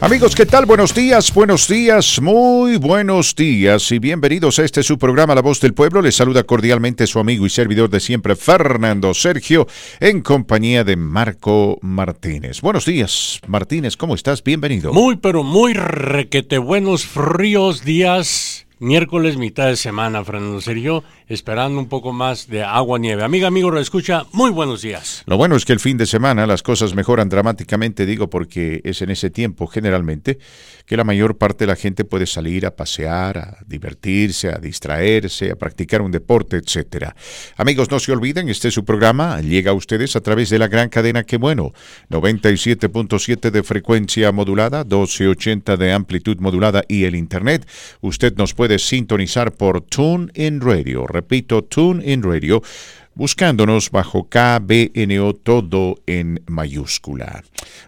Amigos, ¿qué tal? Buenos días, buenos días, muy buenos días y bienvenidos a este su programa La Voz del Pueblo. Les saluda cordialmente su amigo y servidor de siempre, Fernando Sergio, en compañía de Marco Martínez. Buenos días, Martínez, ¿cómo estás? Bienvenido. Muy, pero muy requete buenos fríos días Miércoles, mitad de semana, Fernando Sergio, esperando un poco más de agua nieve. Amiga, amigo, lo escucha, muy buenos días. Lo bueno es que el fin de semana las cosas mejoran dramáticamente, digo, porque es en ese tiempo generalmente que la mayor parte de la gente puede salir a pasear, a divertirse, a distraerse, a practicar un deporte, etcétera. Amigos, no se olviden, este es su programa, llega a ustedes a través de la gran cadena Que Bueno, 97.7 de frecuencia modulada, 1280 de amplitud modulada y el internet. Usted nos puede puede sintonizar por TuneIn Radio. Repito, TuneIn Radio, buscándonos bajo KBNO todo en mayúscula.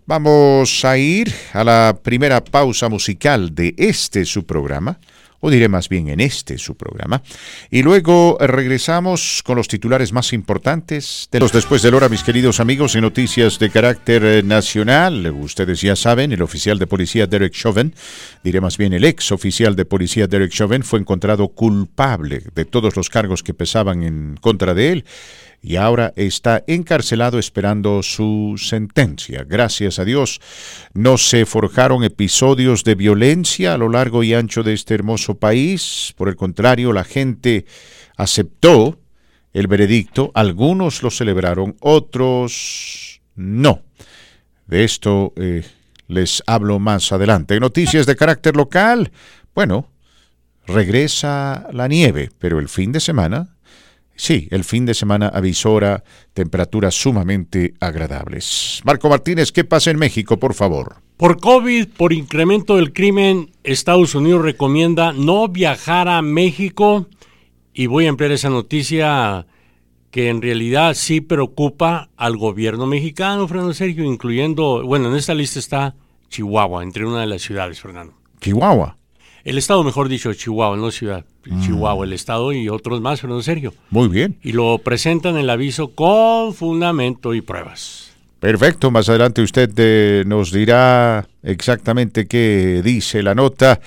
Vamos a ir a la primera pausa musical de este su programa o diré más bien en este su programa. Y luego regresamos con los titulares más importantes de los después de hora, mis queridos amigos, en noticias de carácter eh, nacional. Ustedes ya saben, el oficial de policía Derek Chauvin, diré más bien el ex oficial de policía Derek Chauvin, fue encontrado culpable de todos los cargos que pesaban en contra de él y ahora está encarcelado esperando su sentencia. Gracias a Dios no se forjaron episodios de violencia a lo largo y ancho de este hermoso país. Por el contrario, la gente aceptó el veredicto. Algunos lo celebraron, otros no. De esto eh, les hablo más adelante. Noticias de carácter local. Bueno, regresa la nieve, pero el fin de semana Sí, el fin de semana avisora temperaturas sumamente agradables. Marco Martínez, ¿qué pasa en México, por favor? Por COVID, por incremento del crimen, Estados Unidos recomienda no viajar a México y voy a emplear esa noticia que en realidad sí preocupa al gobierno mexicano, Fernando Sergio, incluyendo, bueno, en esta lista está Chihuahua, entre una de las ciudades, Fernando. Chihuahua. El estado, mejor dicho, Chihuahua, no ciudad. Mm. Chihuahua, el estado y otros más, pero en serio. Muy bien. Y lo presentan el aviso con fundamento y pruebas. Perfecto, más adelante usted eh, nos dirá exactamente qué dice la nota.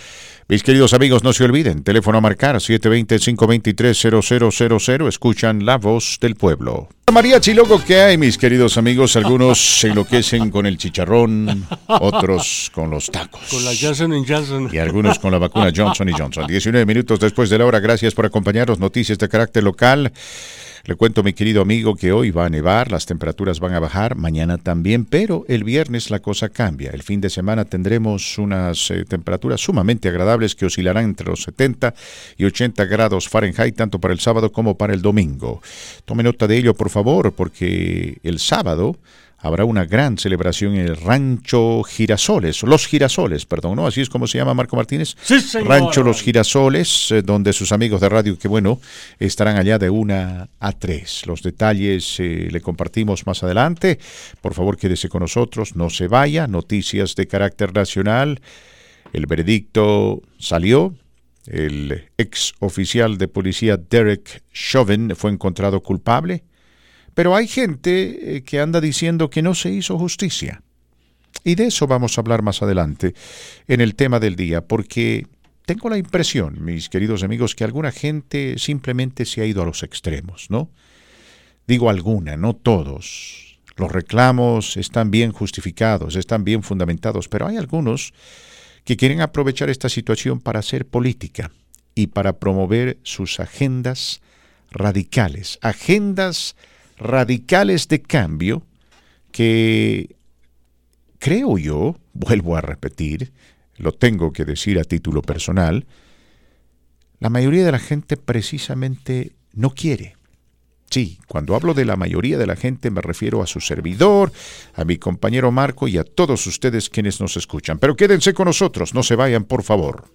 Mis queridos amigos, no se olviden, teléfono a marcar 720-523-0000, escuchan la voz del pueblo. María Chilogo, ¿qué hay, mis queridos amigos? Algunos se enloquecen con el chicharrón, otros con los tacos. Con la Johnson Johnson. Y algunos con la vacuna Johnson Johnson. 19 minutos después de la hora, gracias por acompañarnos. Noticias de carácter local. Le cuento, mi querido amigo, que hoy va a nevar, las temperaturas van a bajar, mañana también, pero el viernes la cosa cambia. El fin de semana tendremos unas eh, temperaturas sumamente agradables que oscilarán entre los 70 y 80 grados Fahrenheit, tanto para el sábado como para el domingo. Tome nota de ello, por favor, porque el sábado habrá una gran celebración en el Rancho Girasoles, Los Girasoles, perdón, ¿no? Así es como se llama Marco Martínez. Sí, señor. Rancho Los Girasoles, eh, donde sus amigos de radio, que bueno, estarán allá de una a tres. Los detalles eh, le compartimos más adelante. Por favor, quédese con nosotros, no se vaya. Noticias de carácter nacional. El veredicto salió. El ex oficial de policía Derek Chauvin fue encontrado culpable pero hay gente eh, que anda diciendo que no se hizo justicia. Y de eso vamos a hablar más adelante en el tema del día, porque tengo la impresión, mis queridos amigos, que alguna gente simplemente se ha ido a los extremos, ¿no? Digo alguna, no todos. Los reclamos están bien justificados, están bien fundamentados, pero hay algunos que quieren aprovechar esta situación para hacer política y para promover sus agendas radicales, agendas radicales de cambio que creo yo, vuelvo a repetir, lo tengo que decir a título personal, la mayoría de la gente precisamente no quiere. Sí, cuando hablo de la mayoría de la gente me refiero a su servidor, a mi compañero Marco y a todos ustedes quienes nos escuchan. Pero quédense con nosotros, no se vayan, por favor.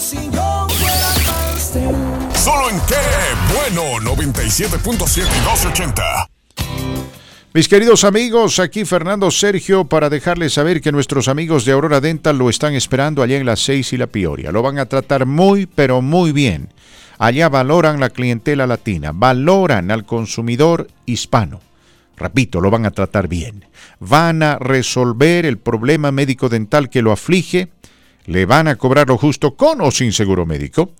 Si yo fuera pastel. ¿Solo en qué? bueno 97.7 y 280. Mis queridos amigos, aquí Fernando Sergio para dejarles saber que nuestros amigos de Aurora Dental lo están esperando allá en las 6 y la Pioria. Lo van a tratar muy, pero muy bien. Allá valoran la clientela latina, valoran al consumidor hispano. Repito, lo van a tratar bien. Van a resolver el problema médico-dental que lo aflige, le van a cobrar lo justo con o sin seguro médico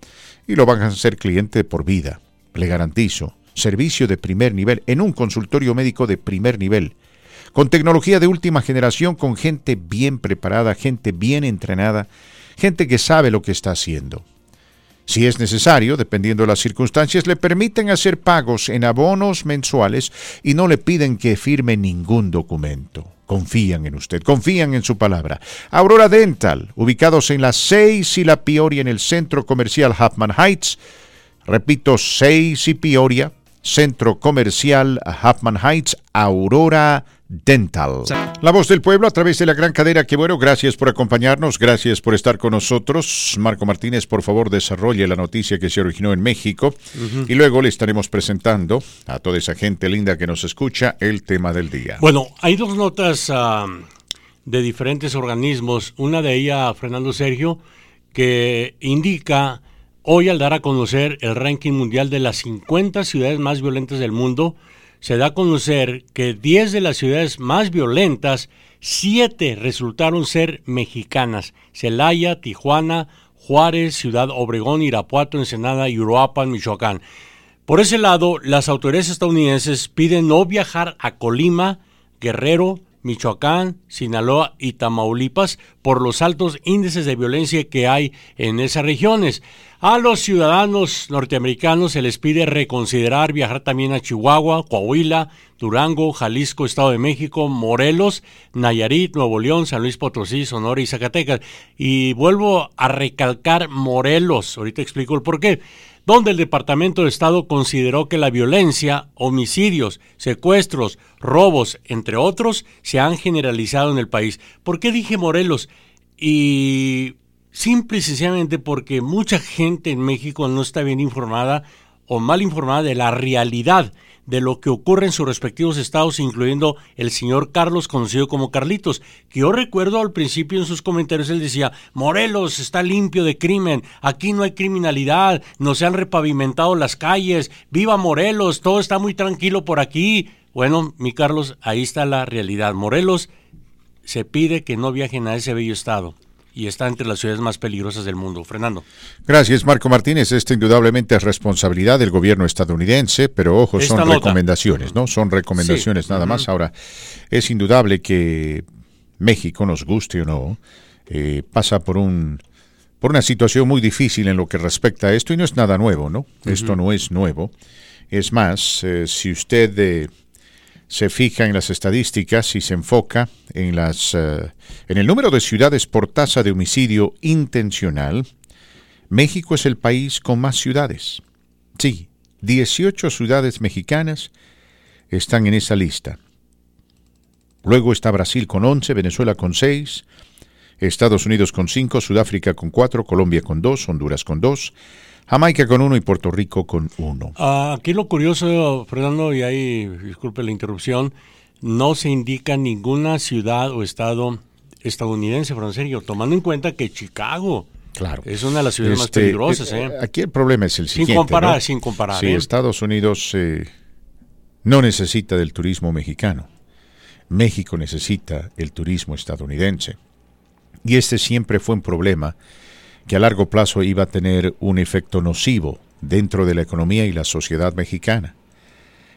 y lo van a hacer cliente por vida. Le garantizo, servicio de primer nivel en un consultorio médico de primer nivel. Con tecnología de última generación, con gente bien preparada, gente bien entrenada, gente que sabe lo que está haciendo. Si es necesario, dependiendo de las circunstancias, le permiten hacer pagos en abonos mensuales y no le piden que firme ningún documento. Confían en usted, confían en su palabra. Aurora Dental, ubicados en las 6 y la Peoria en el centro comercial Huffman Heights. Repito, 6 y Peoria, centro comercial Huffman Heights, Aurora Dental. La voz del pueblo a través de la gran cadera. Que bueno, gracias por acompañarnos, gracias por estar con nosotros. Marco Martínez, por favor, desarrolle la noticia que se originó en México y luego le estaremos presentando a toda esa gente linda que nos escucha el tema del día. Bueno, hay dos notas de diferentes organismos. Una de ellas, Fernando Sergio, que indica hoy al dar a conocer el ranking mundial de las 50 ciudades más violentas del mundo, se da a conocer que 10 de las ciudades más violentas, 7 resultaron ser mexicanas. Celaya, Tijuana, Juárez, Ciudad Obregón, Irapuato, Ensenada y Uruapan, Michoacán. Por ese lado, las autoridades estadounidenses piden no viajar a Colima, Guerrero, Michoacán, Sinaloa y Tamaulipas por los altos índices de violencia que hay en esas regiones. A los ciudadanos norteamericanos se les pide reconsiderar viajar también a Chihuahua, Coahuila, Durango, Jalisco, Estado de México, Morelos, Nayarit, Nuevo León, San Luis Potosí, Sonora y Zacatecas. Y vuelvo a recalcar Morelos, ahorita explico el por qué donde el Departamento de Estado consideró que la violencia, homicidios, secuestros, robos, entre otros, se han generalizado en el país. ¿Por qué dije Morelos? Y simple y sencillamente porque mucha gente en México no está bien informada o mal informada de la realidad de lo que ocurre en sus respectivos estados, incluyendo el señor Carlos, conocido como Carlitos, que yo recuerdo al principio en sus comentarios, él decía, Morelos está limpio de crimen, aquí no hay criminalidad, no se han repavimentado las calles, viva Morelos, todo está muy tranquilo por aquí. Bueno, mi Carlos, ahí está la realidad. Morelos se pide que no viajen a ese bello estado y está entre las ciudades más peligrosas del mundo. Fernando. Gracias, Marco Martínez. Esta indudablemente es responsabilidad del gobierno estadounidense, pero ojo, Esta son nota. recomendaciones, ¿no? Son recomendaciones Sí. nada más. Ahora, es indudable que México, nos guste o no, eh, pasa por un por una situación muy difícil en lo que respecta a esto y no es nada nuevo, ¿no? Esto no es nuevo. Es más, eh, si usted eh, se fija en las estadísticas y se enfoca en las eh, en el número de ciudades por tasa de homicidio intencional, México es el país con más ciudades. Sí, 18 ciudades mexicanas están en esa lista. Luego está Brasil con 11, Venezuela con 6, Estados Unidos con 5, Sudáfrica con 4, Colombia con 2, Honduras con 2, Jamaica con 1 y Puerto Rico con 1. Ah, aquí lo curioso, Fernando, y ahí disculpe la interrupción, no se indica ninguna ciudad o estado estadounidense, Francisco, tomando en cuenta que Chicago Claro. es una de las ciudades más Este, peligrosas. eh, ¿eh? Aquí el problema es el Sin siguiente. comparar, ¿no? sin comparar, Sí, ¿eh? Estados Unidos eh, no necesita del turismo mexicano. México necesita el turismo estadounidense. Y este siempre fue un problema que a largo plazo iba a tener un efecto nocivo dentro de la economía y la sociedad mexicana.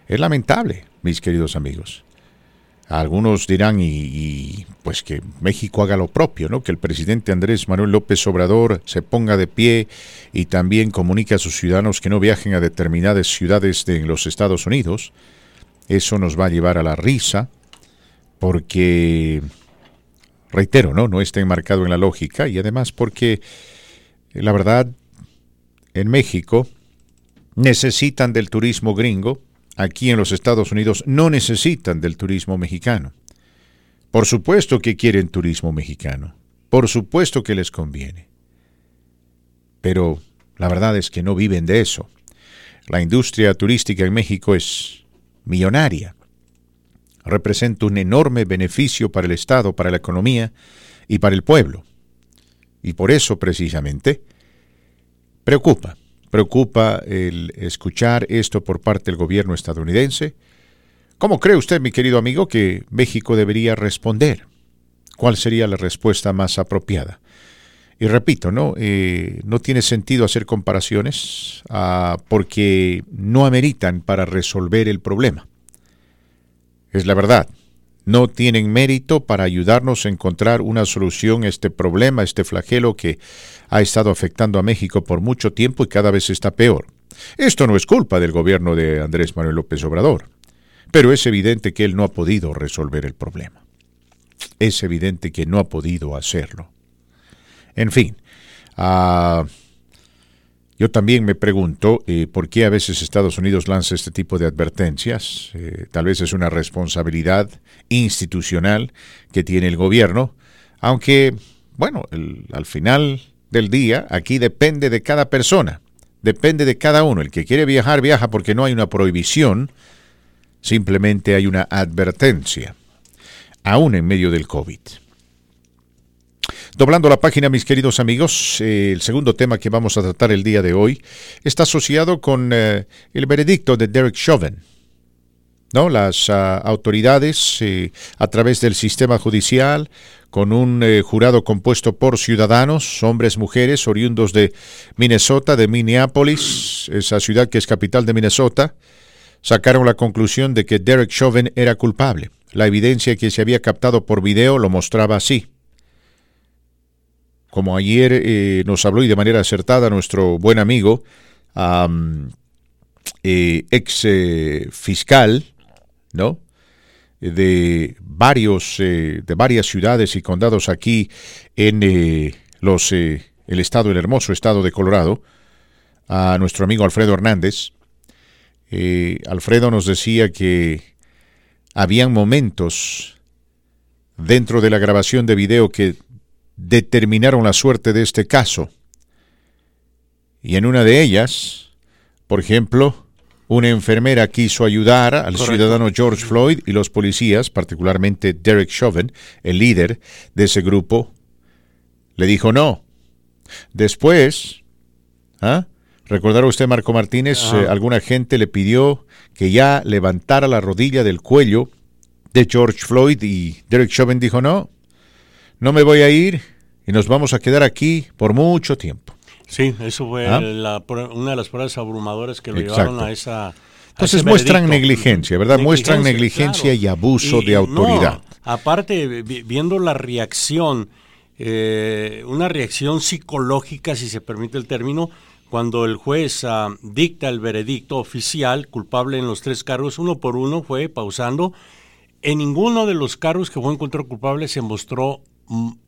Es lamentable, mis queridos amigos. Algunos dirán y, pues que México haga lo propio, ¿no? Que el presidente Andrés Manuel López Obrador se ponga de pie y también comunique a sus ciudadanos que no viajen a determinadas ciudades de los Estados Unidos. Eso nos va a llevar a la risa porque reitero, ¿no? No está enmarcado en la lógica y además porque la verdad en México necesitan del turismo gringo aquí en los Estados Unidos no necesitan del turismo mexicano. Por supuesto que quieren turismo mexicano. Por supuesto que les conviene. Pero la verdad es que no viven de eso. La industria turística en México es millonaria. Representa un enorme beneficio para el Estado, para la economía y para el pueblo. Y por eso, precisamente, preocupa, preocupa el escuchar esto por parte del gobierno estadounidense. ¿Cómo cree usted, mi querido amigo, que México debería responder? ¿Cuál sería la respuesta más apropiada? Y repito, no, Eh, no tiene sentido hacer comparaciones ah, porque no ameritan para resolver el problema. Es la verdad. No tienen mérito para ayudarnos a encontrar una solución a este problema, a este flagelo que ha estado afectando a México por mucho tiempo y cada vez está peor. Esto no es culpa del gobierno de Andrés Manuel López Obrador, pero es evidente que él no ha podido resolver el problema. Es evidente que no ha podido hacerlo. En fin, ah, yo también me pregunto eh, por qué a veces Estados Unidos lanza este tipo de advertencias. Eh, tal vez es una responsabilidad institucional que tiene el gobierno, aunque, bueno, al final del día aquí depende de cada persona, depende de cada uno. El que quiere viajar, viaja porque no hay una prohibición, simplemente hay una advertencia, aún en medio del COVID. Doblando la página, mis queridos amigos, eh, el segundo tema que vamos a tratar el día de hoy está asociado con eh, el veredicto de Derek Chauvin. ¿no? Las ah, autoridades, eh, a través del sistema judicial, con un jurado compuesto por ciudadanos, hombres, mujeres, oriundos de Minnesota, de Minneapolis, esa ciudad que es capital de Minnesota, sacaron la conclusión de que Derek Chauvin era culpable. La evidencia que se había captado por video lo mostraba así como ayer eh, nos habló y de manera acertada nuestro buen amigo, am, eh, ex eh, fiscal, ¿no? De varios, de varias ciudades y condados aquí en los, el estado, el hermoso estado de Colorado, a nuestro amigo Alfredo Hernández. Alfredo nos decía que habían momentos dentro de la grabación de video que determinaron la suerte de este caso. Y en una de ellas, por ejemplo, una enfermera quiso ayudar al Correcto. ciudadano George Floyd y los policías, particularmente Derek Chauvin, el líder de ese grupo, le dijo no. Después, ¿ah? ¿recordará usted, Marco Martínez? Eh, alguna gente le pidió que ya levantara la rodilla del cuello de George Floyd y Derek Chauvin dijo no, no me voy a ir y nos vamos a quedar aquí por mucho tiempo. Sí, eso fue ¿Ah? la una de las pruebas abrumadoras que lo Exacto. llevaron a esa. Entonces muestran veredicto. negligencia, ¿verdad? Muestran negligencia y abuso de autoridad. no, aparte, vi- viendo la reacción, eh, una reacción psicológica, si se permite el término, cuando el juez ah, dicta el veredicto oficial, culpable en los tres cargos, uno por uno, fue pausando. En ninguno de los cargos que fue encontrado culpable se mostró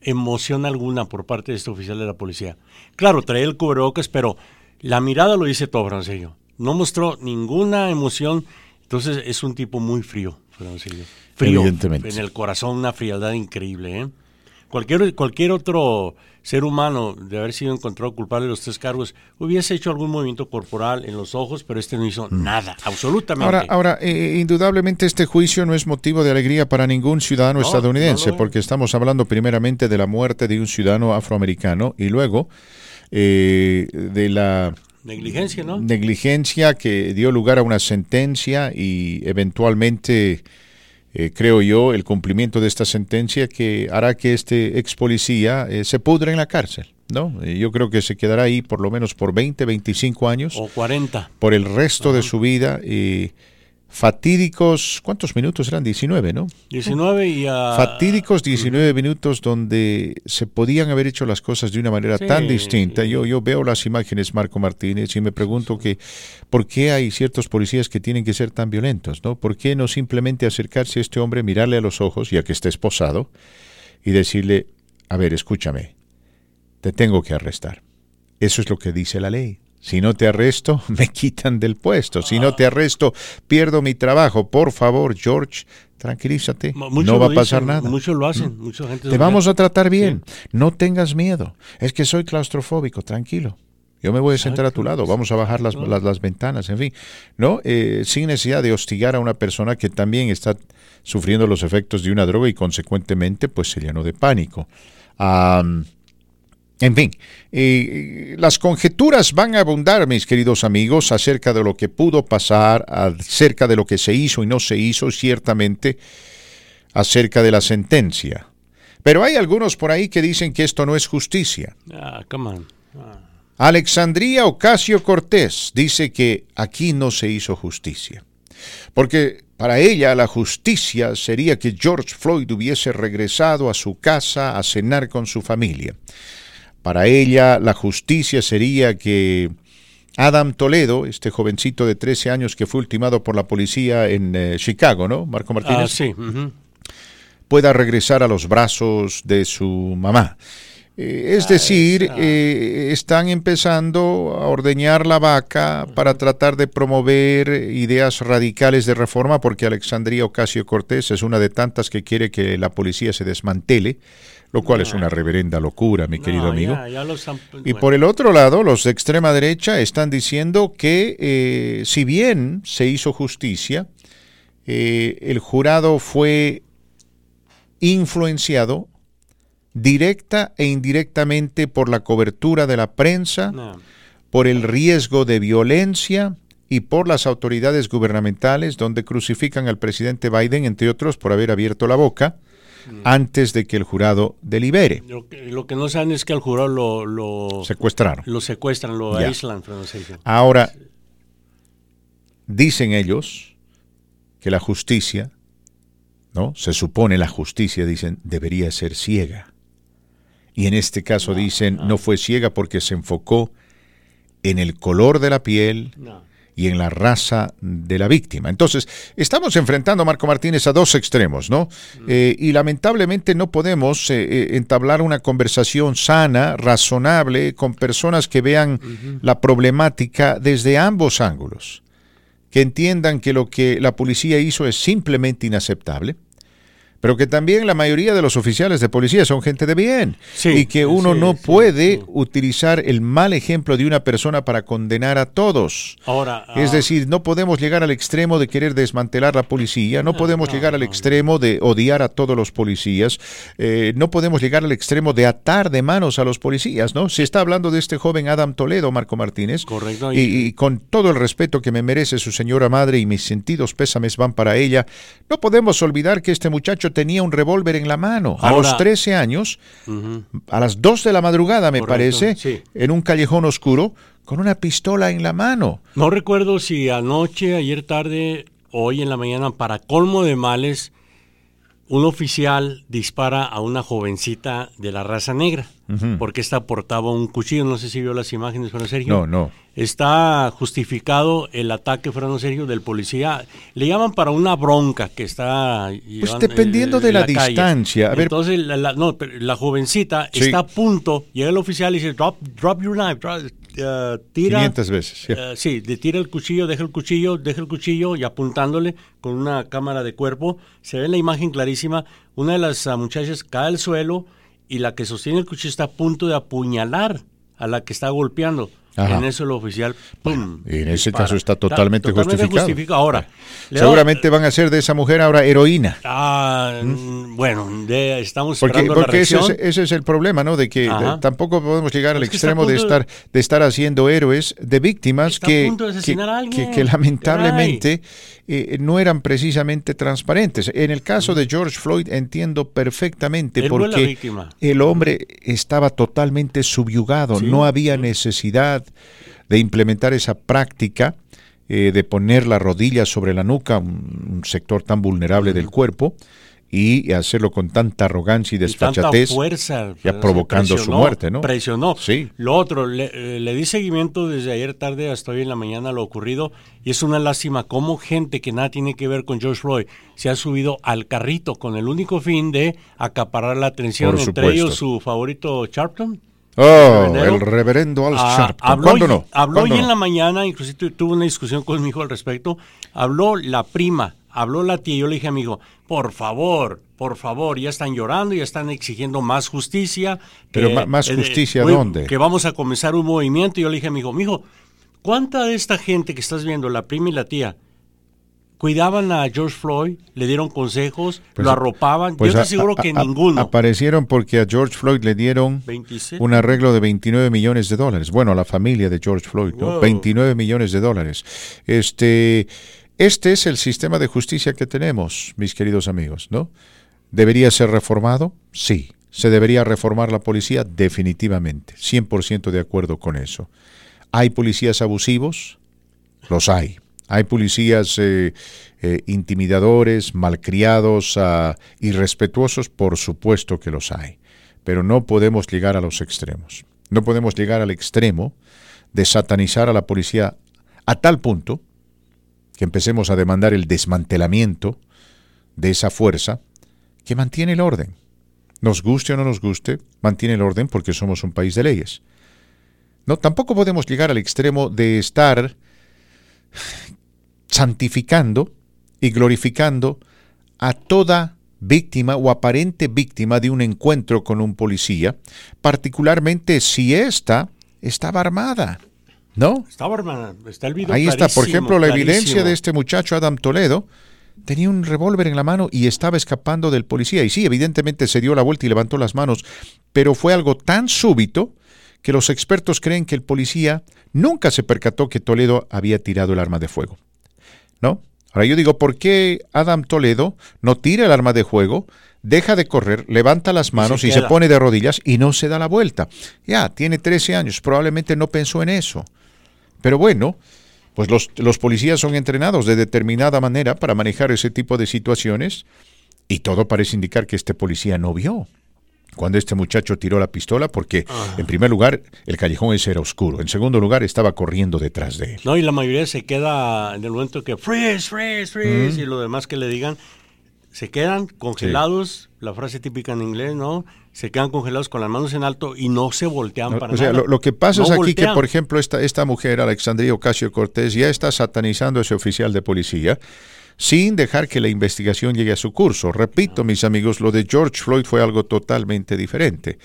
emoción alguna por parte de este oficial de la policía. Claro, traía el cubrebocas, pero la mirada lo dice todo, Francisco. No mostró ninguna emoción. Entonces es un tipo muy frío, Francisco. Frío. Evidentemente. En el corazón, una frialdad increíble. ¿eh? Cualquier, cualquier otro ser humano de haber sido encontrado culpable de los tres cargos hubiese hecho algún movimiento corporal en los ojos, pero este no hizo nada, absolutamente. Ahora, ahora eh, indudablemente este juicio no es motivo de alegría para ningún ciudadano No, estadounidense, no lo es. porque estamos hablando primeramente de la muerte de un ciudadano afroamericano y luego eh, de la Negligencia, ¿no? negligencia que dio lugar a una sentencia y eventualmente, eh, creo yo, el cumplimiento de esta sentencia que hará que este ex policía eh, se pudre en la cárcel. ¿no? Eh, yo creo que se quedará ahí por lo menos por 20, 25 años, O 40. por el resto de su vida. eh, fatídicos, ¿cuántos minutos eran? 19, ¿no? 19 y a... Fatídicos 19 minutos donde se podían haber hecho las cosas de una manera Sí. tan distinta. Yo, yo veo las imágenes, Marco Martínez, y me pregunto que por qué hay ciertos policías que tienen que ser tan violentos, ¿no? ¿Por qué no simplemente acercarse a este hombre, mirarle a los ojos, ya que está esposado, y decirle, a ver, escúchame, te tengo que arrestar. Eso es lo que dice la ley. Si no te arresto, me quitan del puesto. Si no te arresto, pierdo mi trabajo. Por favor, George, tranquilízate. Muchos no va a pasar dicen, nada. Muchos lo hacen, mucha gente Te vamos a tratar bien. No tengas miedo. Es que soy claustrofóbico, tranquilo. Yo me voy a sentar a tu lado, vamos a bajar las, las, las ventanas, en fin, ¿no? Eh, sin necesidad de hostigar a una persona que también está sufriendo los efectos de una droga y consecuentemente pues se llenó de pánico. En fin, eh, las conjeturas van a abundar, mis queridos amigos, acerca de lo que pudo pasar, acerca de lo que se hizo y no se hizo, ciertamente acerca de la sentencia. Pero hay algunos por ahí que dicen que esto no es justicia. Ah, come on. Ah. Alexandria Ocasio Cortés dice que aquí no se hizo justicia. Porque para ella la justicia sería que George Floyd hubiese regresado a su casa a cenar con su familia. Para ella la justicia sería que Adam Toledo, este jovencito de 13 años que fue ultimado por la policía en eh, Chicago, ¿no? Marco Martínez Ah, sí. pueda regresar a los brazos de su mamá. Eh, es decir, eh, están empezando a ordeñar la vaca para tratar de promover ideas radicales de reforma, porque Alexandria Ocasio Cortés es una de tantas que quiere que la policía se desmantele, lo cual es una reverenda locura, mi querido No, amigo. ya- ya Y por el otro lado, los de extrema derecha están diciendo que eh, si bien se hizo justicia, eh, el jurado fue influenciado directa e indirectamente por la cobertura de la prensa, No. por el riesgo de violencia y por las autoridades gubernamentales donde crucifican al presidente Biden, entre otros, por haber abierto la boca antes de que el jurado delibere. Lo que, lo que no saben es que al jurado lo, lo, Secuestraron. lo secuestran, lo aíslan. Ahora, dicen ellos que la justicia, ¿no? Se supone la justicia, dicen, debería ser ciega. Y en este caso dicen, no fue ciega porque se enfocó en el color de la piel No. Y en la raza de la víctima. Entonces, estamos enfrentando, Marco Martínez, a dos extremos, ¿no? Eh, y lamentablemente no podemos eh, eh, entablar una conversación sana, razonable, con personas que vean la problemática desde ambos ángulos, que entiendan que lo que la policía hizo es simplemente inaceptable. Pero que también la mayoría de los oficiales de policía son gente de bien. Sí, y que uno sí, no sí, puede utilizar el mal ejemplo de una persona para condenar a todos. Ahora, Es ah, decir, no podemos llegar al extremo de querer desmantelar la policía, no podemos no, llegar al no. extremo de odiar a todos los policías, eh, no podemos llegar al extremo de atar de manos a los policías, ¿no? Se está hablando de este joven Adam Toledo, Marco Martínez, Correcto, y- y con todo el respeto que me merece su señora madre y mis sentidos pésames van para ella, no podemos olvidar que este muchacho tenía un revólver en la mano a los 13 años, a las 2 de la madrugada, me Correcto, parece, sí. en un callejón oscuro, con una pistola en la mano. No recuerdo si anoche, ayer tarde, hoy en la mañana, para colmo de males, un oficial dispara a una jovencita de la raza negra, porque esta portaba un cuchillo. No sé si vio las imágenes, Fernando Sergio. No, no. Está justificado el ataque, Fernando Sergio, del policía. Le llaman para una bronca que está... llevando- dependiendo en de la distancia. A ver- Entonces, la, la- no, la jovencita Sí. está a punto, llega el oficial y dice, drop, drop your knife, drop- uh, tira... 500 veces. Eh, sí, le tira el cuchillo, deja el cuchillo, deja el cuchillo y apuntándole con una cámara de cuerpo, se ve en la imagen clarísima, una de las ah, muchachas cae al suelo y la que sostiene el cuchillo está a punto de apuñalar a la que está golpeando. Ajá. En eso el oficial, ¡pum! en ese dispara. caso está totalmente justificado. Ahora, da- Seguramente van a hacer de esa mujer ahora heroína. Ah, mm, bueno, de- estamos Porque, la porque ese, es, ese es el problema, ¿no? De que tampoco podemos llegar al extremo de estar, de estar haciendo héroes de víctimas que, que, lamentablemente eh, no eran precisamente transparentes. En el caso de George Floyd entiendo perfectamente Él porque el hombre estaba totalmente subyugado, Sí, no había necesidad de implementar esa práctica eh, de poner la rodilla sobre la nuca, un, un sector tan vulnerable del cuerpo, y hacerlo con tanta arrogancia y desfachatez. fuerza. ya provocando su muerte, ¿no? Presionó. Sí. Lo otro, le, eh, le di seguimiento desde ayer tarde hasta hoy en la mañana a lo ocurrido y es una lástima cómo gente que nada tiene que ver con George Floyd se ha subido al carrito con el único fin de acaparar la atención, entre ellos su favorito Charlton. Oh, el reverendo Al Ah, Sharpton. habló ¿Cuándo hoy- no? Habló ¿Cuándo hoy en la mañana, inclusive tu- tuve una discusión con mi hijo al respecto. Habló la prima, habló la tía. Yo le dije a mi hijo, por favor, por favor, ya están llorando, ya están exigiendo más justicia. Pero que- ma- más eh, justicia, ¿dónde? Que vamos a comenzar un movimiento. Y yo le dije a mi hijo, mijo, ¿cuánta de esta gente que estás viendo, la prima y la tía, cuidaban a George Floyd, le dieron consejos, Pues- lo arropaban? pues yo te aseguro a- que a- ninguno. Aparecieron porque a George Floyd le dieron 27. un arreglo de 29 millones de dólares. Bueno, a la familia de George Floyd, ¿no? Wow. 29 millones de dólares. Este, este es el sistema de justicia que tenemos, mis queridos amigos, ¿no? ¿Debería ser reformado? Sí. ¿Se debería reformar la policía? Definitivamente. 100% de acuerdo con eso. ¿Hay policías abusivos? Los hay. Hay policías eh, eh, intimidadores, malcriados, ah, irrespetuosos, por supuesto que los hay. Pero no podemos llegar a los extremos. No podemos llegar al extremo de satanizar a la policía a tal punto que empecemos a demandar el desmantelamiento de esa fuerza que mantiene el orden. Nos guste o no nos guste, mantiene el orden porque somos un país de leyes. No, tampoco podemos llegar al extremo de estar santificando y glorificando a toda víctima o aparente víctima de un encuentro con un policía, particularmente si ésta estaba armada. ¿No? Estaba, hermana, está el video Ahí está, por ejemplo, la evidencia de este muchacho Adam Toledo. Tenía un revólver en la mano y estaba escapando del policía. Y sí, evidentemente se dio la vuelta y levantó las manos, pero fue algo tan súbito que los expertos creen que el policía nunca se percató que Toledo había tirado el arma de fuego. ¿No? Ahora yo digo, ¿por qué Adam Toledo no tira el arma de fuego, deja de correr, levanta las manos y se, pone de rodillas y no se da la vuelta? Ya, tiene 13 años, probablemente no pensó en eso. Pero bueno, pues los, los policías son entrenados de determinada manera para manejar ese tipo de situaciones y todo parece indicar que este policía no vio cuando este muchacho tiró la pistola porque en primer lugar el callejón ese era oscuro, en segundo lugar estaba corriendo detrás de él. No, y la mayoría se queda en el momento que freeze, freeze, freeze, y lo demás que le digan, se quedan congelados, la frase típica en inglés, ¿no? Se quedan congelados con las manos en alto y no se voltean para o sea, nada. lo, lo que pasa No es aquí que, por ejemplo, esta, esta mujer, Alexandria Ocasio Cortés, ya está satanizando a ese oficial de policía sin dejar que la investigación llegue a su curso. Repito, mis amigos, lo de George Floyd fue algo totalmente diferente.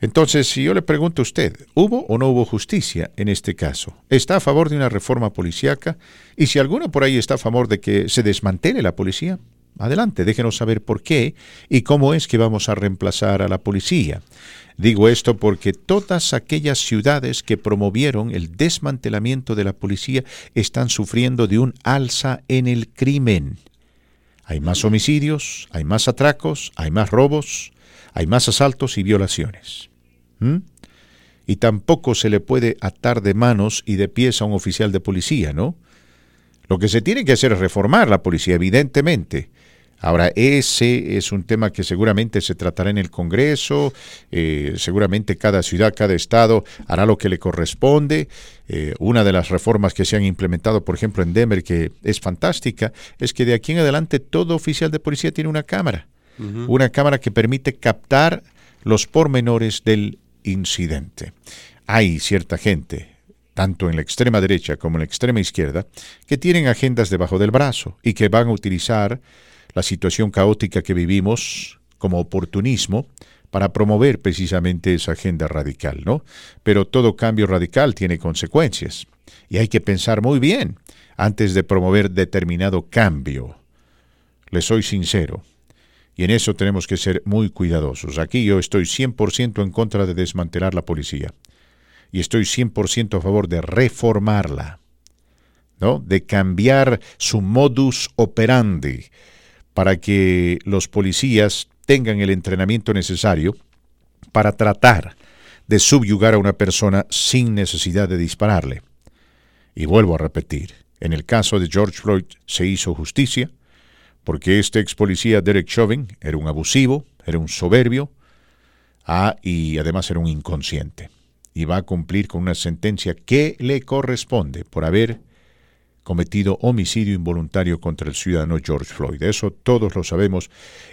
Entonces, si yo le pregunto a usted, ¿hubo o no hubo justicia en este caso? ¿Está a favor de una reforma policíaca? Y si alguno por ahí está a favor de que se desmantele la policía, adelante, déjenos saber por qué y cómo es que vamos a reemplazar a la policía. Digo esto porque todas aquellas ciudades que promovieron el desmantelamiento de la policía están sufriendo de un alza en el crimen. Hay más homicidios, hay más atracos, hay más robos, hay más asaltos y violaciones. ¿Mm? Y tampoco se le puede atar de manos y de pies a un oficial de policía, ¿no? Lo que se tiene que hacer es reformar la policía, evidentemente. Ahora, ese es un tema que seguramente se tratará en el Congreso, eh, seguramente cada ciudad, cada estado hará lo que le corresponde. Eh, una de las reformas que se han implementado, por ejemplo, en Denver, que es fantástica, es que de aquí en adelante todo oficial de policía tiene una cámara, una cámara que permite captar los pormenores del incidente. Hay cierta gente, tanto en la extrema derecha como en la extrema izquierda, que tienen agendas debajo del brazo y que van a utilizar la situación caótica que vivimos como oportunismo para promover precisamente esa agenda radical, ¿no? Pero todo cambio radical tiene consecuencias y hay que pensar muy bien antes de promover determinado cambio. Le soy sincero, y en eso tenemos que ser muy cuidadosos. Aquí yo estoy 100% en contra de desmantelar la policía y estoy 100% a favor de reformarla, ¿no? De cambiar su modus operandi para que los policías tengan el entrenamiento necesario para tratar de subyugar a una persona sin necesidad de dispararle. Y vuelvo a repetir, en el caso de George Floyd se hizo justicia, porque este ex policía Derek Chauvin era un abusivo, era un soberbio, ah, y además era un inconsciente. Y va a cumplir con una sentencia que le corresponde por haber cometido homicidio involuntario contra el ciudadano George Floyd. Eso todos lo sabemos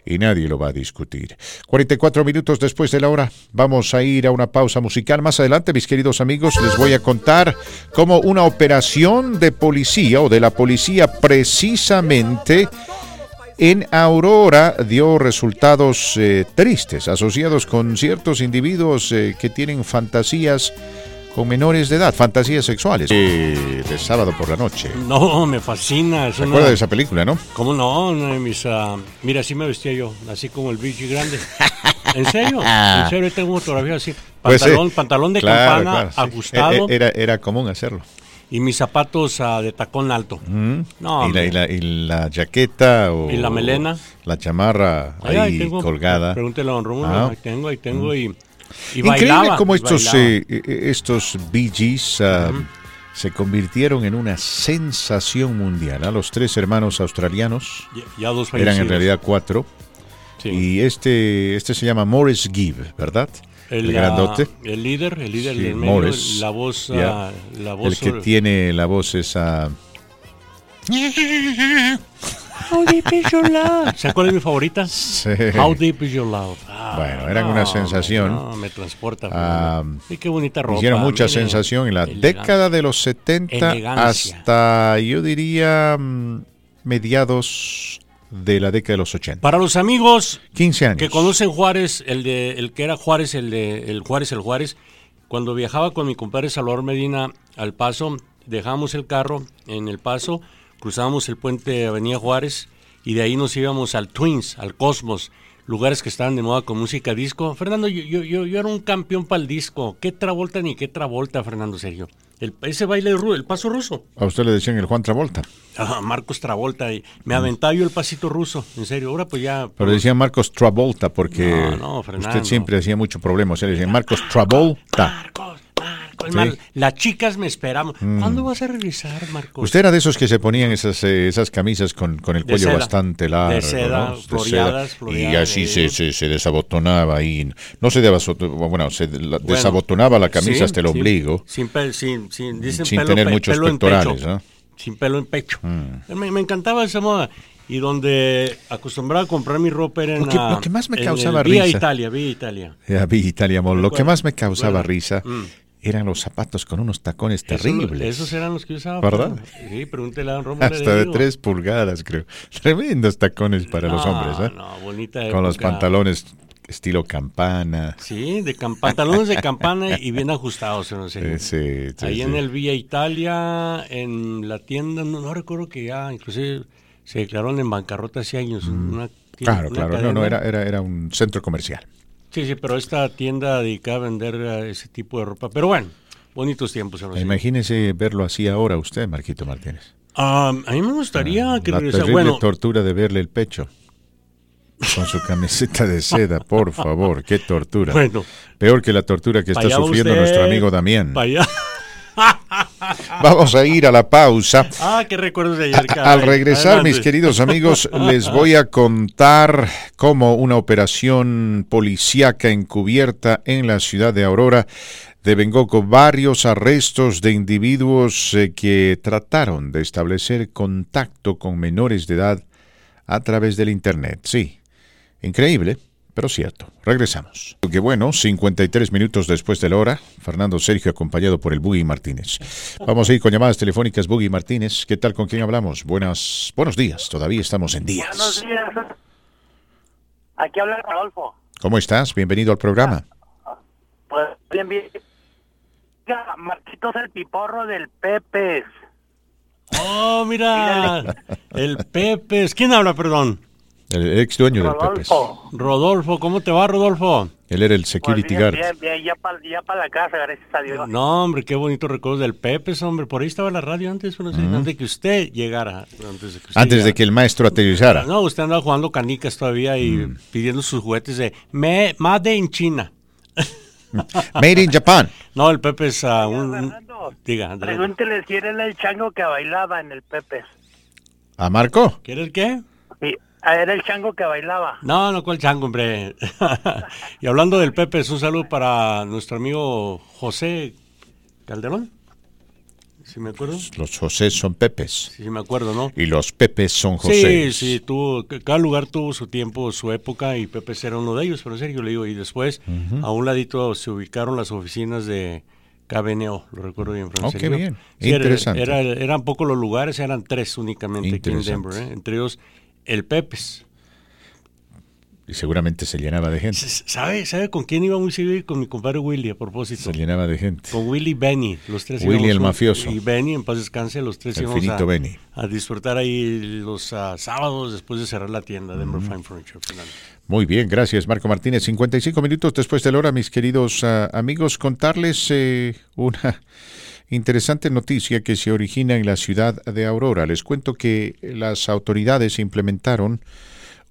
y nadie lo va a discutir. 44 minutos después de la hora vamos a ir a una pausa musical. Más adelante, mis queridos amigos, les voy a contar cómo una operación de policía o de la policía precisamente en Aurora dio resultados eh, tristes asociados con ciertos individuos eh, que tienen fantasías con menores de edad, fantasías sexuales. Eh, de sábado por la noche. No, me fascina. Es ¿Se una- de esa película, no? ¿Cómo no? Una de mis, ah, mira, así me vestía yo, así como el bichi grande. ¿En serio? ¿En serio? Tengo fotografía así. Pues. Pantalón, pantalón de Claro, campana, claro, sí. ajustado, E- e- Era, era común hacerlo. y mis zapatos ah, de tacón alto. No, y, la, y, la, y la jaqueta o Y la melena. la chamarra Ahí, ahí, ahí tengo, colgada. Pregúntele a don Rómulo, Ah. ahí tengo, ahí tengo, y, y Increíble cómo estos, bailaba. eh, eh, estos Bee Gees ah, se convirtieron en una sensación mundial. ¿ah? Los tres hermanos australianos Ya, ya dos eran en realidad cuatro. Sí. Y este, este se llama Morris Gibb, ¿verdad? El, ah, grandote. el líder, el líder Sí, del medio, Morris. la voz, Ya. la voz El que tiene la voz esa... How deep is your love? ¿Se acuerda de mi favorita? Sí. How deep is your love? Ah, Bueno, eran una sensación. No, me transporta. Ah, y qué bonita ropa. Hicieron mucha sensación en la elegancia. década de los 70 Elegancia. hasta, yo diría, mm, mediados de la década de los 80. Para los amigos 15 años. que conocen Juárez, el de el que era Juárez, el de el Juárez, el Juárez, cuando viajaba con mi compadre Salvador Medina al Paso, dejábamos el carro en el Paso, cruzábamos el puente de Avenida Juárez y de ahí nos íbamos al Twins, al Cosmos, lugares que estaban de moda con música disco. Fernando, yo, yo, yo, yo era un campeón para el disco. ¿Qué Travolta ni qué Travolta, Fernando Sergio? El, ese baile, el paso ruso. A usted le decían el Juan Travolta. Ah, Marcos Travolta. Y me aventaba yo el pasito ruso, en serio. Ahora pues ya... Pero le decían Marcos Travolta porque No, usted siempre hacía mucho problema. O sea, le decían Marcos Travolta. Marcos, Sí. Las chicas me esperamos. ¿Cuándo vas a regresar, Marcos? Usted era de esos que se ponían esas, eh, esas camisas con, con el De cuello seda. bastante largo. De seda, ¿no? floreadas, Y floreadas, así se, se, se desabotonaba y no se desabotonaba, bueno, se la- desabotonaba la camisa Sí, hasta el ombligo. Sin, sin, sin, dicen Sin pelo, tener pe- muchos pelo pectorales, pecho. ¿no? Mm. Sin pelo en pecho. Me, me encantaba esa moda. Y donde acostumbraba a comprar mi ropa era en Lo que- la- lo que más me en el causaba Vía risa. Italia, Vía Italia. Ya vi Italia Mall. Lo que más me causaba risa Mm. Eran los zapatos con unos tacones Eso- terribles. esos eran los que usaba. ¿Verdad? Sí, pregúntele a Hasta de tres pulgadas, creo. Tremendos tacones para los No, hombres, ¿eh? No, bonita Con los pantalones estilo campana. Sí, de pantalones de campana y bien ajustados, no sé. Eh, sí, sí, Ahí sí. en el Villa Italia, en la tienda, no, no recuerdo que ya, inclusive se declararon en bancarrota hace años. Una Mm. Claro, una claro. No, cadena. no, era, era, era un centro comercial. Sí, sí, pero esta tienda dedicada a vender eh, ese tipo de ropa. Pero bueno, bonitos tiempos. Imagínese verlo así ahora usted, Marquito Martínez. Ah, a mí me gustaría que La regresara. terrible Bueno, tortura de verle el pecho. Con su camiseta de seda, por favor, qué tortura. Bueno. Peor que la tortura que está sufriendo usted, nuestro amigo Damián. pa' allá. Vamos a ir a la pausa. Ah, qué recuerdos de ayer, caray. Al regresar, Adelante. mis queridos amigos, les voy a contar cómo una operación policíaca encubierta en la ciudad de Aurora devengó con varios arrestos de individuos eh, que trataron de establecer contacto con menores de edad a través del Internet. Sí, increíble, pero cierto. Regresamos. Qué bueno, 53 minutos después de la hora, Fernando Sergio acompañado por el Buggy Martínez. Vamos a ir con llamadas telefónicas, Buggy Martínez. ¿Qué tal? ¿Con quién hablamos? Buenas, buenos días, todavía estamos en Buenos días. días. Aquí habla Rodolfo. ¿Cómo estás? Bienvenido al programa. Pues bien, bien. Marquitos el piporro del Pepe. Oh, mira. El Pepes. ¿Quién habla, perdón? El ex dueño del Pepes. Rodolfo. Rodolfo. ¿Cómo te va, Rodolfo? Él era el Pues security bien, guard. bien, bien, ya para ya pa la casa, gracias a Dios. No, hombre, qué bonito recuerdo del Pepes, hombre. Por ahí estaba la radio antes, pero no sé, antes de que usted llegara. Antes de que, usted Antes de que el maestro aterrizara. No, usted andaba jugando canicas todavía y Mm. pidiendo sus juguetes de me, Made in China. Made in Japan. No, el Pepe es ah, un, Fernando, Diga. Pregúntele si era el chango que bailaba en el Pepe. ¿A Marco? ¿Quieres qué? Sí, ah, era el chango que bailaba. No, no, cuál chango, hombre. y hablando del Pepe, un saludo para nuestro amigo José Calderón. Si me acuerdo. Los José son Pepes. Sí, sí me acuerdo, ¿no? Y los Pepes son Sí, José. sí, tuvo, c- cada lugar tuvo su tiempo, su época y Pepe era uno de ellos, pero en serio le digo, y después a un ladito se ubicaron las oficinas de KBNO, lo recuerdo bien, Fran Oh, qué bien. Sí, era- Interesante. Era, eran pocos los lugares, eran tres únicamente aquí en. Denver, ¿eh? entre ellos el Pepes. Y seguramente se llenaba de gente. ¿Sabe, ¿Sabe con quién iba muy seguido? Con mi compadre Willy, a propósito. Se llenaba de gente. Con Willy y Benny, los tres Willy el mafioso. Y Benny, en paz descanse, los tres El íbamos finito a, Benny. a disfrutar ahí los ah, sábados después de cerrar la tienda de Fine Furniture. Muy bien, gracias Marco Martínez. 55 minutos después de la hora, mis queridos ah, amigos, contarles eh, una interesante noticia que se origina en la ciudad de Aurora. Les cuento que las autoridades implementaron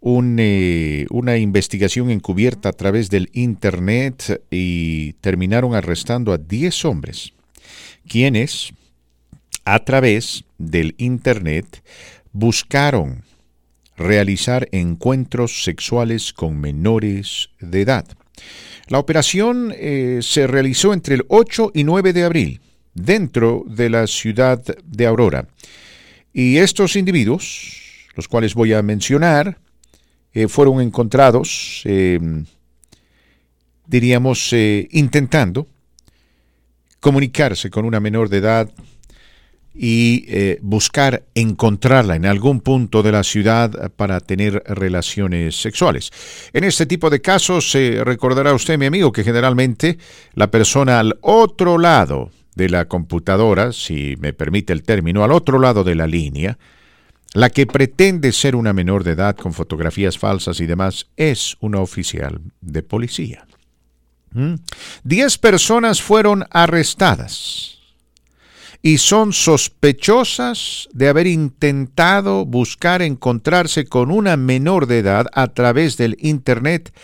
eh, una investigación encubierta a través del Internet y terminaron arrestando a 10 hombres, quienes a través del Internet buscaron realizar encuentros sexuales con menores de edad. La operación eh, se realizó entre el 8 y 9 de abril dentro de la ciudad de Aurora. Y estos individuos, los cuales voy a mencionar, eh, fueron encontrados, eh, diríamos, eh, intentando comunicarse con una menor de edad y buscar encontrarla en algún punto de la ciudad para tener relaciones sexuales. En este tipo de casos, se recordará usted, mi amigo, que generalmente la persona al otro lado de la computadora, si me permite el término, al otro lado de la línea, la que pretende ser una menor de edad con fotografías falsas y demás, es una oficial de policía. ¿Mm? Diez personas fueron arrestadas y son sospechosas de haber intentado buscar encontrarse con una menor de edad a través del Internet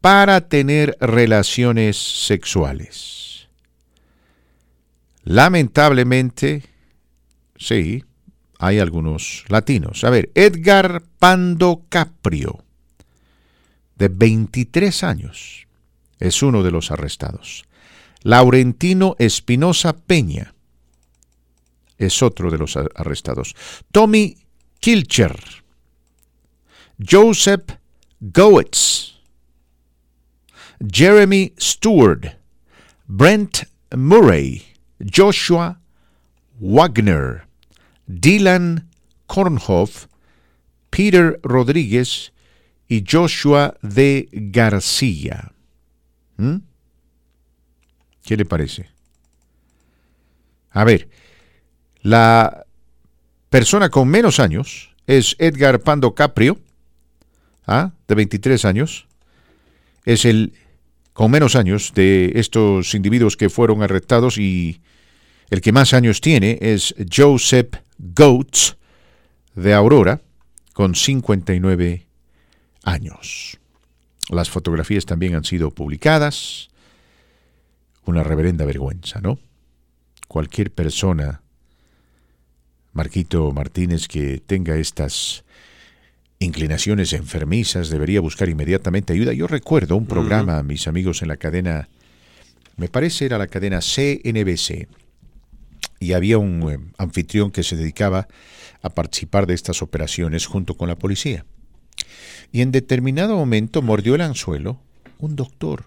para tener relaciones sexuales. Lamentablemente, sí, hay algunos latinos. A ver, Edgar Pando Caprio, de 23 años, es uno de los arrestados. Laurentino Espinosa Peña, es otro de los arrestados. Tommy Kilcher, Joseph Goetz, Jeremy Stewart, Brent Murray, Joshua Wagner, Dylan Kornhoff, Peter Rodríguez y Joshua de García. ¿Mm? ¿Qué le parece? A ver, la persona con menos años es Edgar Pando Caprio, ¿ah? de 23 años. Es el con menos años de estos individuos que fueron arrestados y el que más años tiene es Joseph Goetz de Aurora, con 59 años. Las fotografías también han sido publicadas. Una reverenda vergüenza, ¿no? Cualquier persona Marquito Martínez que tenga estas inclinaciones enfermizas debería buscar inmediatamente ayuda. Yo recuerdo un programa, mis amigos, en la cadena, me parece era la cadena CNBC, y había un eh, anfitrión que se dedicaba a participar de estas operaciones junto con la policía. Y en determinado momento mordió el anzuelo un doctor.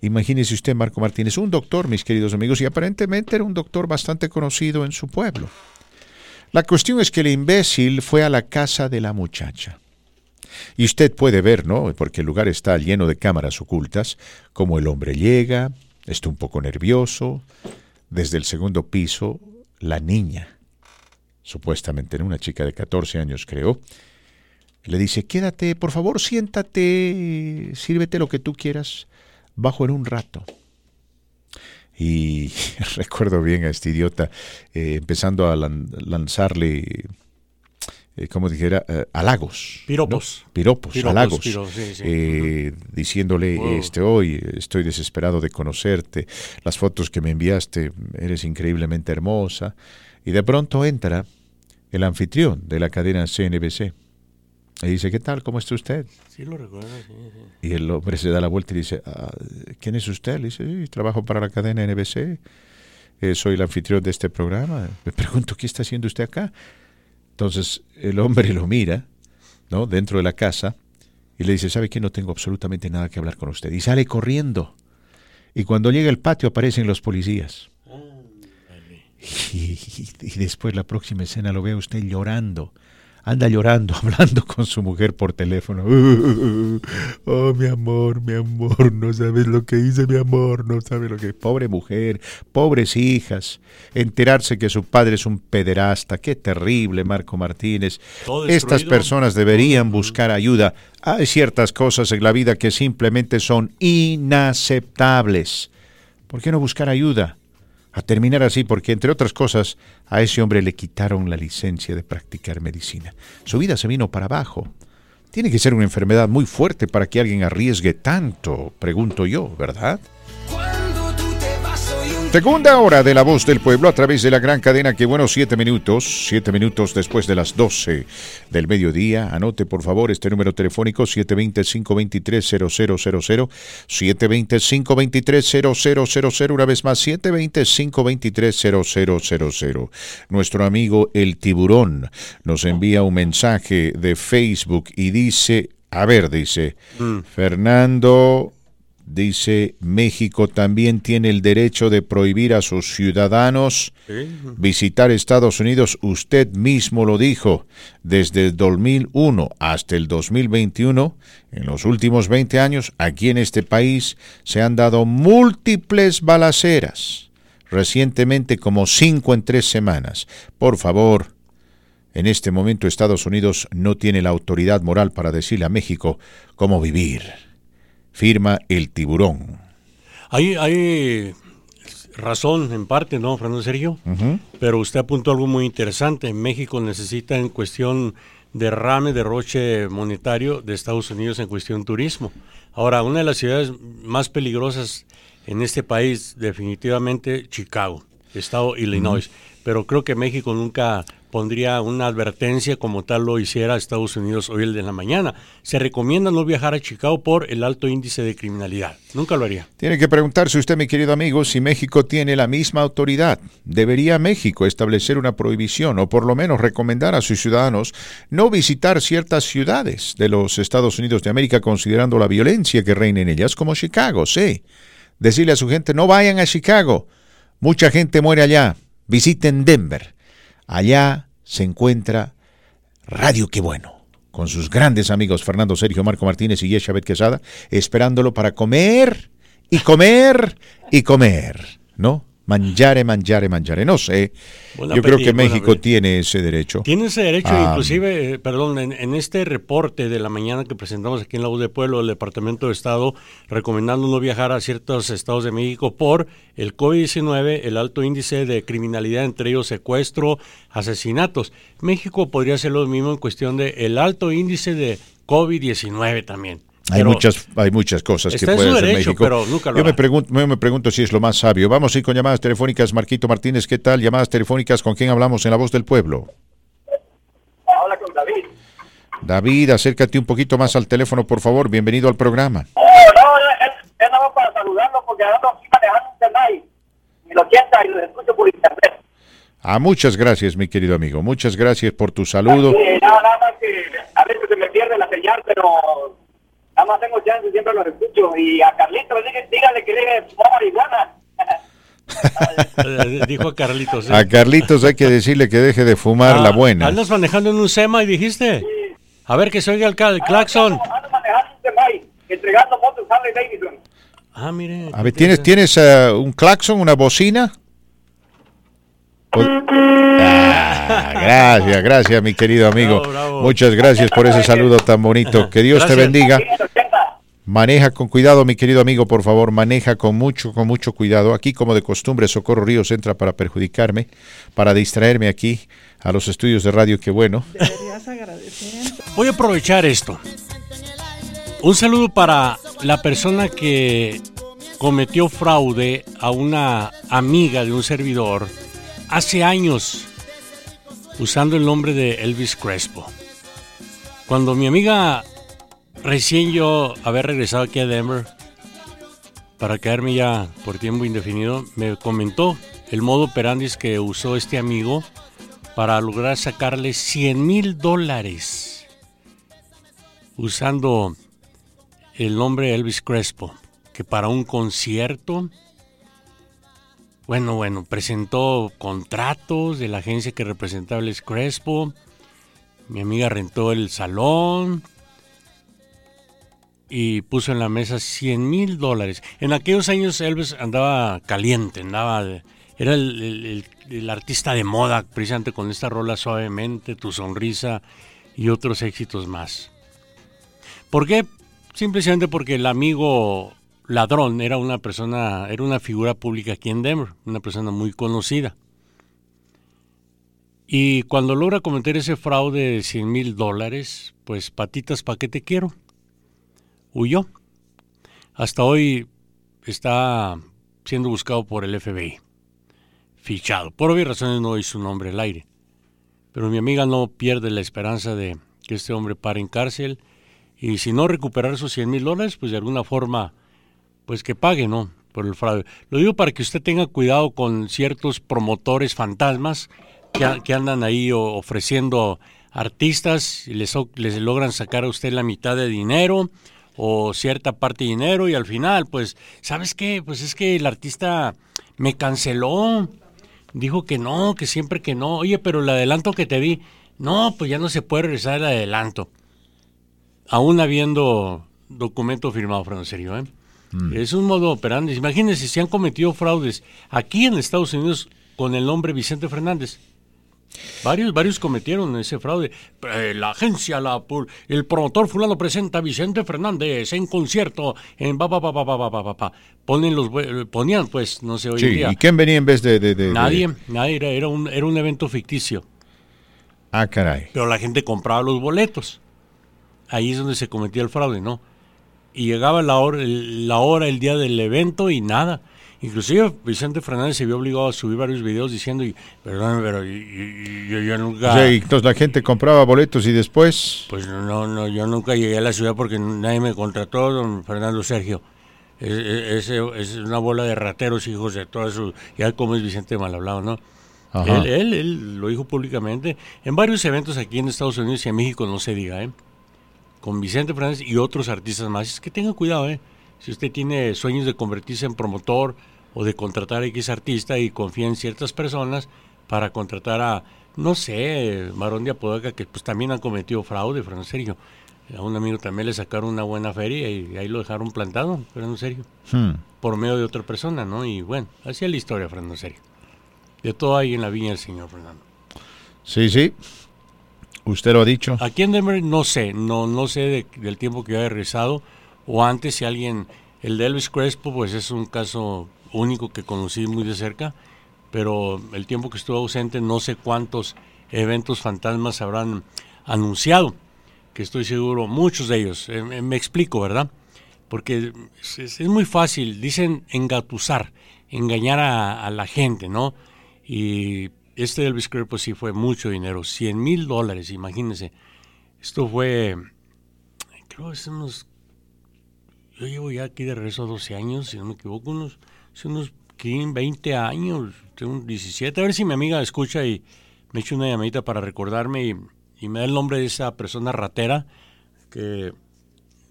Imagínese usted, Marco Martínez, un doctor, mis queridos amigos, y aparentemente era un doctor bastante conocido en su pueblo. La cuestión es que el imbécil fue a la casa de la muchacha. Y usted puede ver, ¿no? Porque el lugar está lleno de cámaras ocultas, como el hombre llega, está un poco nervioso. Desde el segundo piso, la niña, supuestamente una chica de 14 años creo, le dice, quédate, por favor, siéntate, sírvete lo que tú quieras, bajo en un rato. Y recuerdo bien a este idiota eh, empezando a lan lanzarle, eh, como dijera, eh, halagos. Piropos. ¿no? Piropos, Piropos, halagos. piropos, sí, sí. eh, diciéndole, Wow. este, hoy estoy desesperado de conocerte, las fotos que me enviaste, eres increíblemente hermosa. Y de pronto entra el anfitrión de la cadena CNBC. Y dice, ¿qué tal? ¿Cómo está usted? Sí, lo recuerdo. sí, sí. Y el hombre se da la vuelta y dice, "Ah, ¿quién es usted? Le dice, "Sí, trabajo para la cadena NBC, eh, soy el anfitrión de este programa. Me pregunto, ¿qué está haciendo usted acá? Entonces el hombre lo mira, ¿no? Dentro de la casa y le dice, ¿sabe qué? No tengo absolutamente nada que hablar con usted. Y sale corriendo. Y cuando llega al patio aparecen los policías. Y, y- y después la próxima escena lo ve a usted llorando anda llorando, hablando con su mujer por teléfono. Oh, mi amor, mi amor, no sabes lo que hice, mi amor, no sabes lo que... Pobre mujer, pobres hijas, enterarse que su padre es un pederasta, qué terrible, Marco Martínez. Estas personas deberían buscar ayuda. Hay ciertas cosas en la vida que simplemente son inaceptables. ¿Por qué no buscar ayuda? A terminar así, porque entre otras cosas, a ese hombre le quitaron la licencia de practicar medicina. Su vida se vino para abajo. Tiene que ser una enfermedad muy fuerte para que alguien arriesgue tanto, pregunto yo, ¿verdad? Segunda hora de La Voz del Pueblo a través de la gran cadena que bueno, siete minutos, siete minutos después de las 12 del mediodía. Anote por favor este número telefónico 720-523-0000, 720-523-0000, una vez más 720-523-0000. Nuestro amigo El Tiburón nos envía un mensaje de Facebook y dice, a ver, dice, Fernando... Dice, México también tiene el derecho de prohibir a sus ciudadanos visitar Estados Unidos. Usted mismo lo dijo. Desde el 2001 hasta el 2021, en los últimos 20 años, aquí en este país se han dado múltiples balaceras. Recientemente como cinco en tres semanas. Por favor, en este momento Estados Unidos no tiene la autoridad moral para decirle a México cómo vivir. Firma el tiburón. Hay, hay razón en parte, ¿no, Fernando Sergio? Pero usted apuntó algo muy interesante. México necesita en cuestión derrame, derroche monetario de Estados Unidos en cuestión turismo. Ahora, una de las ciudades más peligrosas en este país, definitivamente Chicago, estado Illinois. Pero creo que México nunca pondría una advertencia como tal lo hiciera Estados Unidos hoy el de la mañana. Se recomienda no viajar a Chicago por el alto índice de criminalidad. Nunca lo haría. Tiene que preguntarse usted, mi querido amigo, si México tiene la misma autoridad. ¿Debería México establecer una prohibición o por lo menos recomendar a sus ciudadanos no visitar ciertas ciudades de los Estados Unidos de América considerando la violencia que reina en ellas, como Chicago? Sí. Decirle a su gente, no vayan a Chicago. Mucha gente muere allá. Visiten Denver. Allá se encuentra Radio Qué Bueno, con sus grandes amigos Fernando Sergio Marco Martínez y Yeshabet Quesada, esperándolo para comer y comer y comer, ¿no? Mangiare, mangiare, mangiare. No sé. Yo creo que México tiene ese derecho. Tiene ese derecho, Ah. inclusive, eh, perdón, en, en este reporte de la mañana que presentamos aquí en la Voz del Pueblo, el Departamento de Estado, recomendando no viajar a ciertos estados de México por el COVID-19, el alto índice de criminalidad, entre ellos secuestro, asesinatos. México podría hacer lo mismo en cuestión de el alto índice de COVID-19 también. Hay Pero muchas, hay muchas cosas que puede hacer derecho, México. pero nunca lo yo me pregunto, yo me pregunto si es lo más sabio. Vamos a ir con llamadas telefónicas. Marquito Martínez, ¿qué tal? Llamadas telefónicas, ¿con quién hablamos en La Voz del Pueblo? Habla con David. David, acércate un poquito más al teléfono, por favor. Bienvenido al programa. No, es, es nada más para saludarlo porque ando aquí manejando un Tenay, 1080 y los escucho por internet. Ah, muchas gracias, mi querido amigo. Muchas gracias por tu saludo. Sí, nada, nada más que a veces se me pierde la señal, pero nada más tengo chance y siempre los escucho. Y a Carlito, dígale, que deje de fumar marihuana. eh, dijo a Carlitos. ¿eh? A Carlitos hay que decirle que deje de fumar Ah, la buena. ¿Andas manejando en un SEMA y dijiste? A ver que se oiga el, el claxon. Ando, ando manejando un entregando motos Harley Davidson. Ah, mire. A ver, ¿tienes, ¿tienes eh, un claxon, una bocina? O- Ah, gracias, gracias, mi querido amigo. Bravo, bravo. Muchas gracias por ese saludo tan bonito. Que Dios te bendiga. 1080. Maneja con cuidado, mi querido amigo, por favor, maneja con mucho, con mucho cuidado. Aquí, como de costumbre, Socorro Ríos entra para perjudicarme, para distraerme aquí a los estudios de radio. Qué bueno. Deberías agradecer. Voy a aprovechar esto. Un saludo para la persona que cometió fraude a una amiga de un servidor hace años usando el nombre de Elvis Crespo. Cuando mi amiga, recién yo haber regresado aquí a Denver para quedarme ya por tiempo indefinido, me comentó el modo operandis que usó este amigo para lograr sacarle 100 mil dólares usando el nombre Elvis Crespo, que para un concierto, bueno, bueno, presentó contratos de la agencia que representaba Elvis Crespo, Mi amiga rentó el salón y puso en la mesa 100 mil dólares. En aquellos años Elvis andaba caliente, andaba, era el, el- el- el artista de moda, precisamente con esta rola suavemente, tu sonrisa y otros éxitos más. ¿Por qué? Simplemente porque el amigo ladrón era una persona, era una figura pública aquí en Denver, una persona muy conocida. Y cuando logra cometer ese fraude de 100 mil dólares, pues patitas, ¿pa' qué te quiero? Huyó. Hasta hoy está siendo buscado por el FBI. Fichado. Por obvias razones no doy su nombre al aire. Pero mi amiga no pierde la esperanza de que este hombre pare en cárcel y si no recuperar esos 100 mil dólares, pues de alguna forma, pues que pague, ¿no? Por el fraude. Lo digo para que usted tenga cuidado con ciertos promotores fantasmas que, que andan ahí ofreciendo artistas y les, les logran sacar a usted la mitad de dinero o cierta parte de dinero y al final, pues, ¿sabes qué? Pues es que el artista me canceló. Dijo que no, que siempre que no. Oye, pero el adelanto que te di, no, pues ya no se puede regresar el adelanto. Aún habiendo documento firmado, Fernando Serio, ¿eh? Mm. Es un modo operandi. Imagínense si han cometido fraudes aquí en Estados Unidos con el nombre Vicente Fernández. Varios, varios cometieron ese fraude. Eh, la agencia, la, el promotor fulano presenta a Vicente Fernández en concierto en ba, ba, ba, Ponen los, ponían, pues, no sé, hoy sí, en día. ¿Y quién venía en vez de...? de, de nadie, de... nadie, era, era, un, era un evento ficticio. Ah, caray. Pero la gente compraba los boletos. Ahí es donde se cometía el fraude, ¿no? Y llegaba la hora, el- la hora, el día del evento y nada. Inclusive Vicente Fernández se vio obligado a subir varios videos diciendo, perdón, pero yo, yo nunca... O sea, y entonces la gente compraba boletos y después... Pues no, no, yo nunca llegué a la ciudad porque nadie me contrató, don Fernando Sergio. Es, es- una bola de rateros, hijos de todas sus... Ya como es Vicente mal hablado, ¿no? Él, él, él lo dijo públicamente. En varios eventos aquí en Estados Unidos y en México, no se diga, ¿eh? Con Vicente Fernández y otros artistas más. Es que tenga cuidado, ¿eh? Si usted tiene sueños de convertirse en promotor o de contratar a X artista y confía en ciertas personas para contratar a, no sé, Marón de Apodaca, que pues también han cometido fraude, Fernando Sergio. A un amigo también le sacaron una buena feria y ahí lo dejaron plantado, Fernando Sergio, Hmm. por medio de otra persona, ¿no? Y bueno, así es la historia, Fernando Sergio. De todo hay en la viña del Señor, Fernando. Sí, sí. Usted lo ha dicho. Aquí en Denver no sé, no, no sé de- del tiempo que yo he regresado o antes si alguien, el de Elvis Crespo pues es un caso único que conocí muy de cerca, pero el tiempo que estuve ausente no sé cuántos eventos fantasmas habrán anunciado, que estoy seguro muchos de ellos, Eh, me- explico, ¿verdad? Porque es- es muy fácil, dicen engatusar, engañar a, a la gente, ¿no? Y este Elvis Crespo sí fue mucho dinero, 100 mil dólares, imagínense. Esto fue, creo que unos, yo llevo ya aquí de regreso 12 años, si no me equivoco, unos, hace unos 15, 20 años, tengo un 17, a ver si mi amiga escucha y me echa una llamadita para recordarme y, me da el nombre de esa persona ratera que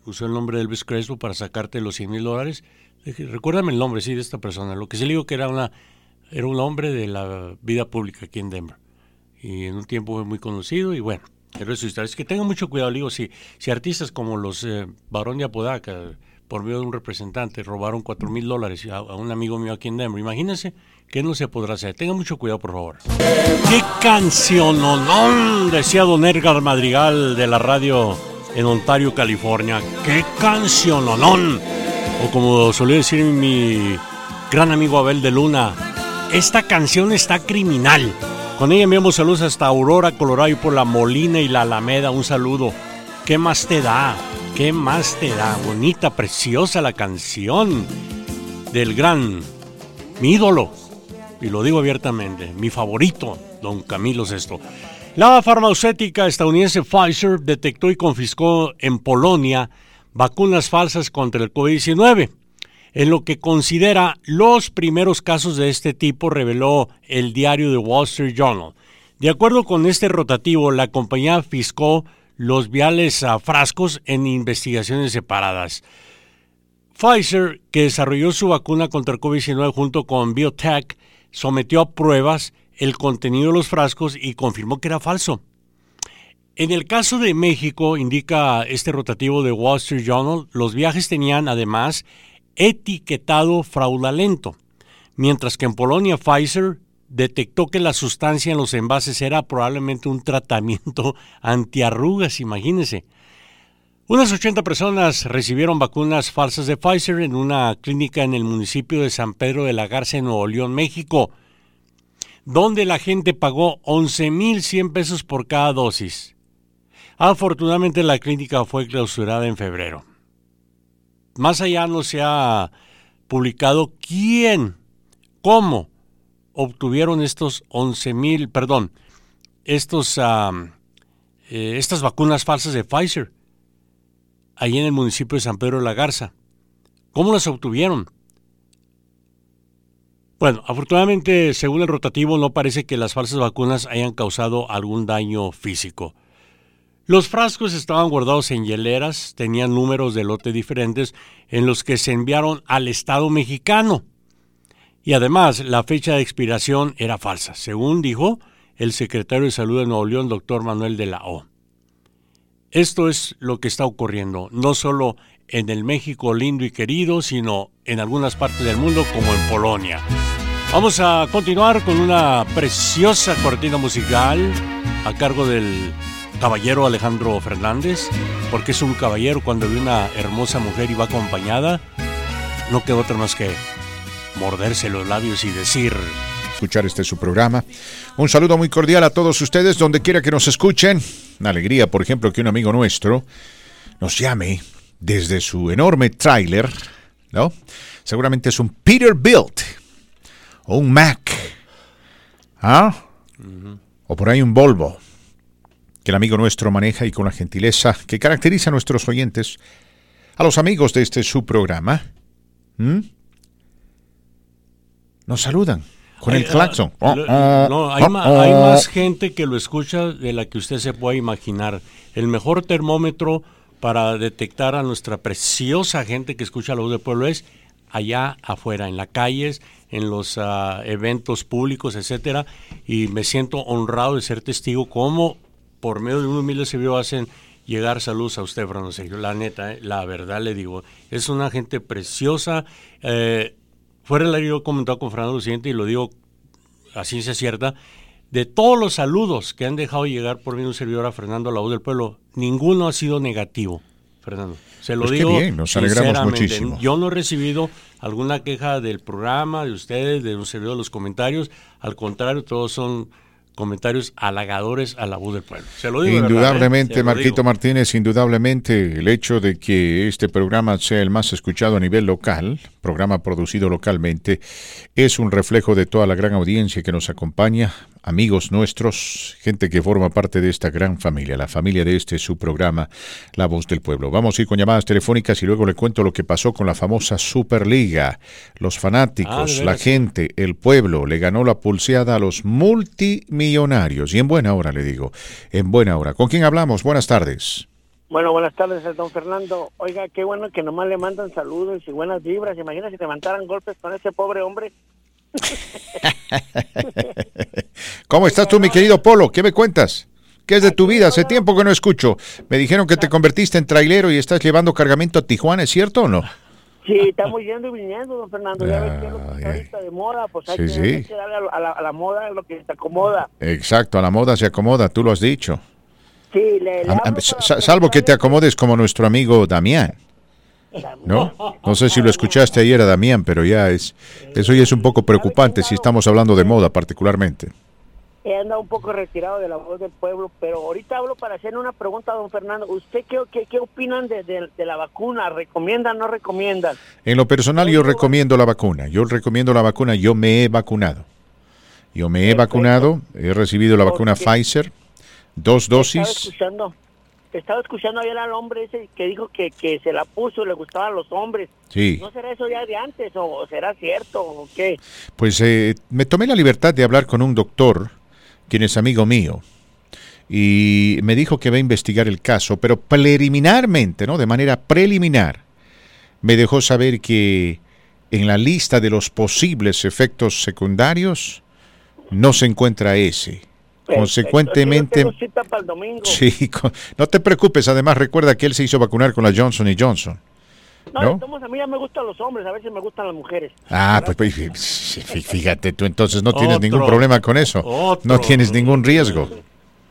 usó el nombre de Elvis Crespo para sacarte los 100 mil dólares. Recuérdame el nombre, sí, de esta persona. Lo que sí le digo que era una era un hombre de la vida pública aquí en Denver. Y en un tiempo fue muy conocido y bueno, eso es que tengan mucho cuidado, le digo, si, si artistas como los eh, Barón de Apodaca, por medio de un representante, robaron 4 mil dólares a, un amigo mío aquí en Denver, imagínense que no se podrá hacer. Tengan mucho cuidado, por favor. ¡Qué canción, Decía Don Edgar Madrigal de la radio en Ontario, California. ¡Qué canción, O como solía decir mi gran amigo Abel de Luna, esta canción está criminal. Con ella enviamos saludos hasta Aurora, Colorado y por la Molina y la Alameda. Un saludo. ¿Qué más te da? ¿Qué más te da? Bonita, preciosa la canción del gran, mi ídolo, y lo digo abiertamente, mi favorito, don Camilo Sesto. La farmacéutica estadounidense Pfizer detectó y confiscó en Polonia vacunas falsas contra el COVID-19. En lo que considera los primeros casos de este tipo, reveló el diario The Wall Street Journal. De acuerdo con este rotativo, la compañía fiscó los viales a frascos en investigaciones separadas. Pfizer, que desarrolló su vacuna contra el COVID-19 junto con Biotech, sometió a pruebas el contenido de los frascos y confirmó que era falso. En el caso de México, indica este rotativo de Wall Street Journal, los viajes tenían además etiquetado fraudulento, mientras que en Polonia Pfizer detectó que la sustancia en los envases era probablemente un tratamiento antiarrugas, imagínense. Unas 80 personas recibieron vacunas falsas de Pfizer en una clínica en el municipio de San Pedro de la Garza, en Nuevo León, México, donde la gente pagó 11.100 pesos por cada dosis. Afortunadamente la clínica fue clausurada en febrero. Más allá no se ha publicado quién, cómo obtuvieron estos 11 mil, perdón, estos, eh, estas vacunas falsas de Pfizer, ahí en el municipio de San Pedro de la Garza. ¿Cómo las obtuvieron? Bueno, afortunadamente, según el rotativo, no parece que las falsas vacunas hayan causado algún daño físico. Los frascos estaban guardados en hieleras, tenían números de lote diferentes en los que se enviaron al Estado mexicano. Y además, la fecha de expiración era falsa, según dijo el secretario de Salud de Nuevo León, doctor Manuel de la O. Esto es lo que está ocurriendo, no solo en el México lindo y querido, sino en algunas partes del mundo como en Polonia. Vamos a continuar con una preciosa cortina musical a cargo del caballero Alejandro Fernández, porque es un caballero cuando ve una hermosa mujer y va acompañada, no queda otra más que morderse los labios y decir... escuchar este su programa. Un saludo muy cordial a todos ustedes, donde quiera que nos escuchen. Una alegría, por ejemplo, que un amigo nuestro nos llame desde su enorme tráiler, ¿no? Seguramente es un Peterbilt o un Mac, ¿ah? O por ahí un Volvo, que el amigo nuestro maneja y con la gentileza que caracteriza a nuestros oyentes, a los amigos de este su programa, nos saludan con el Hay- claxon. ah, Oh, oh, no, hay, oh, ma- hay oh. más gente que lo escucha de la que usted se pueda imaginar. El mejor termómetro para detectar a nuestra preciosa gente que escucha la voz del pueblo es allá afuera, en las calles, en los ah, eventos públicos, etcétera. Y me siento honrado de ser testigo cómo por medio de un humilde servidor hacen llegar saludos a usted, Fernando Sergio. La neta, eh, la verdad le digo, es una gente preciosa. Eh, fuera del aire yo he comentado con Fernando lo siguiente y lo digo a ciencia cierta, de todos los saludos que han dejado llegar por mí un servidor a Fernando, la voz del pueblo, ninguno ha sido negativo, Fernando. Se lo Pues qué digo bien, nos alegramos sinceramente. muchísimo. Yo no he recibido alguna queja del programa, de ustedes, de un servidor de los comentarios. Al contrario, todos son comentarios halagadores a la voz del pueblo. Se lo digo de verdad, ¿eh? Indudablemente, Marquito digo. Martínez, indudablemente el hecho de que este programa sea el más escuchado a nivel local, programa producido localmente, es un reflejo de toda la gran audiencia que nos acompaña, amigos nuestros, gente que forma parte de esta gran familia, la familia de este su programa, La Voz del Pueblo. Vamos a ir con llamadas telefónicas y luego le cuento lo que pasó con la famosa Superliga. Los Ah, fanáticos, de la gente, el pueblo le ganó la pulseada a los multimillonarios. Y en buena hora, le digo, en buena hora. ¿Con quién hablamos? Buenas tardes. Bueno, buenas tardes, don Fernando. Oiga, qué bueno que nomás le mandan saludos y buenas vibras. Imagina si levantaran golpes con ese pobre hombre. ¿Cómo estás tú, mi querido Polo? ¿Qué me cuentas? ¿Qué es de tu vida? Hace tiempo que no escucho. Me dijeron que te convertiste en trailero y estás llevando cargamento a Tijuana, ¿es cierto o no? Sí, estamos yendo y viniendo, don Fernando. Ya ves que es lo que Ay, está ahorita de moda, pues hay, Sí, que, sí. hay que darle a, la- a la, a la moda lo que se acomoda. Exacto, a la moda se acomoda, tú lo has dicho. Sí, le, le A- salvo que te acomodes como nuestro amigo Damián, ¿no? No sé si lo escuchaste ayer a Damián, pero ya es, eso ya es un poco preocupante si estamos hablando de moda particularmente. He andado un poco retirado de la voz del pueblo, pero ahorita hablo para hacerle una pregunta don Fernando. ¿Usted qué, qué, qué opinan de, de- de la vacuna? ¿Recomiendan o no recomiendan? En lo personal yo recomiendo la vacuna. Yo recomiendo la vacuna. Yo me he vacunado. Yo me he Perfecto. vacunado. He recibido la vacuna Pfizer. Dos Estaba dosis. Estaba escuchando ayer al hombre ese que dijo que, que se la puso y le gustaban los hombres. Sí. ¿No será eso ya de antes o, o será cierto o qué? Pues eh, me tomé la libertad de hablar con un doctor, quien es amigo mío. Y me dijo que va a investigar el caso, pero preliminarmente, ¿no? De manera preliminar, me dejó saber que en la lista de los posibles efectos secundarios no se encuentra ese. Consecuentemente, Yo tengo cita para el domingo. sí, con- no te preocupes, además recuerda que él se hizo vacunar con la Johnson y Johnson. No, ¿no? entonces a mí ya me gustan los hombres, a veces me gustan las mujeres. Ah, pues, pues, fí- fí- fíjate, tú entonces no tienes Otro. ningún problema con eso. Otro. No tienes ningún riesgo.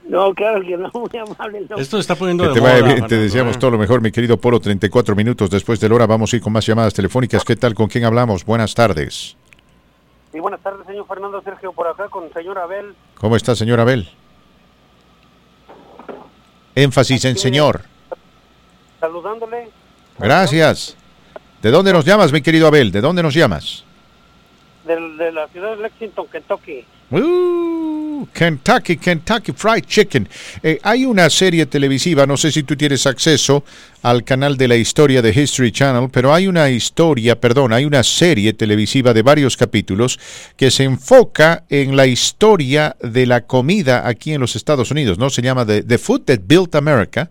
No, claro que no, muy amable. no. Esto está poniendo Que de te moda. bien, te deseamos ¿eh? todo lo mejor, mi querido Polo. 34 minutos después de la hora, vamos a ir con más llamadas telefónicas. ¿Qué tal? ¿Con quién hablamos? Buenas tardes. Sí, buenas tardes, señor Fernando Sergio, por acá con señor Abel. ¿Cómo está, señor Abel? Énfasis en señor. Saludándole. Gracias. ¿De dónde nos llamas, mi querido Abel? ¿De dónde nos llamas? del- de la ciudad de Lexington, Kentucky. Uh, Kentucky, Kentucky Fried Chicken. Eh, hay una serie televisiva, no sé si tú tienes acceso al canal de la historia de History Channel, pero hay una historia, perdón, hay una serie televisiva de varios capítulos que se enfoca en la historia de la comida aquí en los Estados Unidos, ¿no? Se llama The, The Food That Built America,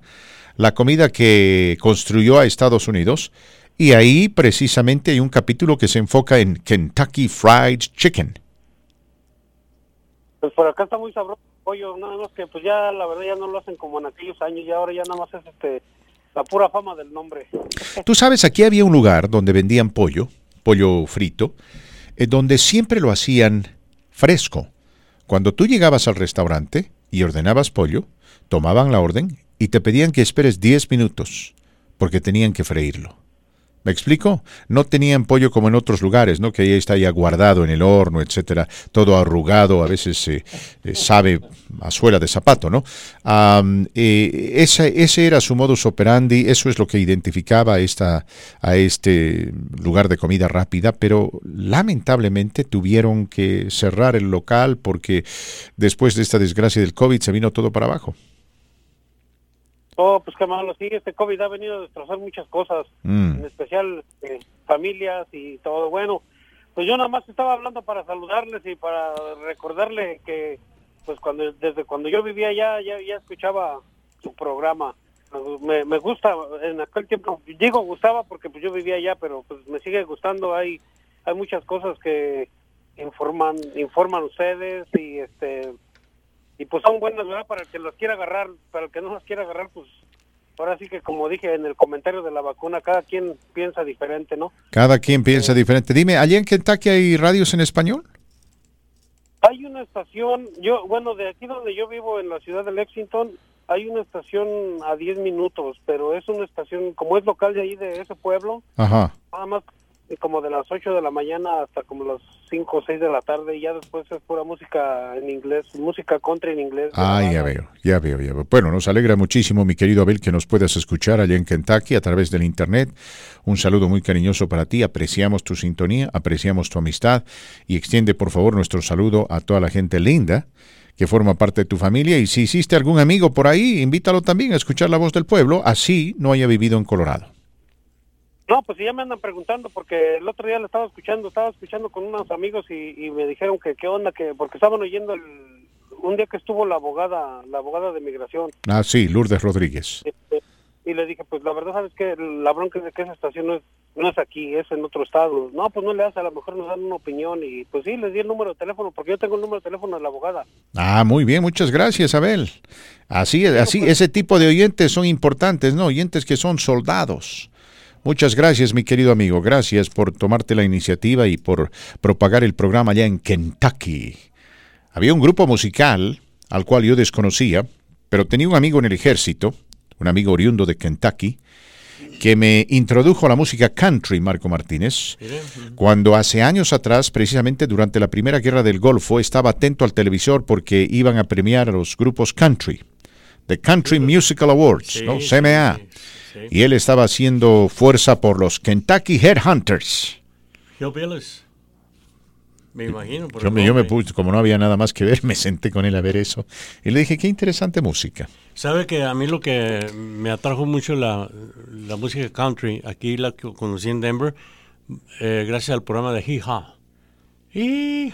la comida que construyó a Estados Unidos. Y ahí precisamente hay un capítulo que se enfoca en Kentucky Fried Chicken. Pues por acá está muy sabroso el pollo, nada más que pues ya la verdad ya no lo hacen como en aquellos años, ya ahora ya nada más es este la pura fama del nombre. Tú sabes, aquí había un lugar donde vendían pollo, pollo frito, eh, donde siempre lo hacían fresco. Cuando tú llegabas al restaurante y ordenabas pollo, tomaban la orden y te pedían que esperes 10 minutos, porque tenían que freírlo. ¿Me explico? No tenían pollo como en otros lugares, ¿no? Que ahí está ya guardado en el horno, etcétera, todo arrugado, a veces eh, eh, sabe a suela de zapato, ¿no? Am, eh, ese, ese era su modus operandi, eso es lo que identificaba esta, a este lugar de comida rápida, pero lamentablemente tuvieron que cerrar el local porque después de esta desgracia del COVID se vino todo para abajo. Oh, pues qué malo, sí, este COVID ha venido a destrozar muchas cosas, Mm. en especial eh, familias y todo. Bueno, pues yo nada más estaba hablando para saludarles y para recordarle que pues cuando desde cuando yo vivía allá ya, ya escuchaba su programa. Me, me gusta, en aquel tiempo, digo gustaba porque pues yo vivía allá, pero pues me sigue gustando. Hay, hay muchas cosas que informan, informan ustedes y este y pues son buenas, ¿verdad? Para el que las quiera agarrar, para el que no las quiera agarrar, pues ahora sí que como dije en el comentario de la vacuna, cada quien piensa diferente, ¿no? Cada quien piensa diferente. Dime, ¿allá en Kentucky hay radios en español? Hay una estación, yo, bueno, de aquí donde yo vivo, en la ciudad de Lexington, hay una estación a 10 minutos, pero es una estación, como es local de ahí, de ese pueblo, Ajá. nada más como de las 8 de la mañana hasta como las 5 o 6 de la tarde, y ya después es pura música en inglés, música country en inglés. Ah, ya veo, ya veo, ya veo. Bueno, nos alegra muchísimo, mi querido Abel, que nos puedas escuchar allá en Kentucky a través del Internet. Un saludo muy cariñoso para ti. Apreciamos tu sintonía, apreciamos tu amistad y extiende, por favor, nuestro saludo a toda la gente linda que forma parte de tu familia. Y si hiciste algún amigo por ahí, invítalo también a escuchar la voz del pueblo, así no haya vivido en Colorado. No, pues ya me andan preguntando porque el otro día le estaba escuchando, estaba escuchando con unos amigos y, y me dijeron que qué onda, que porque estaban oyendo el, un día que estuvo la abogada, la abogada de migración. Ah, sí, Lourdes Rodríguez. este, y le dije, pues la verdad sabes que la bronca es de que esa estación no es, no es aquí, es en otro estado. No, pues no le hace, a lo mejor nos dan una opinión y pues sí, les di el número de teléfono porque yo tengo el número de teléfono de la abogada. Ah, muy bien, muchas gracias, Abel. Así, así, ese tipo de oyentes son importantes, ¿no? Oyentes que son soldados. Muchas gracias, mi querido amigo. Gracias por tomarte la iniciativa y por propagar el programa allá en Kentucky. Había un grupo musical al cual yo desconocía, pero tenía un amigo en el ejército, un amigo oriundo de Kentucky, que me introdujo a la música country, Marco Martínez, cuando hace años atrás, precisamente durante la Primera Guerra del Golfo, estaba atento al televisor porque iban a premiar a los grupos country, The Country Musical Awards, ¿no? CMA. sí, sí. Y él estaba haciendo fuerza por los Kentucky Headhunters. Hillbillies. Me imagino. por Yo me, yo me puse, como no había nada más que ver, me senté con él a ver eso. Y le dije, qué interesante música. Sabe que a mí lo que me atrajo mucho la, la música country, aquí la que conocí en Denver, eh, gracias al programa de Hee Ha.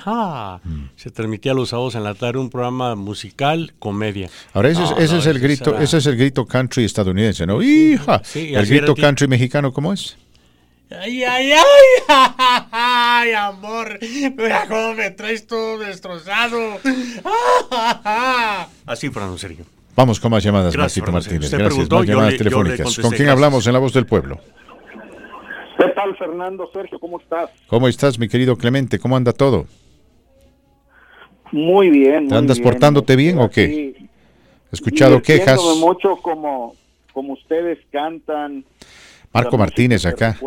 Ha. Mm. Se transmitía los sábados en la tarde un programa musical, comedia. Ahora, ese, es- ese no, es el grito, ese es el grito country estadounidense, ¿no? ¡Hija! Sí, el grito country mexicano, ¿cómo es? Ay, ay, ay, ay, amor. Mira cómo me traes todo destrozado. Así, Fernando Sergio. Vamos con más llamadas, Gracias, Martito. Martínez. Gracias, más llamadas le- telefónicas. ¿Con quién hablamos en La Voz del Pueblo? ¿Qué tal, Fernando? Sergio, ¿cómo estás? ¿Cómo estás, mi querido Clemente? ¿Cómo anda todo? Muy bien. ¿Te muy andas bien. portándote bien o qué? He escuchado quejas. mucho como, como ustedes cantan. Marco Martínez acá.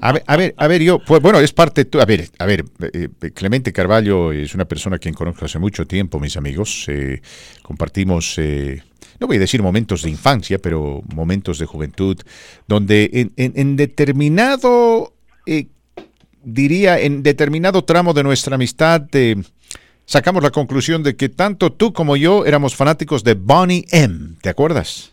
A ver, a ver, a ver, yo, pues bueno, es parte, tu- a ver, a ver, eh, eh, Clemente Carballo es una persona a quien conozco hace mucho tiempo, mis amigos. eh, compartimos, eh, no voy a decir momentos de infancia, pero momentos de juventud, donde en, en- en determinado, eh, diría, en determinado tramo de nuestra amistad, eh, sacamos la conclusión de que tanto tú como yo éramos fanáticos de Bonnie M. ¿Te acuerdas?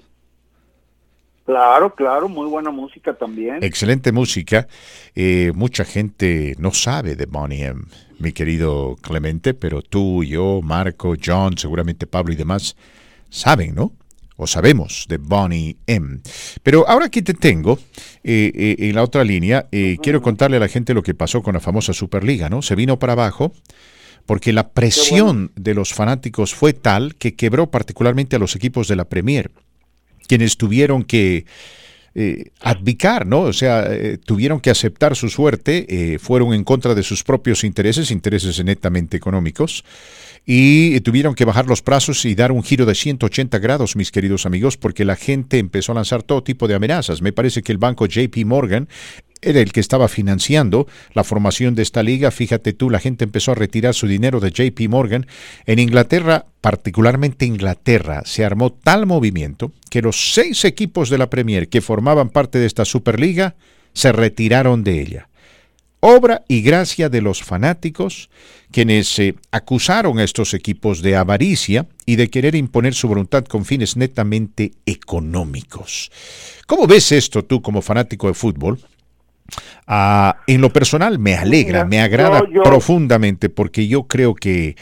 Claro, claro, muy buena música también. Excelente música. Eh, mucha gente no sabe de Bonnie M, mi querido Clemente, pero tú, yo, Marco, John, seguramente Pablo y demás saben, ¿no? O sabemos de Bonnie M. Pero ahora que te tengo eh, eh, en la otra línea, eh, quiero contarle a la gente lo que pasó con la famosa Superliga, ¿no? Se vino para abajo porque la presión de los fanáticos fue tal que quebró particularmente a los equipos de la Premier quienes tuvieron que eh, abdicar, ¿no? O sea, eh, tuvieron que aceptar su suerte, eh, fueron en contra de sus propios intereses, intereses netamente económicos, y eh, tuvieron que bajar los brazos y dar un giro de 180 grados, mis queridos amigos, porque la gente empezó a lanzar todo tipo de amenazas. Me parece que el banco JP Morgan era el que estaba financiando la formación de esta liga. Fíjate tú, la gente empezó a retirar su dinero de JP Morgan. En Inglaterra, particularmente Inglaterra, se armó tal movimiento que los seis equipos de la Premier que formaban parte de esta Superliga se retiraron de ella. Obra y gracia de los fanáticos, quienes eh, acusaron a estos equipos de avaricia y de querer imponer su voluntad con fines netamente económicos. ¿Cómo ves esto tú como fanático de fútbol? Ah, en lo personal me alegra, me agrada yo- yo- profundamente porque yo creo que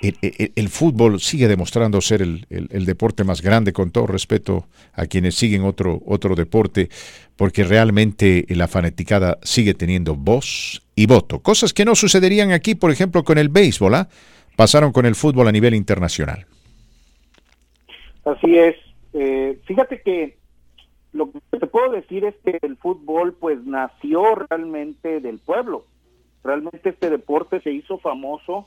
el, el- el fútbol sigue demostrando ser el, deporte más grande, con todo respeto a quienes siguen otro, otro deporte, porque realmente la fanaticada sigue teniendo voz y voto. Cosas que no sucederían aquí, por ejemplo, con el béisbol, ¿ah? pasaron con el fútbol a nivel internacional. Así es. Eh, fíjate que lo que te puedo decir es que el fútbol pues nació realmente del pueblo. Realmente este deporte se hizo famoso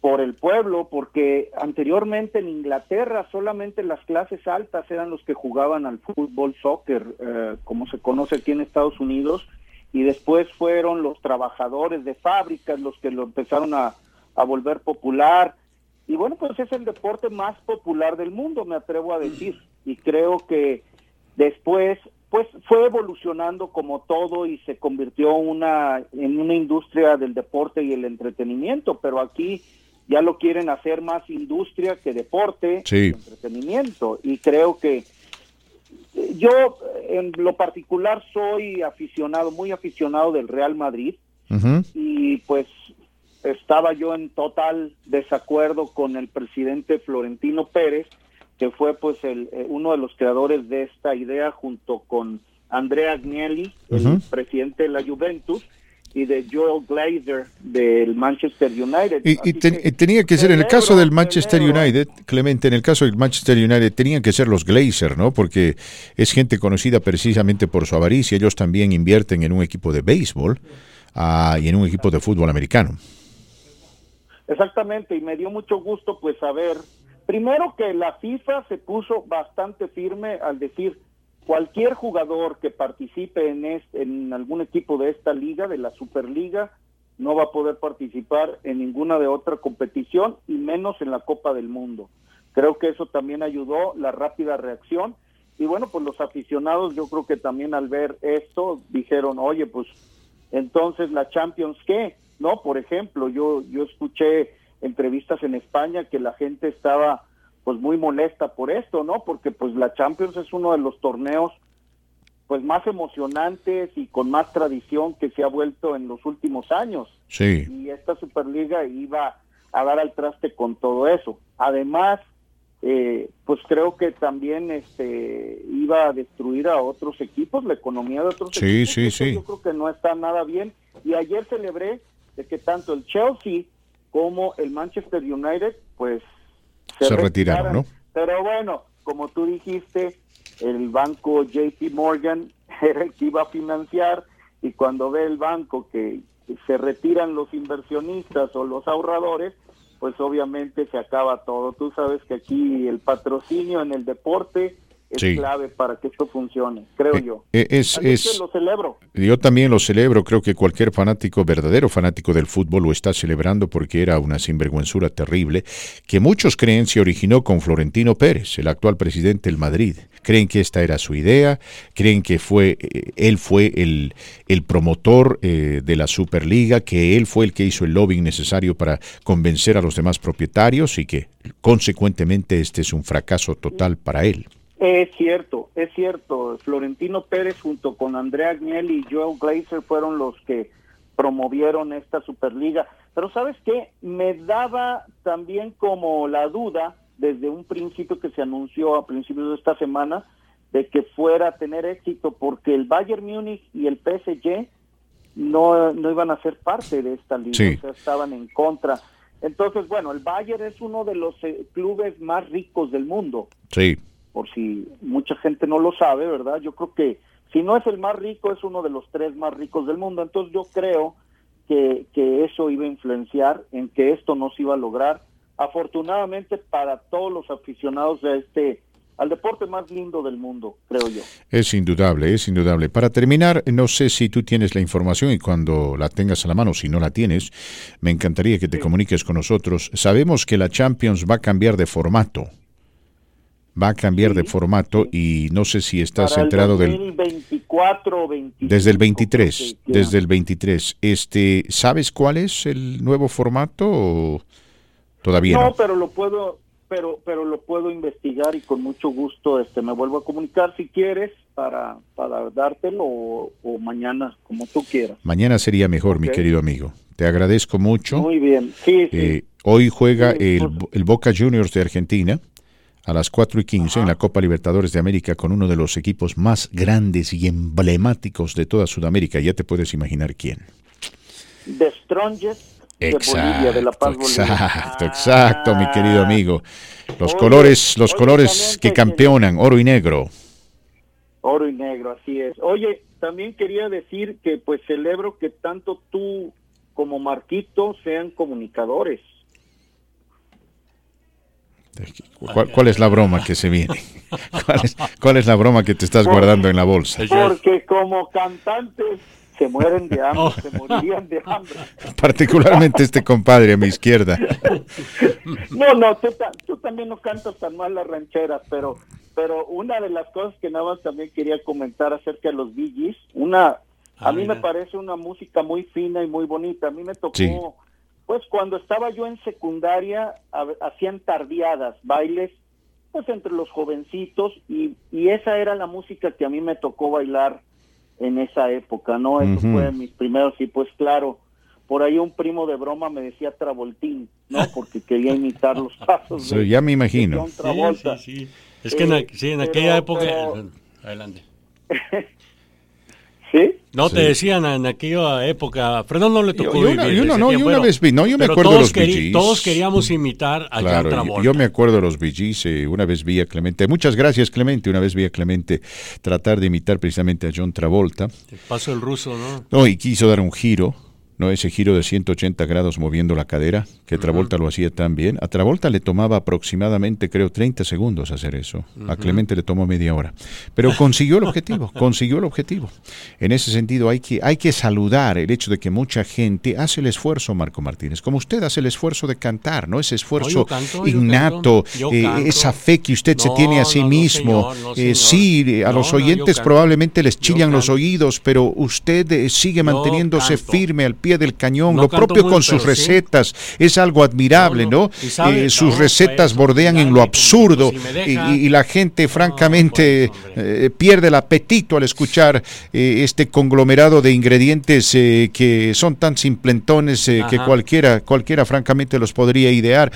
por el pueblo porque anteriormente en Inglaterra solamente las clases altas eran los que jugaban al fútbol soccer, eh, como se conoce aquí en Estados Unidos, y después fueron los trabajadores de fábricas los que lo empezaron a, a volver popular. Y bueno, pues es el deporte más popular del mundo, me atrevo a decir. Y creo que después, pues fue evolucionando como todo y se convirtió una, en una industria del deporte y el entretenimiento. Pero aquí ya lo quieren hacer más industria que deporte Sí. y entretenimiento. Y creo que eh, yo, en lo particular, soy aficionado, muy aficionado del Real Madrid y pues estaba yo en total desacuerdo con el presidente Florentino Pérez, que fue pues el, eh, uno de los creadores de esta idea junto con Andrea Agnelli, el presidente de la Juventus, y de Joel Glazer del Manchester United. Y, y ten- que tenía que ser, en el caso del Manchester. United, Clemente, en el caso del Manchester United, tenían que ser los Glazer, ¿no? Porque es gente conocida precisamente por su avaricia. Ellos también invierten en un equipo de béisbol ah, y en un equipo de fútbol americano. Exactamente, y me dio mucho gusto pues saber, primero que la FIFA se puso bastante firme al decir cualquier jugador que participe en, este, en algún equipo de esta liga, de la Superliga, no va a poder participar en ninguna de otra competición y menos en la Copa del Mundo. Creo que eso también ayudó la rápida reacción y bueno, pues los aficionados yo creo que también al ver esto dijeron, oye, pues entonces la Champions qué, ¿no? Por ejemplo, yo yo escuché entrevistas en España que la gente estaba pues muy molesta por esto, ¿no? Porque pues la Champions es uno de los torneos pues más emocionantes y con más tradición que se ha vuelto en los últimos años Sí. y esta Superliga iba a dar al traste con todo eso. Además, eh, pues creo que también este iba a destruir a otros equipos, la economía de otros Sí, equipos. sí, Eso sí. Yo creo que no está nada bien. Y ayer celebré de que tanto el Chelsea como el Manchester United, pues Se retiraron, ¿no? Pero bueno, como tú dijiste, el banco JP Morgan era el que iba a financiar y cuando ve el banco que se retiran los inversionistas o los ahorradores, pues obviamente se acaba todo. Tú sabes que aquí el patrocinio en el deporte es Sí. clave para que esto funcione, creo Eh, yo. eh, es- Así es- que lo celebro. Yo también lo celebro, creo que cualquier fanático, verdadero fanático del fútbol lo está celebrando porque era una sinvergüenzura terrible que muchos creen se originó con Florentino Pérez, el actual presidente del Madrid. Creen que esta era su idea, creen que fue eh, él fue el, el promotor eh, de la Superliga, que él fue el que hizo el lobbying necesario para convencer a los demás propietarios y que consecuentemente este es un fracaso total para él. Es cierto, es cierto. Florentino Pérez junto con Andrea Agnelli y Joel Glazer fueron los que promovieron esta Superliga. Pero sabes qué, me daba también como la duda desde un principio que se anunció a principios de esta semana de que fuera a tener éxito porque el Bayern Múnich y el PSG no, no iban a ser parte de esta liga, Sí. o sea, estaban en contra. Entonces, bueno, el Bayern es uno de los eh, clubes más ricos del mundo Sí, por si mucha gente no lo sabe, ¿verdad? Yo creo que si no es el más rico, es uno de los tres más ricos del mundo. Entonces yo creo que, que eso iba a influenciar en que esto no se iba a lograr. Afortunadamente para todos los aficionados de este al deporte más lindo del mundo, creo yo. Es indudable, es indudable. Para terminar, no sé si tú tienes la información y cuando la tengas a la mano, si no la tienes, me encantaría que te comuniques con nosotros. Sabemos que la Champions va a cambiar de formato. Va a cambiar de formato y no sé si estás enterado del 2024 o 25, desde el creo 23, que queda. desde el 23. Este, ¿sabes cuál es el nuevo formato o todavía no, no? pero lo puedo, pero, pero lo puedo investigar y con mucho gusto, este, me vuelvo a comunicar si quieres para, para dártelo o, o mañana, como tú quieras. Mañana sería mejor, mi querido amigo. Te agradezco mucho. Muy bien, sí, sí. Eh, hoy juega Sí, el, pues- el Boca Juniors de Argentina a las 4 y 15 en la Copa Libertadores de América con uno de los equipos más grandes y emblemáticos de toda Sudamérica. Ya te puedes imaginar quién. The Strongest de Bolivia, de La Paz, Bolivia. exacto, exacto, mi querido Ah. amigo. Los colores, los colores que- campeonan, oro y negro. Oro y negro, así es. Oye, también quería decir que pues celebro que tanto tú como Marquito sean comunicadores. ¿Cuál, cuál es la broma que se viene? ¿Cuál es, cuál es la broma que te estás guardando en la bolsa? Porque como cantantes se mueren de hambre, se morirían de hambre. Particularmente este compadre a mi izquierda. No, no, tú, ta- tú también no cantas tan mal las rancheras, pero pero una de las cosas que nada más también quería comentar acerca de los Bee Gees, una, a Ah, mí me parece una música muy fina y muy bonita. A mí me tocó, Sí. Pues cuando estaba yo en secundaria, a- hacían tardeadas, bailes, pues entre los jovencitos, y, y esa era la música que a mí me tocó bailar en esa época, ¿no? Eso Ujú. fue mis primeros, y pues claro, por ahí un primo de broma me decía Travoltín, ¿no? Porque quería imitar los pasos. De- ya me de imagino. John Travolta. sí, sí. Es que en, Eh, aqu- sí, en pero- aquella época... pero- Adelante. ¿Sí? No, Sí. te decían en aquella época, Fernando no le tocó Yo- yo una- vivir yo no, no, yo una vez vi- no, yo me acuerdo de los queri- Gees. Todos queríamos imitar a John Claro, yo, Travolta. yo me acuerdo de los Bee Gees, eh, una vez vi a Clemente, muchas gracias Clemente, una vez vi a Clemente tratar de imitar precisamente a John Travolta, El paso del ruso, ¿no? no, y quiso dar un giro, no ese giro de 180 grados moviendo la cadera, que Travolta lo hacía tan bien, a Travolta le tomaba aproximadamente, creo, 30 segundos hacer eso, a Clemente le tomó media hora, pero consiguió el objetivo, consiguió el objetivo. En ese sentido hay que, hay que saludar el hecho de que mucha gente hace el esfuerzo, Marco Martínez, como usted hace el esfuerzo de cantar, ¿no? Ese esfuerzo yo canto, yo innato, canto, yo eh, esa fe que usted se tiene a sí no, mismo. señor, Eh, sí, a los oyentes probablemente les chillan los oídos, pero usted eh, sigue manteniéndose firme al pie del cañón. No Lo propio con sus pero sí. recetas es algo admirable, No, Eh, sus no, recetas pues, bordean en lo absurdo si y, la gente francamente pues, eh, pierde el apetito al escuchar eh, este conglomerado de ingredientes que son tan simplentones que cualquiera, cualquiera francamente los podría idear.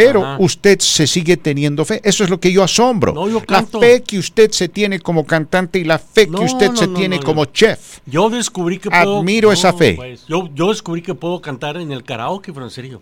Pero Ajá. usted se sigue teniendo fe. Eso es lo que yo asombro. No, yo la fe que usted se tiene como cantante y la fe No, que usted no, se tiene como chef. Yo descubrí que puedo... Admiro esa fe. pues, yo, yo descubrí que puedo cantar en el karaoke, pero en serio.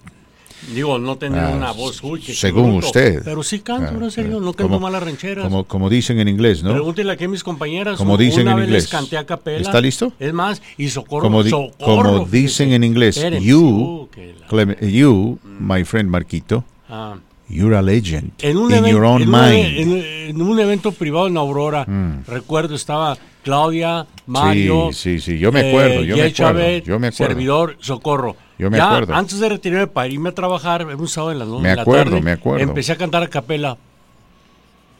Digo, no tener Ah, una voz, uy, que según usted. Pero sí canto, Ah, en serio, ah, no canto como- malas rancheras. Como, como dicen en inglés, ¿no? Pregúntele aquí a mis compañeras. Como una dicen en vez inglés. les canté a capela. ¿Está listo? Es más, y socorro, Como, di- socorro. como dicen en inglés, you, uh, la- you, my friend Marquito, Ah. you're a legend En un, in even- your own en un- mind. en- en un evento privado en Aurora, Mm. recuerdo, estaba Claudia, Mario, Sí, sí, sí, yo me acuerdo, yo me Jay acuerdo, Chávez, yo me acuerdo. servidor, socorro. Yo me Ya, acuerdo. Antes de retirarme para irme a trabajar, un sábado en la, no- Me en la acuerdo, tarde, me acuerdo. empecé a cantar a capela.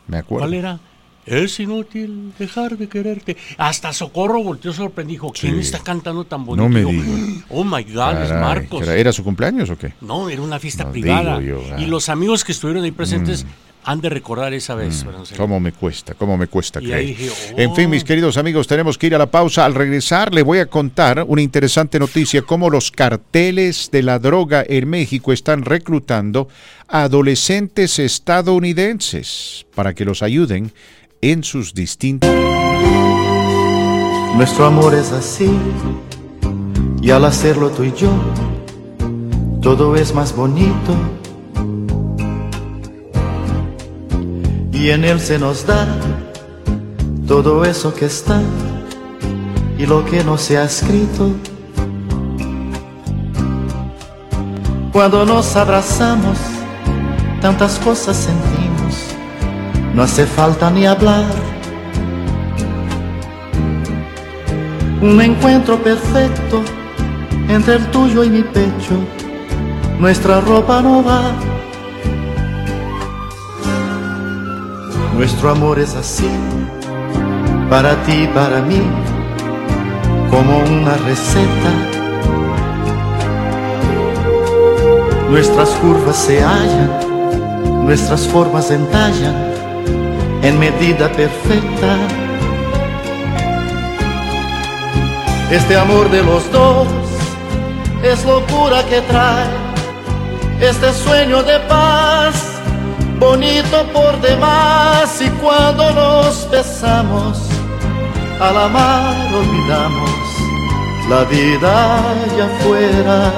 Me acuerdo. ¿Cuál era? Es inútil dejar de quererte. Hasta Socorro volteó sorprendido. ¿quién Sí. está cantando tan bonito? No me. Oh my God, es Marcos. ¿era- ¿Era su cumpleaños o qué? No, era una fiesta No, privada. yo, ah. Y los amigos que estuvieron ahí presentes han de recordar esa vez. serio. ¿Cómo me cuesta? ¿Cómo me cuesta creer? En fin, oh. mis queridos amigos, tenemos que ir a la pausa. Al regresar, le voy a contar una interesante noticia: cómo los carteles de la droga en México están reclutando adolescentes estadounidenses para que los ayuden en sus distintos. Nuestro amor es así, y al hacerlo tú y yo, todo es más bonito. Y en él se nos da todo eso que está y lo que no se ha escrito. Cuando nos abrazamos, tantas cosas sentimos, no hace falta ni hablar. Un encuentro perfecto entre el tuyo y mi pecho. Nuestra ropa no va. Nuestro amor es así, para ti y para mí, como una receta. Nuestras curvas se hallan, nuestras formas entallan en medida perfecta. Este amor de los dos es locura que trae este sueño de paz, bonito por demás. Y cuando nos besamos, al amar olvidamos la vida allá afuera.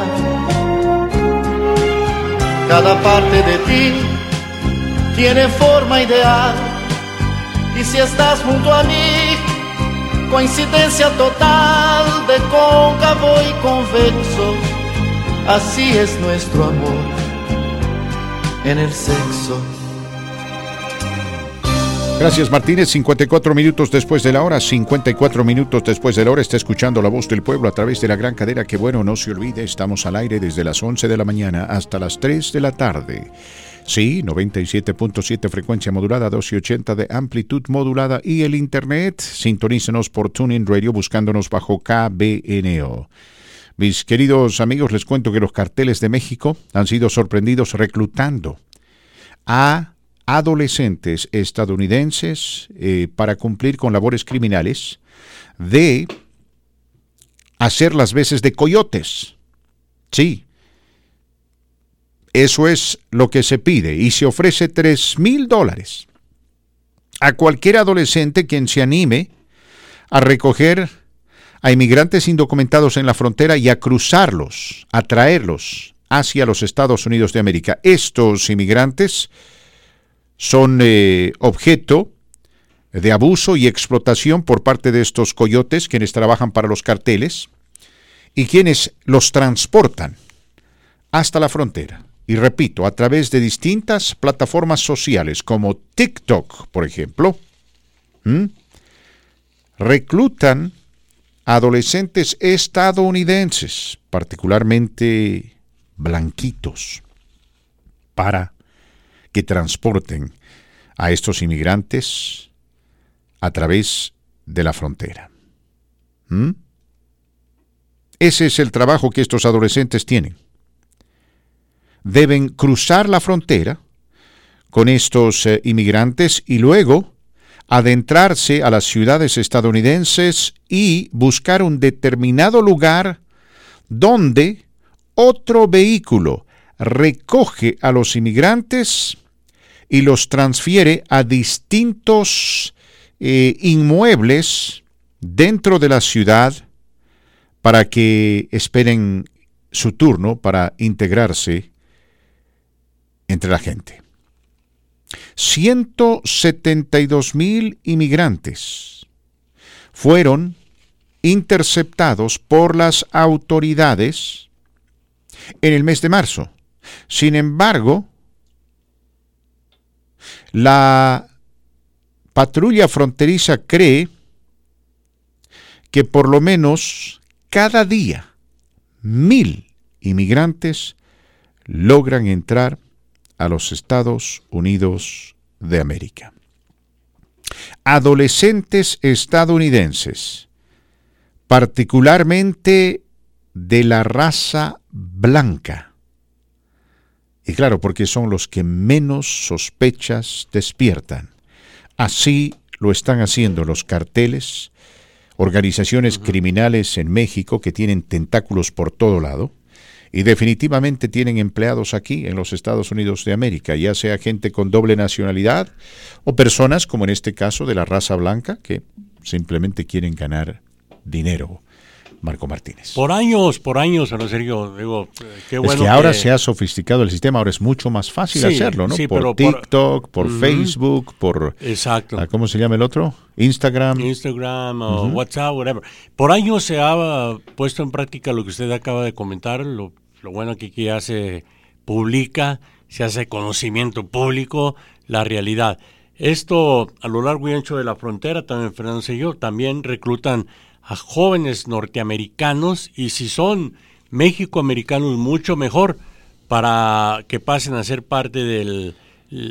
Cada parte de ti tiene forma ideal, y si estás junto a mí, coincidencia total de cóncavo y convexo. Así es nuestro amor en el sexo. Gracias Martínez, 54 minutos después de la hora, 54 minutos después de la hora está escuchando la voz del pueblo a través de la gran cadena que bueno, no se olvide, estamos al aire desde las 11 de la mañana hasta las 3 de la tarde. Sí, 97.7 frecuencia modulada, 1280 de amplitud modulada y el internet, sintonícenos por TuneIn Radio buscándonos bajo KBNO. Mis queridos amigos, les cuento que los carteles de México han sido sorprendidos reclutando a adolescentes estadounidenses eh, para cumplir con labores criminales de hacer las veces de coyotes. Sí. Eso es lo que se pide y se ofrece tres mil dólares a cualquier adolescente quien se anime a recoger a inmigrantes indocumentados en la frontera y a cruzarlos, a traerlos hacia los Estados Unidos de América. Estos inmigrantes son eh, objeto de abuso y explotación por parte de estos coyotes quienes trabajan para los carteles y quienes los transportan hasta la frontera. Y repito, a través de distintas plataformas sociales como TikTok, por ejemplo, reclutan adolescentes estadounidenses, particularmente blanquitos, para que transporten a estos inmigrantes a través de la frontera. Ese es el trabajo que estos adolescentes tienen. Deben cruzar la frontera con estos eh, inmigrantes y luego adentrarse a las ciudades estadounidenses y buscar un determinado lugar donde otro vehículo recoge a los inmigrantes y los transfiere a distintos eh, inmuebles dentro de la ciudad para que esperen su turno para integrarse entre la gente. 172 mil inmigrantes fueron interceptados por las autoridades en el mes de marzo. Sin embargo, la patrulla fronteriza cree que por lo menos cada día mil inmigrantes logran entrar a los Estados Unidos de América. Adolescentes estadounidenses, particularmente de la raza blanca. Y claro, porque son los que menos sospechas despiertan. Así lo están haciendo los carteles, organizaciones criminales en México que tienen tentáculos por todo lado y definitivamente tienen empleados aquí en los Estados Unidos de América, ya sea gente con doble nacionalidad o personas como en este caso de la raza blanca que simplemente quieren ganar dinero. Marco Martínez. Por años, por años, en serio, digo, qué bueno. es que ahora se ha sofisticado el sistema, ahora es mucho más fácil Sí, hacerlo, ¿no? sí, por TikTok, por. Facebook, por... Exacto. ah, ¿Cómo se llama el otro? Instagram. Instagram o. WhatsApp, whatever. Por años se ha uh, puesto en práctica lo que usted acaba de comentar, lo, lo bueno que aquí ya se publica, se hace conocimiento público, la realidad. Esto a lo largo y ancho de la frontera, también Fernando yo, también reclutan a jóvenes norteamericanos y si son México-americanos mucho mejor para que pasen a ser parte de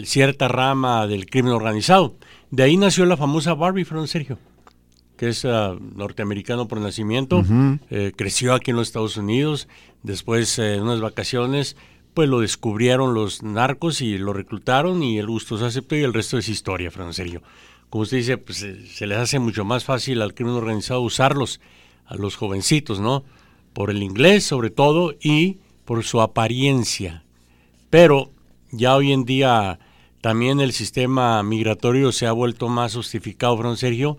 cierta rama del crimen organizado. De ahí nació la famosa Barbie, Fernando Sergio, que es ah, norteamericano por nacimiento, eh, creció aquí en los Estados Unidos, después eh, en unas vacaciones, pues lo descubrieron los narcos y lo reclutaron y el gusto se aceptó y el resto es historia, Fernando Sergio. Como usted dice, pues se les hace mucho más fácil al crimen organizado usarlos, a los jovencitos, ¿no? Por el inglés sobre todo y por su apariencia. Pero ya hoy en día también el sistema migratorio se ha vuelto más justificado, Fran Sergio.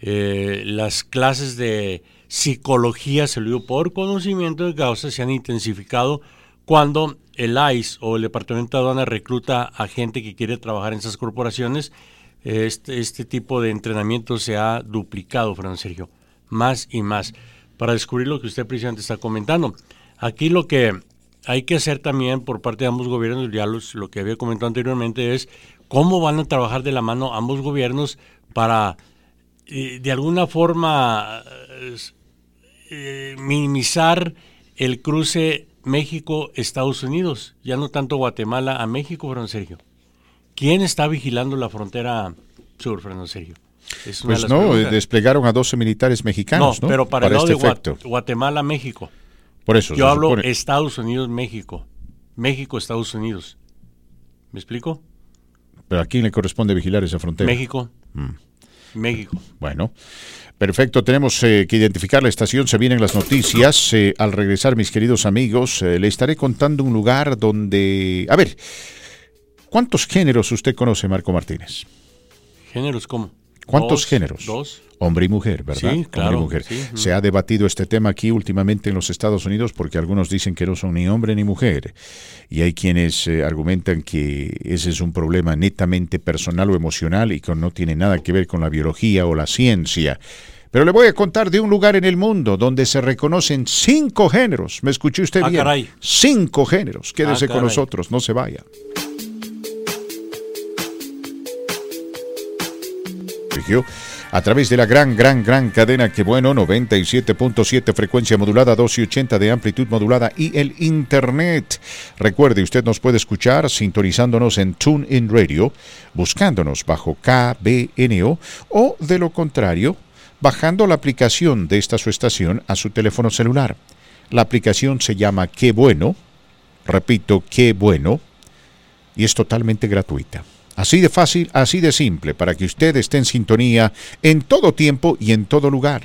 Eh, las clases de psicología, se lo digo por conocimiento de causa, se han intensificado cuando el ICE o el Departamento de Aduana recluta a gente que quiere trabajar en esas corporaciones. Este, este tipo de entrenamiento se ha duplicado, Fran Sergio, más y más, para descubrir lo que usted precisamente está comentando. Aquí lo que hay que hacer también por parte de ambos gobiernos, ya los- lo que había comentado anteriormente, es cómo van a trabajar de la mano ambos gobiernos para, eh, de alguna forma, eh, minimizar el cruce México-Estados Unidos, ya no tanto Guatemala a México, Fernando Sergio. ¿Quién está vigilando la frontera sur, Fernando Sergio? Es una Pues no, preguntas. desplegaron a 12 militares mexicanos, ¿no? pero para, el lado este de efecto. Guatemala, México. Por eso, Yo hablo supone- Estados Unidos, México. México, Estados Unidos. ¿Me explico? Pero ¿a quién le corresponde vigilar esa frontera? México. Mm. México. Bueno, perfecto. Tenemos eh, que identificar la estación. Se vienen las noticias. Eh, al regresar, mis queridos amigos, eh, le estaré contando un lugar donde... A ver, ¿cuántos géneros usted conoce, Marco Martínez? ¿Géneros cómo? ¿Cuántos Dos, géneros? Dos. Hombre y mujer, ¿verdad? Sí, claro, Hombre y mujer. sí. Se ha debatido este tema aquí últimamente en los Estados Unidos porque algunos dicen que no son ni hombre ni mujer. Y hay quienes eh, argumentan que ese es un problema netamente personal o emocional y que no tiene nada que ver con la biología o la ciencia. Pero le voy a contar de un lugar en el mundo donde se reconocen cinco géneros. ¿Me escuchó usted Ah, bien? caray. Cinco géneros. Quédese Ah, con caray. nosotros, no se vaya. A través de la gran, gran, gran cadena que bueno, 97.7 frecuencia modulada, 280 de amplitud modulada y el internet. Recuerde, usted nos puede escuchar sintonizándonos en TuneIn Radio, buscándonos bajo KBNO o de lo contrario, bajando la aplicación de esta su estación a su teléfono celular. La aplicación se llama Qué Bueno, repito, Qué Bueno, y es totalmente gratuita. Así de fácil, así de simple, para que usted esté en sintonía en todo tiempo y en todo lugar.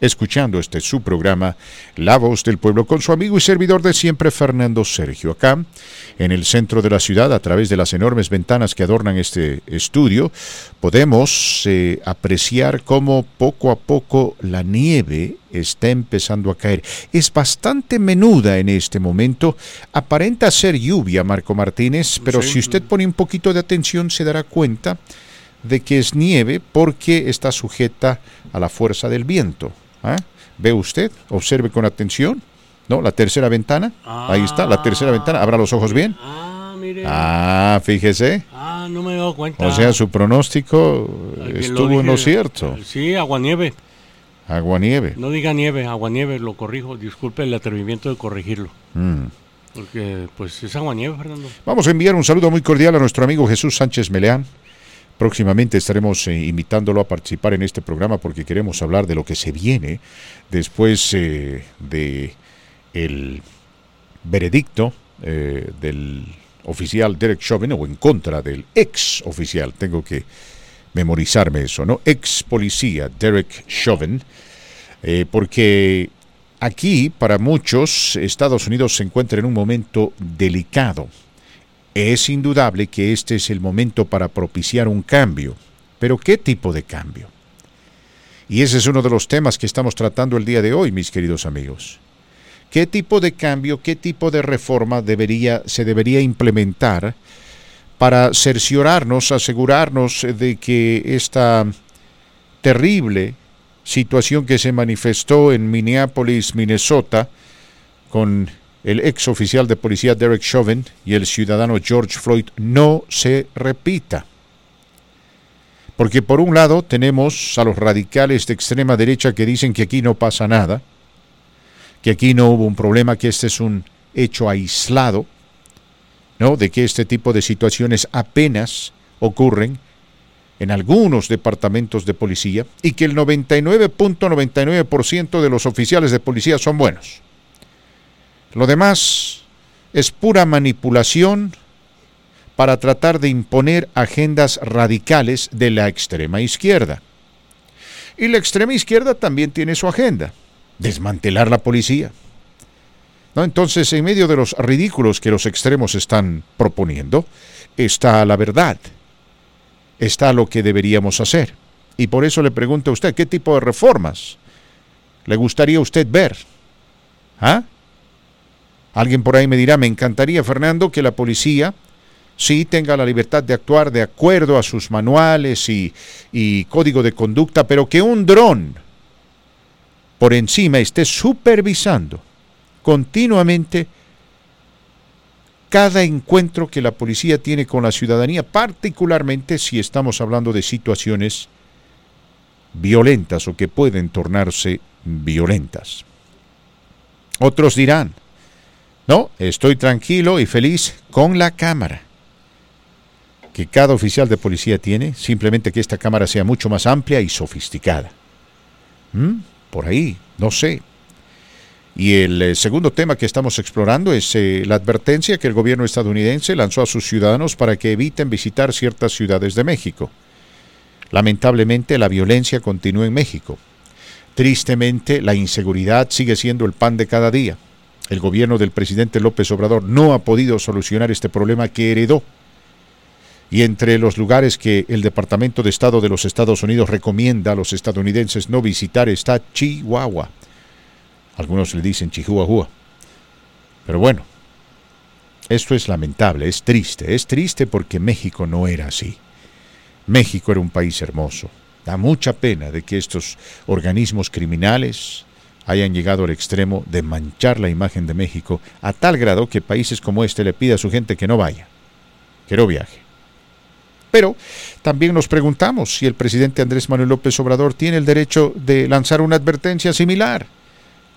Escuchando este su programa La Voz del Pueblo con su amigo y servidor de siempre Fernando Sergio. Acá, en el centro de la ciudad, a través de las enormes ventanas que adornan este estudio, podemos eh, apreciar cómo poco a poco la nieve está empezando a caer. Es bastante menuda en este momento. Aparenta ser lluvia, Marco Martínez, pero Sí. si usted pone un poquito de atención se dará cuenta de que es nieve porque está sujeta a la fuerza del viento. ¿Ah? ¿Ve usted? Observe con atención. ¿No? La tercera ventana. Ahí está, la tercera ventana. ¿Abra los ojos bien? Ah, mire. Ah, fíjese. Ah, no me he dado cuenta. O sea, su pronóstico Ah, estuvo en lo cierto. Sí, aguanieve. Agua-nieve. No diga nieve, aguanieve, lo corrijo. Disculpe el atrevimiento de corregirlo. Mm. Porque, pues, es aguanieve, Fernando. Vamos a enviar un saludo muy cordial a nuestro amigo Jesús Sánchez Meleán. Próximamente estaremos eh, invitándolo a participar en este programa porque queremos hablar de lo que se viene después eh, de el veredicto eh, del oficial Derek Chauvin o en contra del ex oficial. Tengo que memorizarme eso, ¿no? Ex policía Derek Chauvin, eh, porque aquí para muchos Estados Unidos se encuentra en un momento delicado. Es indudable que este es el momento para propiciar un cambio. Pero ¿qué tipo de cambio? Y ese es uno de los temas que estamos tratando el día de hoy, mis queridos amigos. ¿Qué tipo de cambio, qué tipo de reforma debería, se debería implementar para cerciorarnos, asegurarnos de que esta terrible situación que se manifestó en Minneapolis, Minnesota, con el ex oficial de policía Derek Chauvin y el ciudadano George Floyd no se repita. Porque por un lado tenemos a los radicales de extrema derecha que dicen que aquí no pasa nada, que aquí no hubo un problema, que este es un hecho aislado, ¿no? De que este tipo de situaciones apenas ocurren en algunos departamentos de policía y que el 99.99% de los oficiales de policía son buenos. Lo demás es pura manipulación para tratar de imponer agendas radicales de la extrema izquierda. Y la extrema izquierda también tiene su agenda, desmantelar la policía. ¿No? Entonces, en medio de los ridículos que los extremos están proponiendo, está la verdad, está lo que deberíamos hacer. Y por eso le pregunto a usted, ¿qué tipo de reformas le gustaría usted ver? ¿Ah? Alguien por ahí me dirá, me encantaría, Fernando, que la policía sí tenga la libertad de actuar de acuerdo a sus manuales y, y código de conducta, pero que un dron por encima esté supervisando continuamente cada encuentro que la policía tiene con la ciudadanía, particularmente si estamos hablando de situaciones violentas o que pueden tornarse violentas. Otros dirán, no, estoy tranquilo y feliz con la cámara que cada oficial de policía tiene, simplemente que esta cámara sea mucho más amplia y sofisticada. ¿Mm? Por ahí, no sé. Y el eh, segundo tema que estamos explorando es eh, la advertencia que el gobierno estadounidense lanzó a sus ciudadanos para que eviten visitar ciertas ciudades de México. Lamentablemente la violencia continúa en México. Tristemente la inseguridad sigue siendo el pan de cada día. El gobierno del presidente López Obrador no ha podido solucionar este problema que heredó. Y entre los lugares que el Departamento de Estado de los Estados Unidos recomienda a los estadounidenses no visitar está Chihuahua. Algunos le dicen Chihuahua. Pero bueno, esto es lamentable, es triste. Es triste porque México no era así. México era un país hermoso. Da mucha pena de que estos organismos criminales hayan llegado al extremo de manchar la imagen de México a tal grado que países como este le pida a su gente que no vaya, que no viaje. Pero también nos preguntamos si el presidente Andrés Manuel López Obrador tiene el derecho de lanzar una advertencia similar,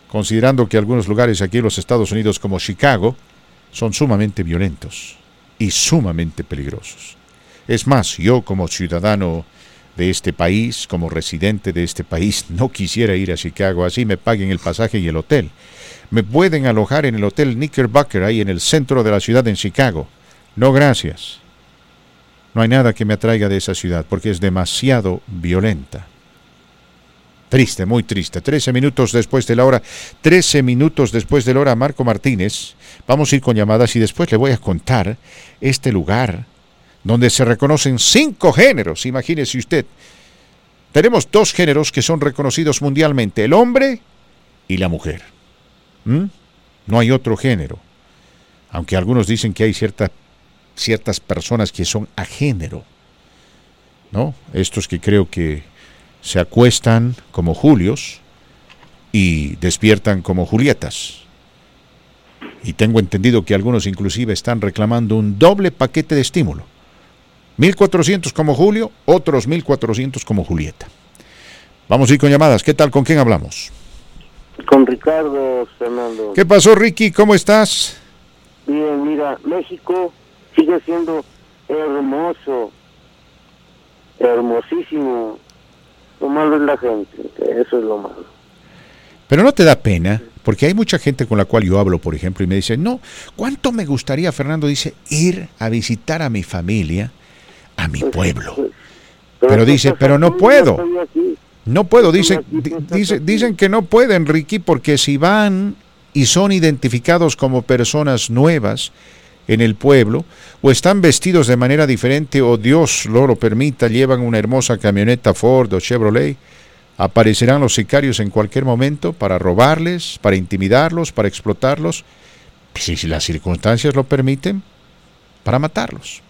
considerando que algunos lugares aquí en los Estados Unidos como Chicago son sumamente violentos y sumamente peligrosos. Es más, yo como ciudadano de este país, como residente de este país, no quisiera ir a Chicago, así me paguen el pasaje y el hotel. Me pueden alojar en el hotel Knickerbocker ahí en el centro de la ciudad en Chicago. No, gracias. No hay nada que me atraiga de esa ciudad porque es demasiado violenta. Triste, muy triste. 13 minutos después de la hora. 13 minutos después de la hora, Marco Martínez. Vamos a ir con llamadas y después le voy a contar este lugar donde se reconocen cinco géneros. Imagínese usted. Tenemos dos géneros que son reconocidos mundialmente, el hombre y la mujer. ¿Mm? No hay otro género. Aunque algunos dicen que hay cierta- ciertas personas que son a género. ¿No? Estos que creo que se acuestan como Julios y despiertan como Julietas. Y tengo entendido que algunos inclusive están reclamando un doble paquete de estímulo. 1400 como Julio, otros 1400 como Julieta. Vamos a ir con llamadas. ¿Qué tal? ¿Con quién hablamos? Con Ricardo Fernando. ¿Qué pasó, Ricky? ¿Cómo estás? Bien, mira, México sigue siendo hermoso, hermosísimo. Lo malo es la gente, eso es lo malo. Pero no te da pena, porque hay mucha gente con la cual yo hablo, por ejemplo, y me dice, no, ¿cuánto me gustaría, Fernando dice, ir a visitar a mi familia, a mi pueblo? Pero dice, pero no puedo. No puedo, dicen, di- dice- dicen que no pueden, Ricky, porque si van y son identificados como personas nuevas en el pueblo, o están vestidos de manera diferente, o Dios lo lo permita, llevan una hermosa camioneta Ford o Chevrolet, aparecerán los sicarios en cualquier momento para robarles, para intimidarlos, para explotarlos, si las circunstancias lo permiten, para matarlos.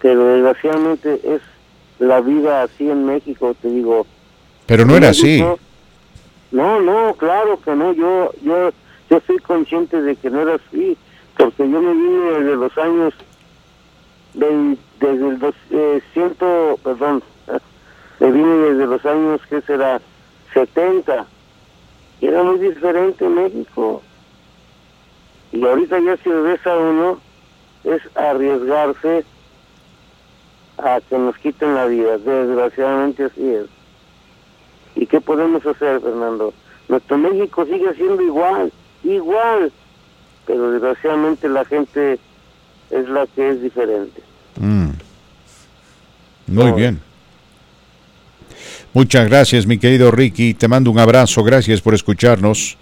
Pero desgraciadamente es la vida así en México, te digo. Pero no era así. No, no, claro que no. Yo, yo, yo soy consciente de que no era así, porque yo me vine desde los años, desde el dos, eh, ciento, perdón, me vine desde los años que será 70 y era muy diferente México. Y ahorita ya si ves a uno es arriesgarse a que nos quiten la vida. Desgraciadamente así es. ¿Y qué podemos hacer, Fernando? Nuestro México sigue siendo igual, igual, pero desgraciadamente la gente es la que es diferente. Mm. Muy bien. Muchas gracias, mi querido Ricky. Te mando un abrazo. Gracias por escucharnos.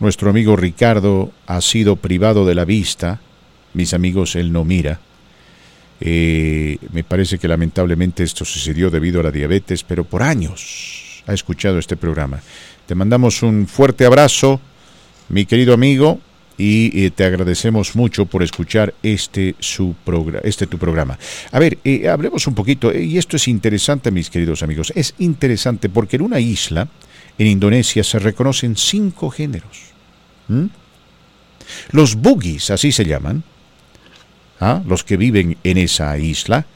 Nuestro amigo Ricardo ha sido privado de la vista. Mis amigos, él no mira. Eh, me parece que lamentablemente esto sucedió debido a la diabetes, pero por años ha escuchado este programa. Te mandamos un fuerte abrazo, mi querido amigo, y eh, te agradecemos mucho por escuchar este, su este tu programa. A ver, eh, hablemos un poquito, y esto es interesante, mis queridos amigos, es interesante porque en una isla, en Indonesia, se reconocen cinco géneros. Los boogies, así se llaman, ¿ah? los que viven en esa isla,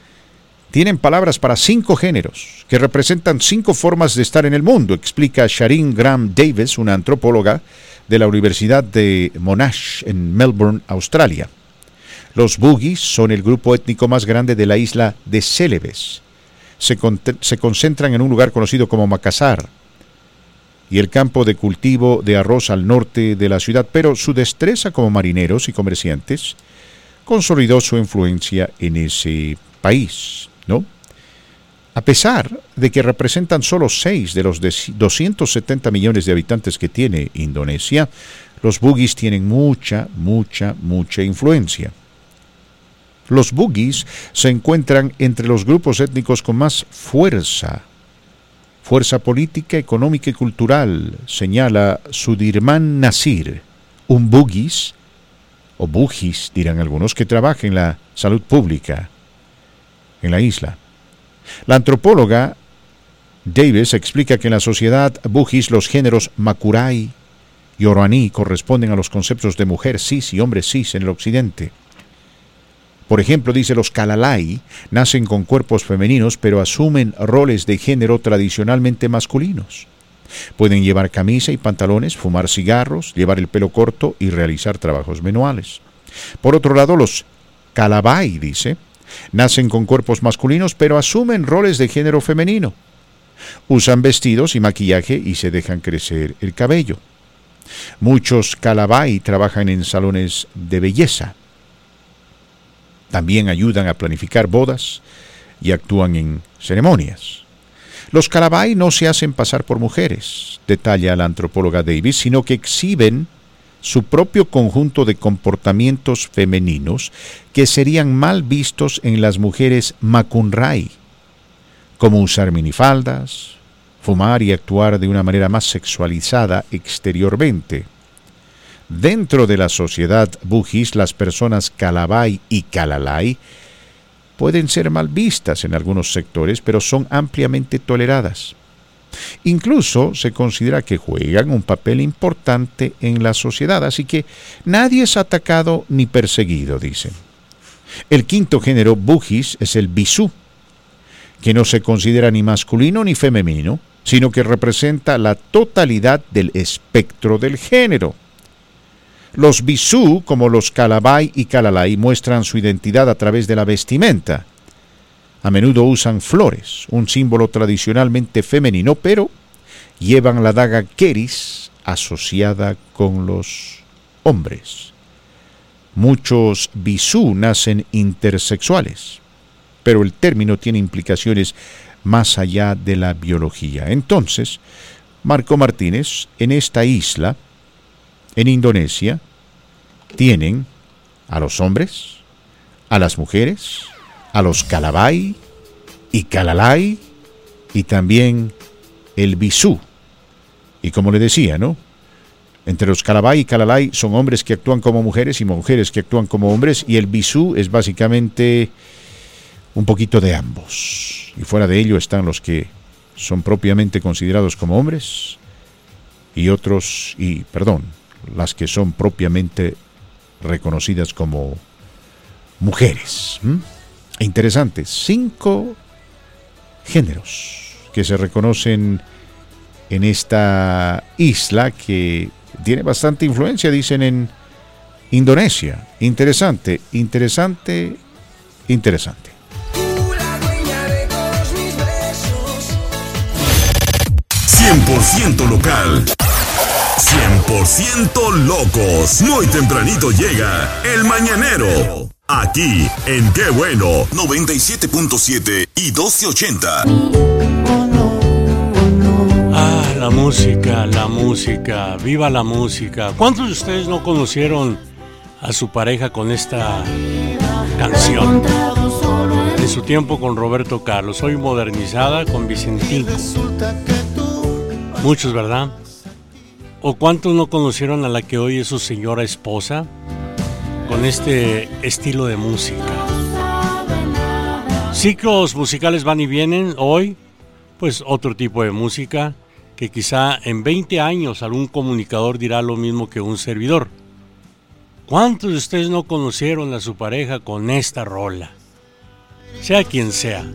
tienen palabras para cinco géneros, que representan cinco formas de estar en el mundo, explica Sharin Graham Davis, una antropóloga de la Universidad de Monash en Melbourne, Australia. Los Bugis son el grupo étnico más grande de la isla de Celebes. Se, se concentran en un lugar conocido como Makassar y el campo de cultivo de arroz al norte de la ciudad, pero su destreza como marineros y comerciantes consolidó su influencia en ese país, ¿no? A pesar de que representan solo 6 de los de 270 millones de habitantes que tiene Indonesia, los bugis tienen mucha, mucha, mucha influencia. Los bugis se encuentran entre los grupos étnicos con más fuerza, fuerza política, económica y cultural, señala Sudirman Nasir, un bugis, o bugis dirán algunos, que trabaja en la salud pública en la isla. La antropóloga Davis explica que en la sociedad bugis los géneros makurai y oroaní corresponden a los conceptos de mujer cis y hombre cis en el occidente. Por ejemplo, dice los kalalai nacen con cuerpos femeninos pero asumen roles de género tradicionalmente masculinos. Pueden llevar camisa y pantalones, fumar cigarros, llevar el pelo corto y realizar trabajos manuales. Por otro lado, los kalabai, dice, nacen con cuerpos masculinos pero asumen roles de género femenino. Usan vestidos y maquillaje y se dejan crecer el cabello. Muchos kalabai trabajan en salones de belleza. También ayudan a planificar bodas y actúan en ceremonias. Los Calabai no se hacen pasar por mujeres, detalla la antropóloga Davis, sino que exhiben su propio conjunto de comportamientos femeninos que serían mal vistos en las mujeres Makunrai, como usar minifaldas, fumar y actuar de una manera más sexualizada exteriormente. Dentro de la sociedad bujis, las personas Calabai y Calalai pueden ser mal vistas en algunos sectores, pero son ampliamente toleradas. Incluso se considera que juegan un papel importante en la sociedad, así que nadie es atacado ni perseguido, dicen. El quinto género bujis es el bisú, que no se considera ni masculino ni femenino, sino que representa la totalidad del espectro del género. Los bisú, como los calabai y calalai, muestran su identidad a través de la vestimenta. A menudo usan flores, un símbolo tradicionalmente femenino, pero llevan la daga keris asociada con los hombres. Muchos bisú nacen intersexuales, pero el término tiene implicaciones más allá de la biología. Entonces, Marco Martínez, en esta isla, en Indonesia, tienen a los hombres, a las mujeres, a los calabai y calalai y también el bisú. Y como le decía, ¿no? Entre los calabai y calalai son hombres que actúan como mujeres y mujeres que actúan como hombres y el bisú es básicamente un poquito de ambos. Y fuera de ello están los que son propiamente considerados como hombres y otros, y perdón, las que son propiamente reconocidas como mujeres. Interesante, cinco géneros que se reconocen en esta isla que tiene bastante influencia, dicen en Indonesia. Interesante, interesante, interesante. 100% local. 100% locos. Muy tempranito llega el mañanero. Aquí en Qué Bueno 97.7 y 1280. Ah, la música, la música, viva la música. ¿Cuántos de ustedes no conocieron a su pareja con esta canción? En su tiempo con Roberto Carlos, hoy modernizada con Vicentico. Muchos, ¿verdad? ¿O cuántos no conocieron a la que hoy es su señora esposa con este estilo de música? Ciclos musicales van y vienen. Hoy, pues otro tipo de música que quizá en 20 años algún comunicador dirá lo mismo que un servidor. ¿Cuántos de ustedes no conocieron a su pareja con esta rola? Sea quien sea,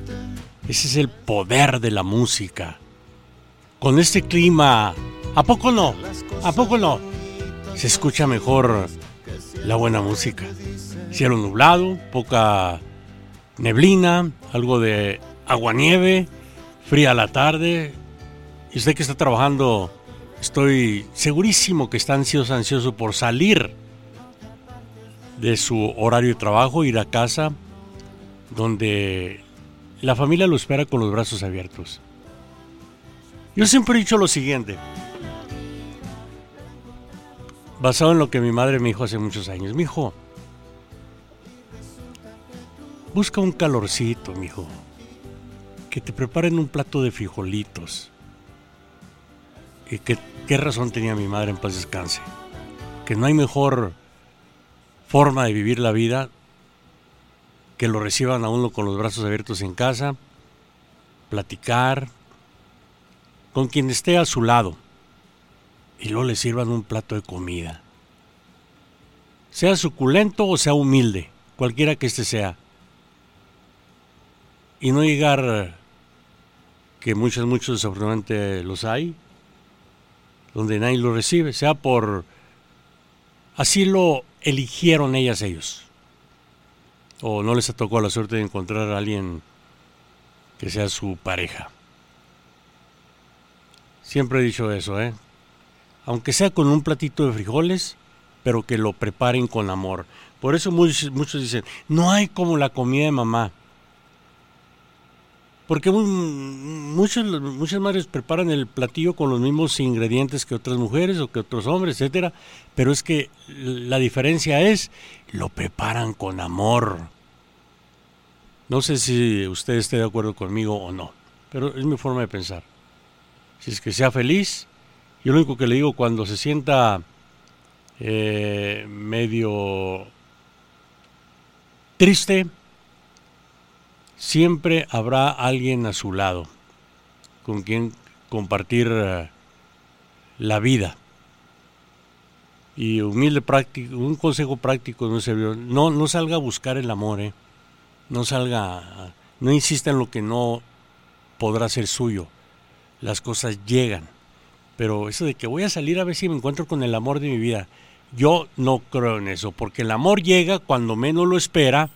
ese es el poder de la música. Con este clima, ¿a poco no? ¿A poco no? Se escucha mejor la buena música. Cielo nublado, poca neblina, algo de aguanieve, fría la tarde. Y usted que está trabajando, estoy segurísimo que está ansioso, ansioso por salir de su horario de trabajo, ir a casa, donde la familia lo espera con los brazos abiertos. Yo siempre he dicho lo siguiente, basado en lo que mi madre me dijo hace muchos años. Mi hijo, busca un calorcito, mi hijo. Que te preparen un plato de frijolitos. ¿Y qué, qué razón tenía mi madre en paz descanse? Que no hay mejor forma de vivir la vida que lo reciban a uno con los brazos abiertos en casa, platicar, con quien esté a su lado y luego le sirvan un plato de comida. Sea suculento o sea humilde, cualquiera que éste sea. Y no llegar, que muchos, muchos desafortunadamente los hay, donde nadie lo recibe, sea por... Así lo eligieron ellas ellos. O no les tocado la suerte de encontrar a alguien que sea su pareja. Siempre he dicho eso, ¿eh? Aunque sea con un platito de frijoles, pero que lo preparen con amor. Por eso muchos, muchos dicen, no hay como la comida de mamá. Porque mu- muchos, muchas madres preparan el platillo con los mismos ingredientes que otras mujeres o que otros hombres, etcétera. Pero es que la diferencia es, lo preparan con amor. No sé si usted esté de acuerdo conmigo o no, pero es mi forma de pensar. Si es que sea feliz, yo lo único que le digo cuando se sienta eh, medio triste, siempre habrá alguien a su lado con quien compartir eh, la vida. Y humilde un consejo práctico no sirvió. No, no salga a buscar el amor, eh. No salga, no insista en lo que no podrá ser suyo. Las cosas llegan. Pero eso de que voy a salir a ver si me encuentro con el amor de mi vida, yo no creo en eso, porque el amor llega cuando menos lo espera.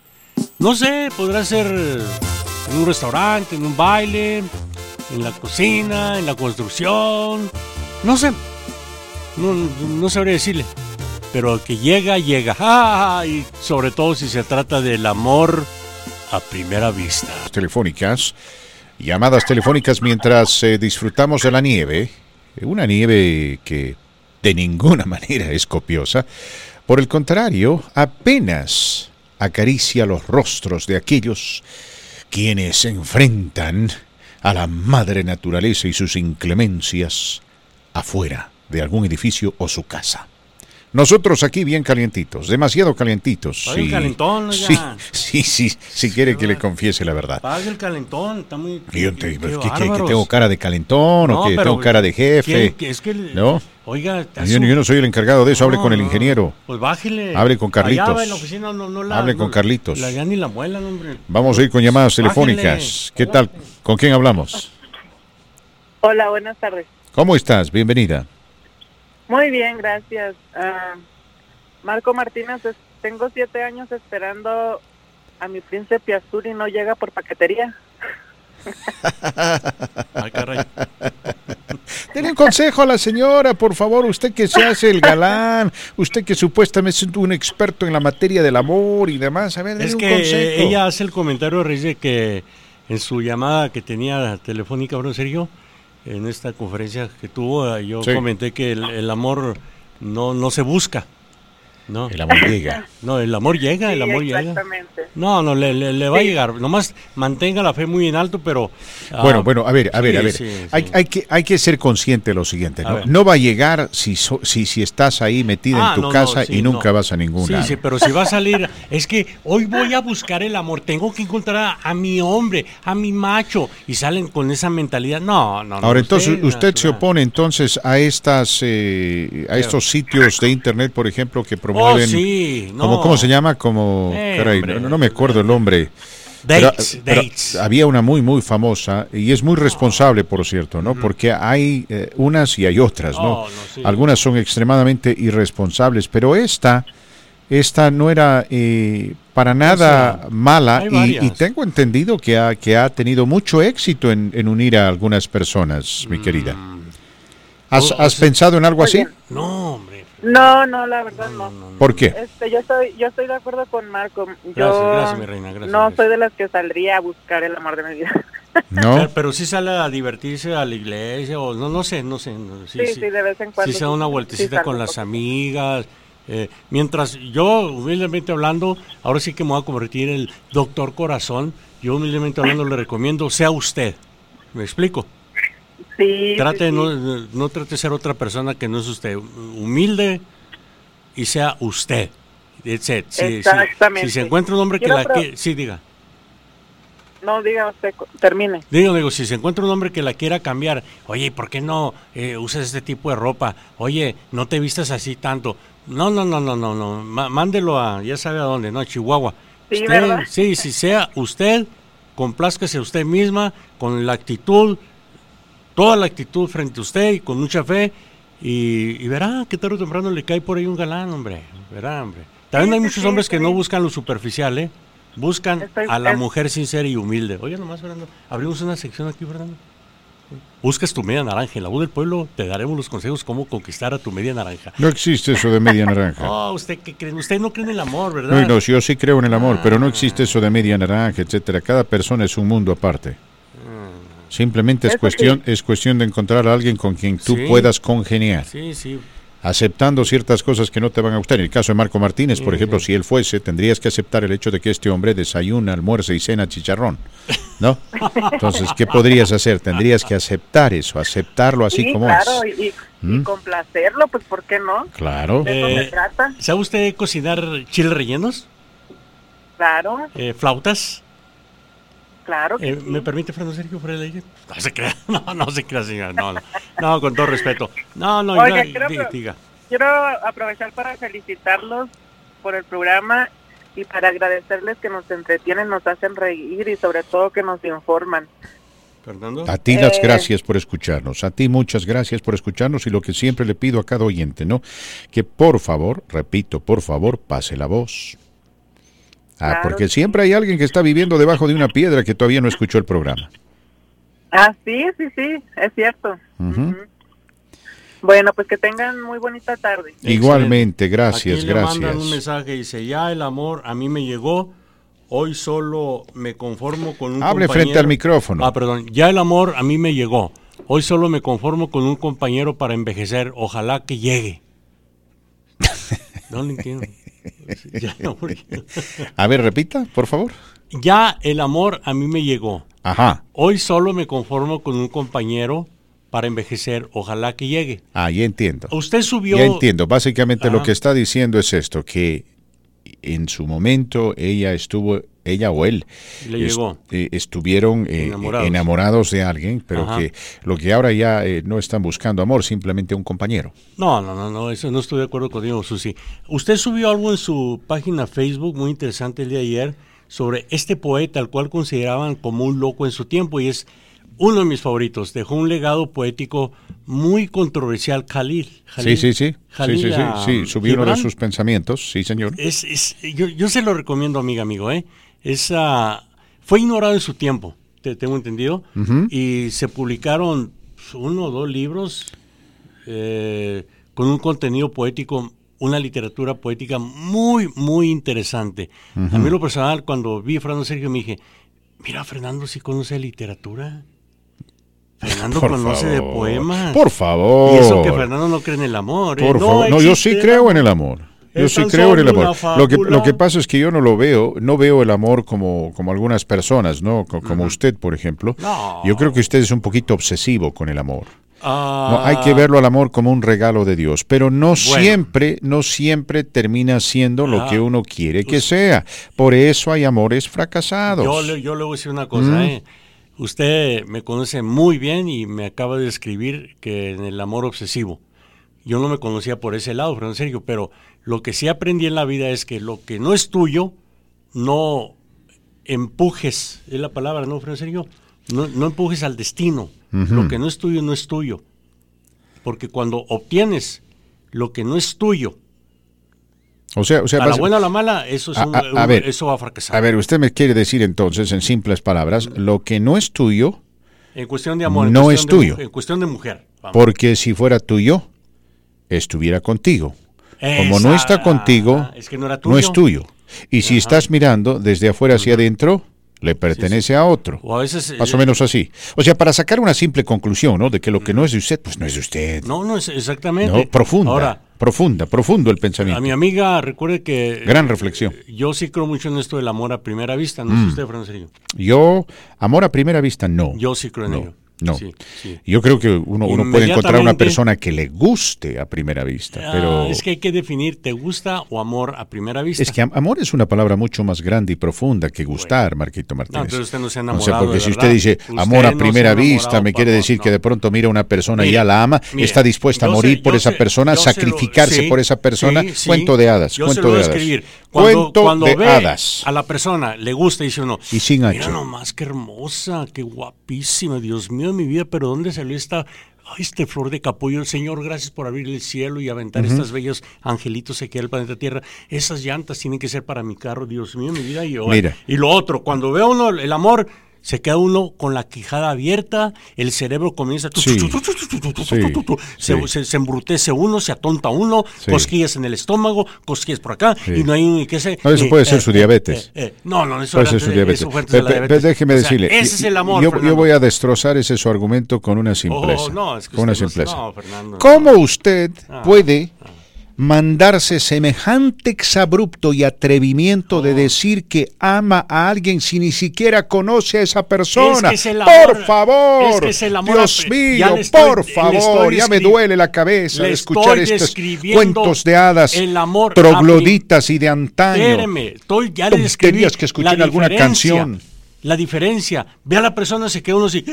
No sé, podrá ser en un restaurante, en un baile, en la cocina, en la construcción, no sé. No, no sabría decirle. Pero que llega, llega. ¡Ah! Y sobre todo si se trata del amor a primera vista. telefónicas, llamadas telefónicas mientras eh, disfrutamos de la nieve, una nieve que de ninguna manera es copiosa, por el contrario, apenas acaricia los rostros de aquellos quienes se enfrentan a la madre naturaleza y sus inclemencias afuera de algún edificio o su casa. Nosotros aquí bien calientitos, demasiado calientitos. Está bien calentón, sí, oiga. sí, sí, si quiere que le confiese la verdad. Paga el calentón, está muy... Yo te- qué ¿qué- qué- que tengo cara de calentón No, o que pero tengo cara de jefe? ¿quién- es que el- ¿No? Oiga, Yo, yo no soy el encargado de eso, hable con el ingeniero. Pues bájele. Hable con Carlitos. Allá en la oficina no, no la, Hable con no- Carlitos. La, ya ni la muelan, hombre. Vamos a ir con llamadas Bájele. telefónicas. ¿Qué tal? ¿Con quién hablamos? Hola, buenas tardes. ¿Cómo estás? Bienvenida. Muy bien, gracias. Ah, Marco Martínez, es- tengo siete años esperando a mi príncipe azul y no llega por paquetería. Ay, caray. Un consejo a la señora, por favor, usted que se hace el galán, usted que supuestamente es un experto en la materia del amor y demás, a ver, Es un que consejo. ella hace el comentario, Reyes, de que en su llamada que tenía telefónica, Bruno Sergio, en esta conferencia que tuvo, eh, yo Sí. comenté que el, el amor no, no se busca. No. El amor llega. No, el amor llega, el Sí, amor llega. exactamente. No, no, le, le- le va a llegar. Nomás mantenga la fe muy en alto, pero... ah, Bueno, bueno, a ver, a ver, sí, a ver. sí, sí. Hay, hay que, hay que ser consciente de lo siguiente, ¿no? No va a llegar si, so- si, si estás ahí metida Ah, en tu no, no, casa sí, y nunca no. vas a ningún Sí, lado. sí, pero si va a salir, es que hoy voy a buscar el amor, tengo que encontrar a, a mi hombre, a mi macho, y salen con esa mentalidad. No, no, no. Ahora, entonces, usted, se opone entonces a estas, eh, a estos sitios de internet, por ejemplo, que promueven, Oh, sí, no. como, ¿cómo se llama? Como, Eh, caray, hombre. no, no me acuerdo el nombre. Dates, Pero- pero dates. había una muy, muy famosa y es muy responsable, por cierto, ¿no? Porque hay eh, unas y hay otras, ¿no? Oh, no, sí. Algunas son extremadamente irresponsables, pero esta, esta no era eh, para nada mala y, tengo entendido que ha, que ha tenido mucho éxito en, en unir a algunas personas, mi querida. ¿Has, Mm. Oh, has pensado en algo así? No, hombre. No, no, la verdad no. ¿Por qué? Este, yo estoy, yo estoy de acuerdo con Marco. Yo Gracias, gracias, mi reina, gracias, no gracias. soy de las que saldría a buscar el amor de mi vida. ¿No? Pero, pero sí sale a divertirse a la iglesia, o no, no sé, no sé. no, Sí, sí, de vez en cuando Sí, se da una sí, vueltecita sí con las amigas. eh, mientras yo, humildemente hablando, ahora sí que me voy a convertir en el doctor corazón. Yo, humildemente hablando, le recomiendo, sea usted. ¿Me explico? Sí, Trate sí, no, no trate de ser otra persona que no es usted. Humilde y sea usted. That's it. Si- si- Exactamente. Si, se encuentra un hombre que Quiero la que sí diga. No, diga usted, termine. Digo, digo, si se encuentra un hombre que la quiera cambiar, oye, ¿y ¿por qué no eh, usas este tipo de ropa? Oye, no te vistas así tanto. No, no, no, no, no, no. Mándelo a, ya sabe a dónde, ¿no? A Chihuahua. Sí, Usted- ¿verdad? sí, si sea usted, complázcase usted misma con la actitud, toda la actitud frente a usted y con mucha fe. Y, y verá que tarde o temprano le cae por ahí un galán, hombre. Verá, hombre. También hay muchos hombres que no buscan lo superficial, ¿eh? Buscan Estoy- a la es- mujer sincera y humilde. Oye, nomás, Fernando, abrimos una sección aquí, Fernando. Buscas tu media naranja. En la voz del pueblo te daremos los consejos cómo conquistar a tu media naranja. No existe eso de media naranja. Oh, usted qué cree? Usted no cree en el amor, No, ¿verdad? no, yo sí creo en el amor, pero no existe eso de media naranja, etcétera. Cada persona es un mundo aparte. Simplemente es cuestión, es cuestión de encontrar a alguien con quien tú Sí. puedas congeniar. Sí, sí. aceptando ciertas cosas que no te van a gustar. En el caso de Marco Martínez, por Sí, ejemplo, sí. si él fuese, tendrías que aceptar el hecho de que este hombre desayuna, almuerza y cena chicharrón, ¿no? Entonces, ¿qué podrías hacer? Tendrías que aceptar eso, aceptarlo así sí, como claro, es. y, y- ¿Mm? y complacerlo, pues ¿por qué no? Claro. De eso Eh, se trata, ¿Sabe usted cocinar chiles rellenos? claro, Eh, ¿Flautas? Claro que Eh, sí. ¿Me permite, Fernando Sergio Freire Leite? No se crea, no, no se crea, señora. No, no, no, con todo respeto. No, no, Oiga, ya, quiero diga. Quiero aprovechar para felicitarlos por el programa y para agradecerles que nos entretienen, nos hacen reír y sobre todo que nos informan. Fernando. A ti las Eh. gracias por escucharnos, a ti muchas gracias por escucharnos y lo que siempre le pido a cada oyente, ¿no? Que por favor, repito, por favor, pase la voz. Ah, Claro porque que siempre hay alguien que está viviendo debajo de una piedra que todavía no escuchó el programa. Ah, sí, sí, sí, es cierto. Bueno, pues que tengan muy bonita tarde. Igualmente, gracias, Aquí le mandan gracias. un mensaje, dice, ya el amor a mí me llegó, hoy solo me conformo con un Hable compañero. frente al micrófono. Ah, perdón, ya el amor a mí me llegó, hoy solo me conformo con un compañero para envejecer, ojalá que llegue. No lo entiendo. Ya, A ver, repita, por favor. ya el amor a mí me llegó, Ajá. hoy solo me conformo con un compañero para envejecer, ojalá que llegue. Ah, ya entiendo. Usted subió... Ya entiendo. Básicamente lo que está diciendo es esto, que en su momento ella estuvo, ella o él, Le llegó. eh, estuvieron eh, Enamorados. enamorados. de alguien, pero Ajá. que lo que ahora ya eh, no están buscando amor, simplemente un compañero. No, no, no, no, eso no estoy de acuerdo contigo, Susi. Usted subió algo en su página Facebook muy interesante el día de ayer sobre este poeta al cual consideraban como un loco en su tiempo y es uno de mis favoritos. Dejó un legado poético muy controversial, Khalil. Sí, Khalil- sí, sí. Sí, Khalil, sí, sí. sí, subí uno de sus pensamientos, sí, señor. Es, es- yo, yo se lo recomiendo, amiga, amigo. ¿eh? Es, ah, fue ignorado en su tiempo, te, tengo entendido, y se publicaron uno o dos libros eh, con un contenido poético, una literatura poética muy, muy interesante. A mí, lo personal, cuando vi a Fernando Sergio, me dije, mira, Fernando sí conoce literatura. Fernando Por conoce de poemas. Por favor. Y eso que Fernando no cree en el amor. ¿eh? Por favor. No, yo sí creo en el amor. Yo sí creo en el amor. Lo que, lo que pasa es que yo no lo veo, no veo el amor como, como algunas personas, ¿no? Co- Como usted, por ejemplo. No. Yo creo que usted es un poquito obsesivo con el amor. Ah, No, hay que verlo al amor como un regalo de Dios, pero no siempre, no siempre termina siendo lo Ah, que uno quiere que sea. Por eso hay amores fracasados. Yo le, yo le voy a decir una cosa, Mm. ¿eh? Usted me conoce muy bien y me acaba de describir que en el amor obsesivo. Yo no me conocía por ese lado, Fernando Sergio, pero lo que sí aprendí en la vida es que lo que no es tuyo, no empujes, es la palabra, ¿no, Sergio? No, no empujes al destino. Lo que no es tuyo, no es tuyo. Porque cuando obtienes lo que no es tuyo, O sea, o sea, a la buena o a la mala, eso, es A- un- a- a un- ver, eso va a fracasar. A ver, usted me quiere decir entonces, en simples palabras, lo que no es tuyo, En cuestión de amor. No es de tuyo. En cuestión de mujer. vamos. porque si fuera tuyo, estuviera contigo. Como no está contigo, es que no es tuyo. Y si estás mirando desde afuera hacia adentro, le pertenece a otro. O a veces, Más eh, o menos así. O sea, para sacar una simple conclusión, ¿no? De que lo que no es de usted, pues no es de usted. No, no, es exactamente. No, profunda, Ahora, profunda, profundo el a pensamiento. mi amiga, recuerde que. Gran reflexión. Yo sí creo mucho en esto del amor a primera vista. No sé Mm. usted, Francisco. Yo, amor a primera vista, no. Yo sí creo en no, ello. No. Sí, sí. Yo creo que uno, uno puede encontrar una persona que le guste a primera vista, Ah, pero... es que hay que definir, ¿te gusta o amor a primera vista? Es que am- amor es una palabra mucho más grande y profunda que gustar, Marquito Martínez. No, usted no se ha O sea, porque de si usted dice Usted amor a no primera vista, me quiere decir que de pronto mira a una persona y ya la ama, mire, está dispuesta a morir por esa persona, lo- sacrificarse sí, por esa persona. Cuento de hadas, Yo se cuento lo de hadas. escribir. Cuando, Cuento cuando de ve hadas. a la persona, le gusta, dice uno, Y sin mira nomás, qué hermosa, qué guapísima, Dios mío mi vida, pero ¿dónde salió esta, ay, este flor de capullo? Señor, gracias por abrir el cielo y aventar Ujú. estos bellos angelitos aquí al planeta Tierra. Esas llantas tienen que ser para mi carro, Dios mío mi vida. Y, yo, Mira. y lo otro, cuando veo uno el amor, se queda uno con la quijada abierta, el cerebro comienza se, se- se embrutece uno, se atonta uno, Sí. cosquillas en el estómago, cosquillas por acá, Sí. y no hay ni qué sé. No, eso ni- puede ser su diabetes. eh, eh, no, no, eso Puede ser su diabetes. Pe- pe- diabetes. déjeme O sea, decirle, ese es el amor. yo, yo voy a destrozar ese su argumento con una simpleza. Oh, no, es que con una simpleza. no, Fernando, no. ¿Cómo usted Ah, puede mandarse semejante exabrupto y atrevimiento Oh. de decir que ama a alguien si ni siquiera conoce a esa persona? Es que es amor. por favor, Es que es el amor Dios mío, estoy- por favor, ya me duele la cabeza de escuchar estos cuentos de hadas el amor trogloditas y de antaño. Espéreme, estoy ya le que escuché en alguna canción. La diferencia. Ve a la persona, se queda uno así.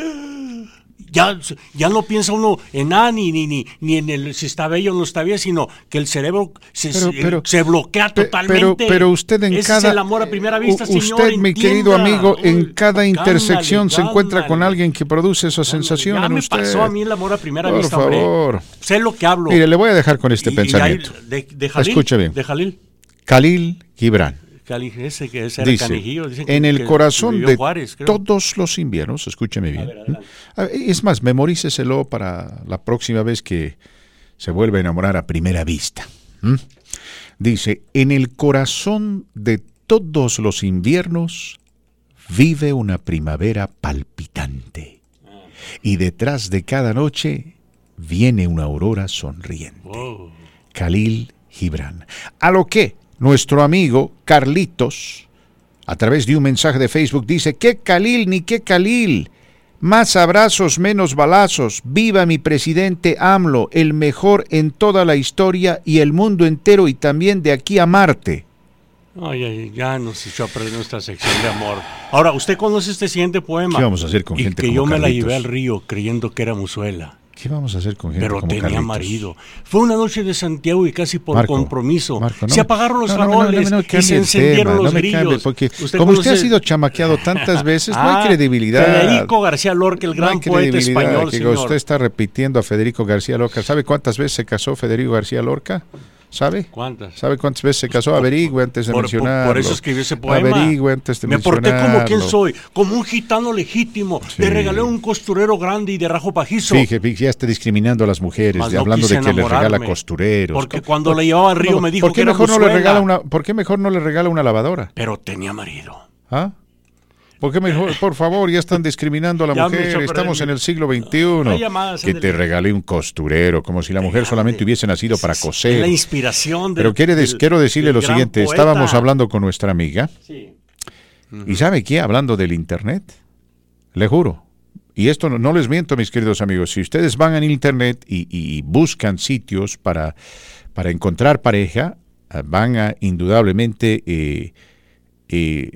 Ya, ya no piensa uno en nada, ni, ni, ni, ni en el si está bello o no está bien, sino que el cerebro se, Pero- pero- se bloquea totalmente. Pero, pero usted en Ese cada. es el amor a primera vista, señor. Usted, mi querido amigo, en Uy, cada cándale, intersección se encuentra con cándale. alguien que produce esa sensación Ya en me usted. pasó a mí el amor a primera Por vista, hombre. favor. Sé lo que hablo. Mire, le voy a dejar con este Y- y pensamiento. ahí, de, de Jalil, Escuche bien. De Jalil. Khalil Gibran. Cali- ese que ese era Dice, canijillo, dicen que- en el que corazón de Juárez, todos los inviernos, escúcheme bien. A ver, Es más, memoríceselo para la próxima vez que se vuelva a enamorar a primera vista. Dice, en el corazón de todos los inviernos vive una primavera palpitante. Y detrás de cada noche viene una aurora sonriente. Wow. Khalil Gibran. A lo que nuestro amigo Carlitos, a través de un mensaje de Facebook, dice, ¿qué Khalil ni qué Khalil? Más abrazos, menos balazos. Viva mi presidente AMLO, el mejor en toda la historia y el mundo entero y también de aquí a Marte. Ay, ay, ya nos echó a perder nuestra sección de amor. Ahora, ¿usted conoce este siguiente poema? ¿Qué vamos a hacer con y gente que como yo me la llevé al río creyendo que era musuela. ¿Qué vamos a hacer con gente Pero como tenía Carlitos? marido. Fue una noche de Santiago y casi por Marco, compromiso. Marco, no se apagaron los no, no, no, faroles no, no, y se encendieron tema, los no grillos. porque ¿Usted como usted ha conoce- sido chamaqueado tantas veces, no Ah, hay credibilidad. Federico García Lorca, el No gran poeta español, que señor. Usted está repitiendo a Federico García Lorca. ¿Sabe cuántas veces se casó Federico García Lorca? ¿Sabe? ¿Cuántas? ¿Sabe cuántas veces se casó? Averigüe antes de Por, por- eso escribió ese poema. Averigüe antes de Me porté como quien soy, como un gitano legítimo. Sí. Le regalé un costurero grande y de rajo pajizo. Fíjese, ya está discriminando a las mujeres, Mas de- no hablando de que les regala costureros. porque ¿Cómo- cuando por- le llevaba al río no, me dijo ¿por qué que era mejor no le regala una, ¿Por qué mejor no le regala una lavadora? Pero tenía marido. ¿Ah? ¿Por qué mejor? Por favor, ya están discriminando a la mujer. Estamos en el siglo XXI. Que te regalé un costurero, como si la mujer solamente hubiese nacido para coser. la inspiración del- Pero quiero decirle lo siguiente, estábamos hablando con nuestra amiga Sí. y ¿sabe qué? Hablando del Internet, le juro. Y esto no, no les miento, mis queridos amigos. Si ustedes van en Internet y, y buscan sitios para, para encontrar pareja, eh, van a indudablemente eh, eh,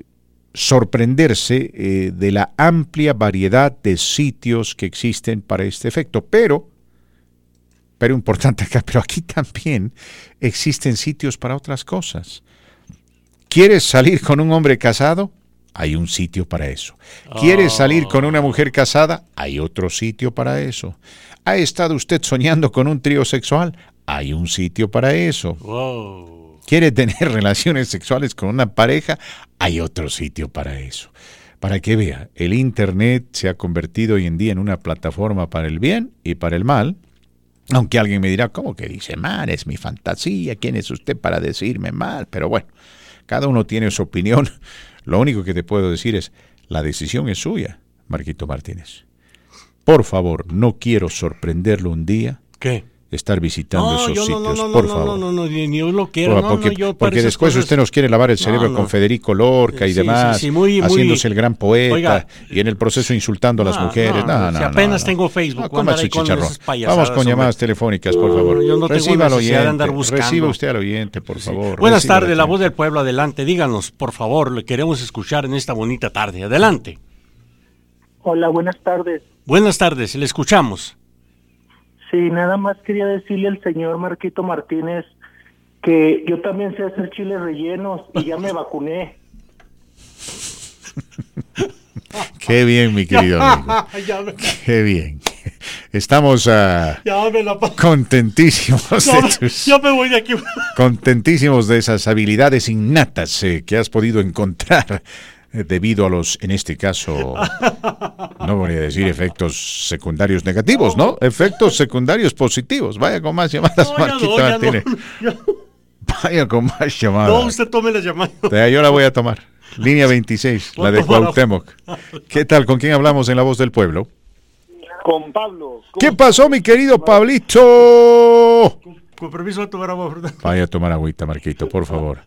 sorprenderse eh, de la amplia variedad de sitios que existen para este efecto. Pero, pero importante acá, pero aquí también existen sitios para otras cosas. ¿Quieres salir con un hombre casado? Hay un sitio para eso. ¿Quieres salir con una mujer casada? Hay otro sitio para eso. ¿Ha estado usted soñando con un trío sexual? Hay un sitio para eso. Wow. ¿Quiere tener relaciones sexuales con una pareja? Hay otro sitio para eso. Para que vea, el Internet se ha convertido hoy en día en una plataforma para el bien y para el mal. Aunque alguien me dirá, ¿cómo que dice mal? Es mi fantasía. ¿Quién es usted para decirme mal? Pero bueno, cada uno tiene su opinión. Lo único que te puedo decir es, la decisión es suya, Marquito Martínez. Por favor, no quiero sorprenderlo un día. ¿Qué? Estar visitando No, esos yo no, sitios, no, no, por no, favor. no, no, no, ni, yo lo quiero. Por- no, porque no, yo porque después cosas- usted nos quiere lavar el cerebro no. con Federico Lorca y Sí, demás, sí, sí, muy, muy- haciéndose el gran poeta Oiga, y en el proceso insultando a las mujeres. no, No, no, si apenas no. tengo Facebook, coma su chicharrón. Vamos con hombre. llamadas telefónicas, por favor. yo no tengo Reciba de oyente. andar buscando. Reciba usted al oyente, por favor. Buenas tardes, la voz del pueblo, adelante. Díganos, por favor, le queremos escuchar en esta bonita tarde. Adelante. Hola, buenas tardes. Buenas tardes, le escuchamos. Sí, nada más quería decirle al señor Marquito Martínez que yo también sé hacer chiles rellenos y ya me vacuné. Qué bien, mi querido amigo. Qué bien. Estamos ya me la contentísimos ya, de tus- ya me voy de aquí. contentísimos de esas habilidades innatas eh, que has podido encontrar debido a los, en este caso, no voy a decir efectos secundarios negativos, ¿no? Efectos secundarios positivos. Vaya con más llamadas, No, Marquito no, Martínez. ya Vaya con más llamadas. No, usted tome las llamadas. Ya, Yo la voy a tomar. Línea 26, la de a Cuauhtémoc. ¿Qué tal? ¿Con quién hablamos en La Voz del Pueblo? Con Pablo. ¿Qué pasó, mi querido Pablito? Con permiso de tomar agua, ¿verdad? Vaya a tomar agüita, Marquito, por favor.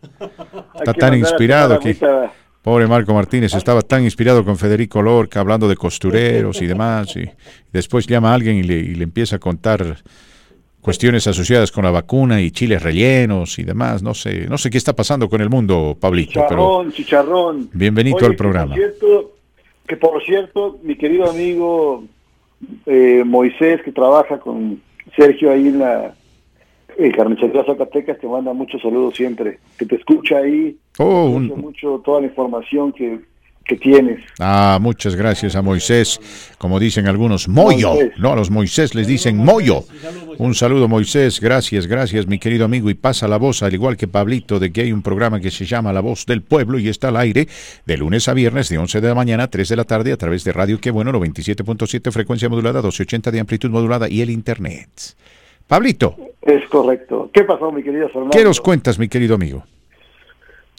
Está tan a inspirado aquí. agüita. Pobre Marco Martínez, estaba tan inspirado con Federico Lorca, hablando de costureros y demás. Y después llama a alguien y le, y le empieza a contar cuestiones asociadas con la vacuna y chiles rellenos y demás. No sé, no sé qué está pasando con el mundo, Pablito, pero Chicharrón, chicharrón. bienvenido Oye, al que programa. por cierto, que por cierto, mi querido amigo eh, Moisés, que trabaja con Sergio ahí en la eh, carnicería Zacatecas, te manda muchos saludos siempre. Que te escucha ahí, Oh, un- mucho toda la información que, que tienes. Ah, muchas gracias a Moisés, como dicen algunos, Moyo. Moisés. No, a los Moisés les dicen Moyo. Un saludo, Moisés. Gracias, gracias, mi querido amigo. Y pasa la voz, al igual que Pablito, de que hay un programa que se llama La Voz del Pueblo y está al aire de lunes a viernes, de 11 de la mañana a 3 de la tarde, a través de Radio Que Bueno, 97.7 frecuencia modulada, 1280 de amplitud modulada y el Internet. Pablito, Es correcto. ¿Qué pasó, mi querido Fernando? ¿qué nos cuentas, mi querido amigo?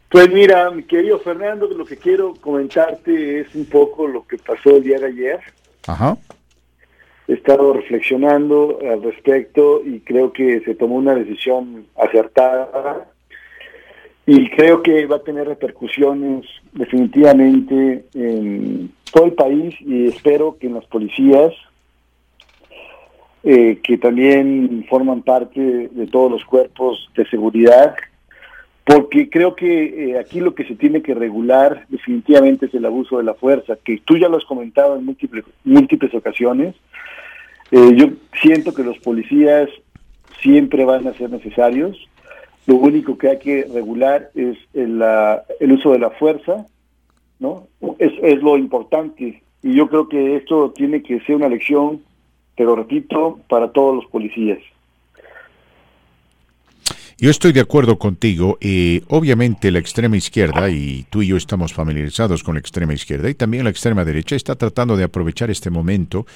Pues mira, mi querido Fernando, lo que quiero comentarte es un poco lo que pasó el día de ayer. Ajá. He estado reflexionando al respecto y creo que se tomó una decisión acertada y creo que va a tener repercusiones definitivamente en todo el país y espero que en las policías eh, que también forman parte de todos los cuerpos de seguridad porque creo que eh, aquí lo que se tiene que regular definitivamente es el abuso de la fuerza, que tú ya lo has comentado en múltiples, múltiples ocasiones. Eh, yo siento que los policías siempre van a ser necesarios. Lo único que hay que regular es el, la- el uso de la fuerza, ¿no? Es, es lo importante. Y yo creo que esto tiene que ser una lección, pero repito, para todos los policías. Yo estoy de acuerdo contigo. eh, obviamente la extrema izquierda, y tú y yo estamos familiarizados con la extrema izquierda, y también la extrema derecha está tratando de aprovechar este momento,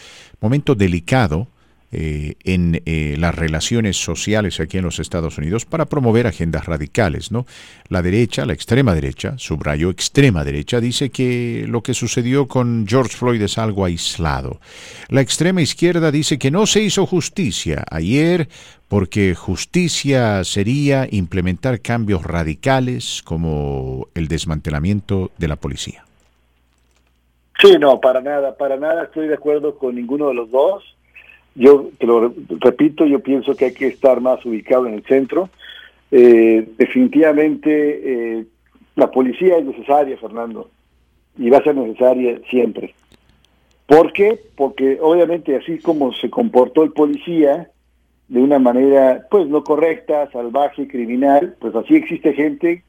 momento delicado eh, en eh, las relaciones sociales aquí en los Estados Unidos para promover agendas radicales. ¿no? La derecha, la extrema derecha, subrayo extrema derecha, dice que lo que sucedió con George Floyd es algo aislado. La extrema izquierda dice que no se hizo justicia ayer porque justicia sería implementar cambios radicales como el desmantelamiento de la policía. Sí, no, para nada, para nada estoy de acuerdo con ninguno de los dos. Yo te lo re- repito, yo pienso que hay que estar más ubicado en el centro. Eh, definitivamente eh, la policía es necesaria, Fernando, y va a ser necesaria siempre. ¿Por qué? Porque obviamente así como se comportó el policía de una manera pues no correcta, salvaje, criminal, pues así existe gente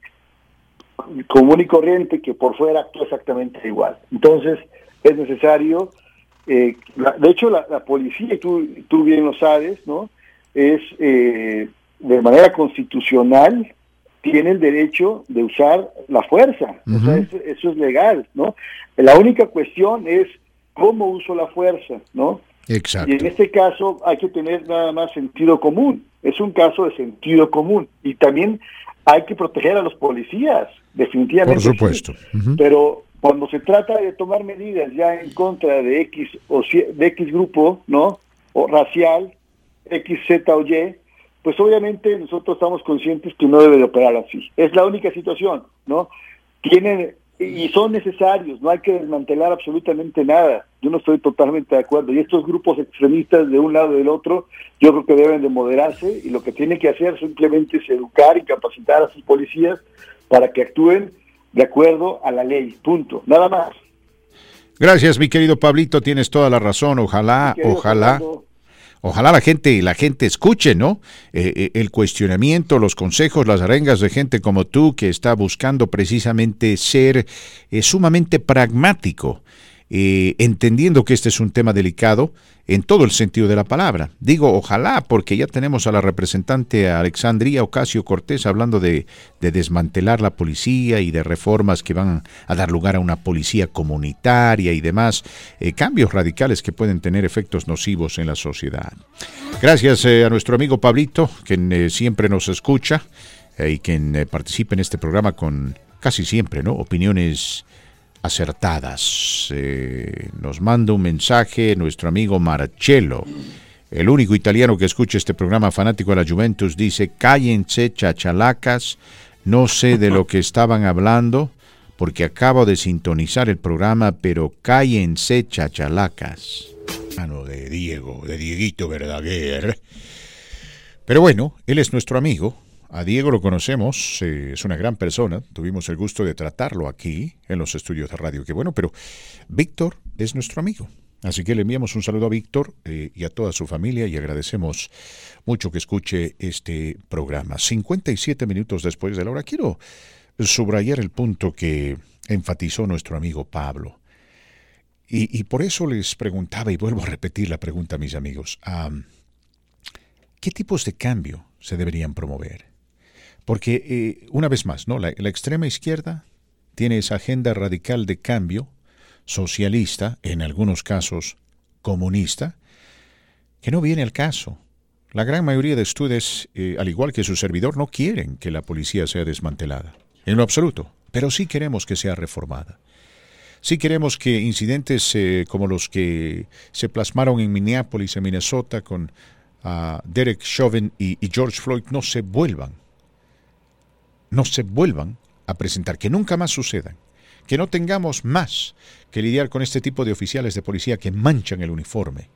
común y corriente que por fuera actúa exactamente igual. Entonces, es necesario, eh, la- de hecho, la, la policía, y tú, tú bien lo sabes, ¿no? Es eh, de manera constitucional, tiene el derecho de usar la fuerza. O sea, eso, eso es legal, ¿no? La única cuestión es cómo uso la fuerza, ¿no? Exacto. Y en este caso hay que tener nada más sentido común. Es un caso de sentido común. Y también hay que proteger a los policías, definitivamente. Por sí. supuesto. Pero cuando se trata de tomar medidas ya en contra de X o de X grupo, ¿no? O racial, X, Z o Y, pues obviamente nosotros estamos conscientes que no debe de operar así. Es la única situación, ¿no? Tienen y son necesarios, no hay que desmantelar absolutamente nada. Yo no estoy totalmente de acuerdo. Y estos grupos extremistas de un lado y del otro, yo creo que deben de moderarse y lo que tienen que hacer simplemente es educar y capacitar a sus policías para que actúen de acuerdo a la ley. Punto. Nada más. Gracias, mi querido Pablito, tienes toda la razón. Ojalá, ojalá. Fernando, Ojalá la gente, la gente escuche, ¿no? Eh, eh, el cuestionamiento, los consejos, las arengas de gente como tú que está buscando precisamente ser eh, sumamente pragmático eh, entendiendo que este es un tema delicado en todo el sentido de la palabra. Digo, ojalá, porque ya tenemos a la representante Alexandria Ocasio Cortés hablando de, de desmantelar la policía y de reformas que van a dar lugar a una policía comunitaria y demás, eh, cambios radicales que pueden tener efectos nocivos en la sociedad. Gracias eh, a nuestro amigo Pablito, quien siempre nos escucha y quien participa en este programa con casi siempre, ¿no? Opiniones acertadas. Eh, nos manda un mensaje nuestro amigo Marcello, el único italiano que escucha este programa fanático de la Juventus, dice, cállense chachalacas, no sé de lo que estaban hablando, porque acabo de sintonizar el programa, pero cállense chachalacas. Mano de Diego, de Dieguito Verdaguer. Pero bueno, él es nuestro amigo. A Diego lo conocemos, es una gran persona. Tuvimos el gusto de tratarlo aquí en los estudios de radio. Qué bueno, pero Víctor es nuestro amigo. Así que le enviamos un saludo a Víctor eh, y a toda su familia y agradecemos mucho que escuche este programa. 57 minutos después de la hora, quiero subrayar el punto que enfatizó nuestro amigo Pablo. Y, por eso les preguntaba, y vuelvo a repetir la pregunta mis amigos, am, ¿qué tipos de cambio se deberían promover? Porque, eh, una vez más, ¿no? La, extrema izquierda tiene esa agenda radical de cambio, socialista, en algunos casos comunista, que no viene al caso. La gran mayoría de estudios, eh, al igual que su servidor, no quieren que la policía sea desmantelada, en lo absoluto, pero sí queremos que sea reformada. Sí queremos que incidentes eh, como los que se plasmaron en Minneapolis, en Minnesota, con ah, Derek Chauvin y George Floyd no se vuelvan, no se vuelvan a presentar, que nunca más sucedan, que no tengamos más que lidiar con este tipo de oficiales de policía que manchan el uniforme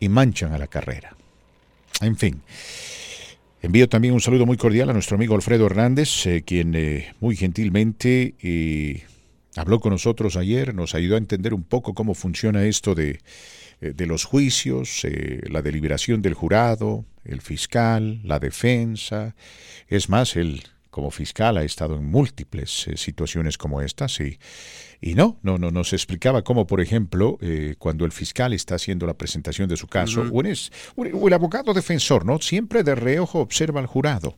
y manchan a la carrera. En fin, envío también un saludo muy cordial a nuestro amigo Alfredo Hernández, eh, quien eh, muy gentilmente eh, habló con nosotros ayer, nos ayudó a entender un poco cómo funciona esto de, de los juicios, la deliberación del jurado, el fiscal, la defensa. Es más, él como fiscal ha estado en múltiples eh, situaciones como estas y, y no, no, no nos explicaba cómo, por ejemplo, eh, cuando el fiscal está haciendo la presentación de su caso, o, es- el- o el abogado defensor, ¿no? Siempre de reojo observa al jurado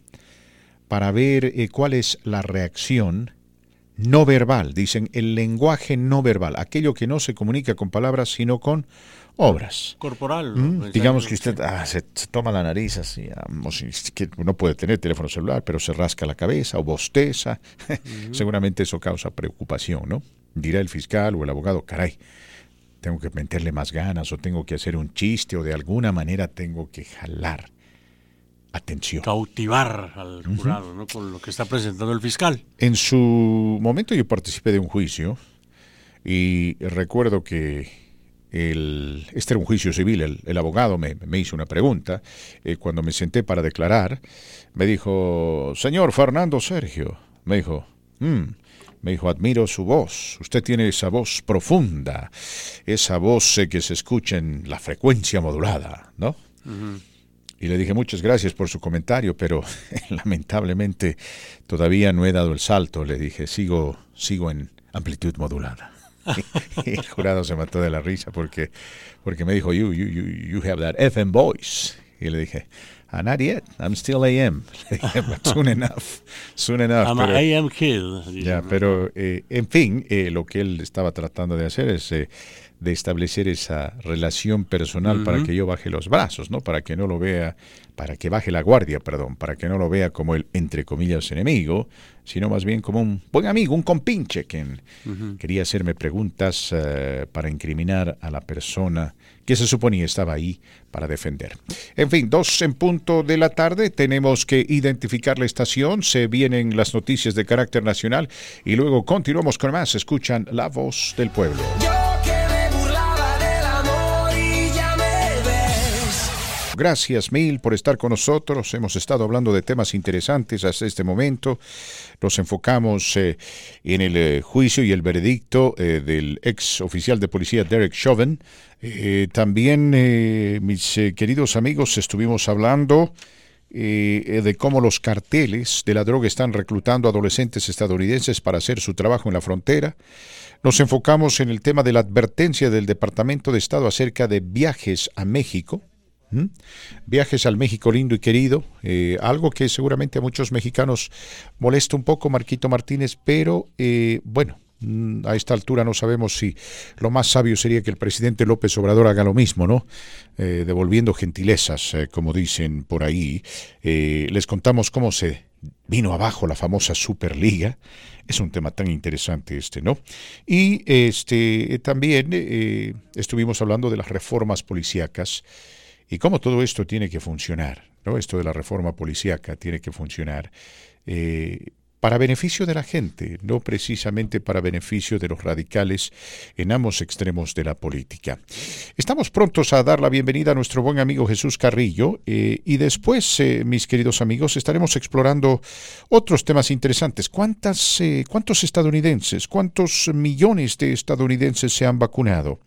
para ver eh, cuál es la reacción no verbal. Dicen el lenguaje no verbal, aquello que no se comunica con palabras, sino con obras. Corporal. Mm. Digamos que usted ah, se, se toma la nariz así, ah, o si- es que no puede tener teléfono celular, pero se rasca la cabeza o bosteza. Seguramente eso causa preocupación, ¿no? Dirá el fiscal o el abogado, caray, tengo que meterle más ganas o tengo que hacer un chiste o de alguna manera tengo que jalar atención. Cautivar al jurado, ¿no? Con lo que está presentando el fiscal. En su momento yo participé de un juicio y recuerdo que el, este era un juicio civil, el, el abogado me, me hizo una pregunta. eh, cuando me senté para declarar, me dijo, señor Fernando Sergio, me dijo, "Mm", me dijo, admiro su voz, usted tiene esa voz profunda, esa voz eh, que se escucha en la frecuencia modulada, ¿no? Y le dije muchas gracias por su comentario, pero lamentablemente todavía no he dado el salto. Le dije, sigo, sigo en amplitud modulada. el jurado se mató de la risa porque, porque me dijo, you, you, you, you have that FM voice. Y le dije, "Ah, not yet, I'm still AM. Le dije, "But soon enough, soon enough. I'm pero- AM kid. ya, pero eh, en fin, eh, lo que él estaba tratando de hacer es eh, de establecer esa relación personal para que yo baje los brazos, ¿no? Para que no lo vea, para que baje la guardia, perdón, para que no lo vea como el entre comillas enemigo, sino más bien como un buen amigo, un compinche quien quería hacerme preguntas eh, para incriminar a la persona que se suponía estaba ahí para defender. En fin, dos en punto de la tarde, tenemos que identificar la estación, se vienen las noticias de carácter nacional y luego continuamos con más. Escuchan la voz del pueblo. Gracias mil por estar con nosotros. Hemos estado hablando de temas interesantes hasta este momento. Nos enfocamos eh, en el eh, juicio y el veredicto eh, del ex oficial de policía Derek Chauvin. También, mis queridos amigos, estuvimos hablando de cómo los carteles de la droga están reclutando adolescentes estadounidenses para hacer su trabajo en la frontera. Nos enfocamos en el tema de la advertencia del Departamento de Estado acerca de viajes a México. ¿M? Viajes al México lindo y querido, eh, algo que seguramente a muchos mexicanos molesta un poco, Marquito Martínez, pero eh, bueno, mm, a esta altura no sabemos si lo más sabio sería que el presidente López Obrador haga lo mismo, ¿no? Eh, devolviendo gentilezas, como dicen por ahí. Les contamos cómo se vino abajo la famosa Superliga. Es un tema tan interesante este, ¿no? Y este también estuvimos hablando de las reformas policíacas y cómo todo esto tiene que funcionar, ¿no? Esto de la reforma policíaca tiene que funcionar. eh, para beneficio de la gente, no precisamente para beneficio de los radicales en ambos extremos de la política. Estamos prontos a dar la bienvenida a nuestro buen amigo Jesús Carrillo eh, y después, eh, mis queridos amigos, estaremos explorando otros temas interesantes. ¿Cuántas, ¿Cuántos estadounidenses, cuántos millones de estadounidenses se han vacunado?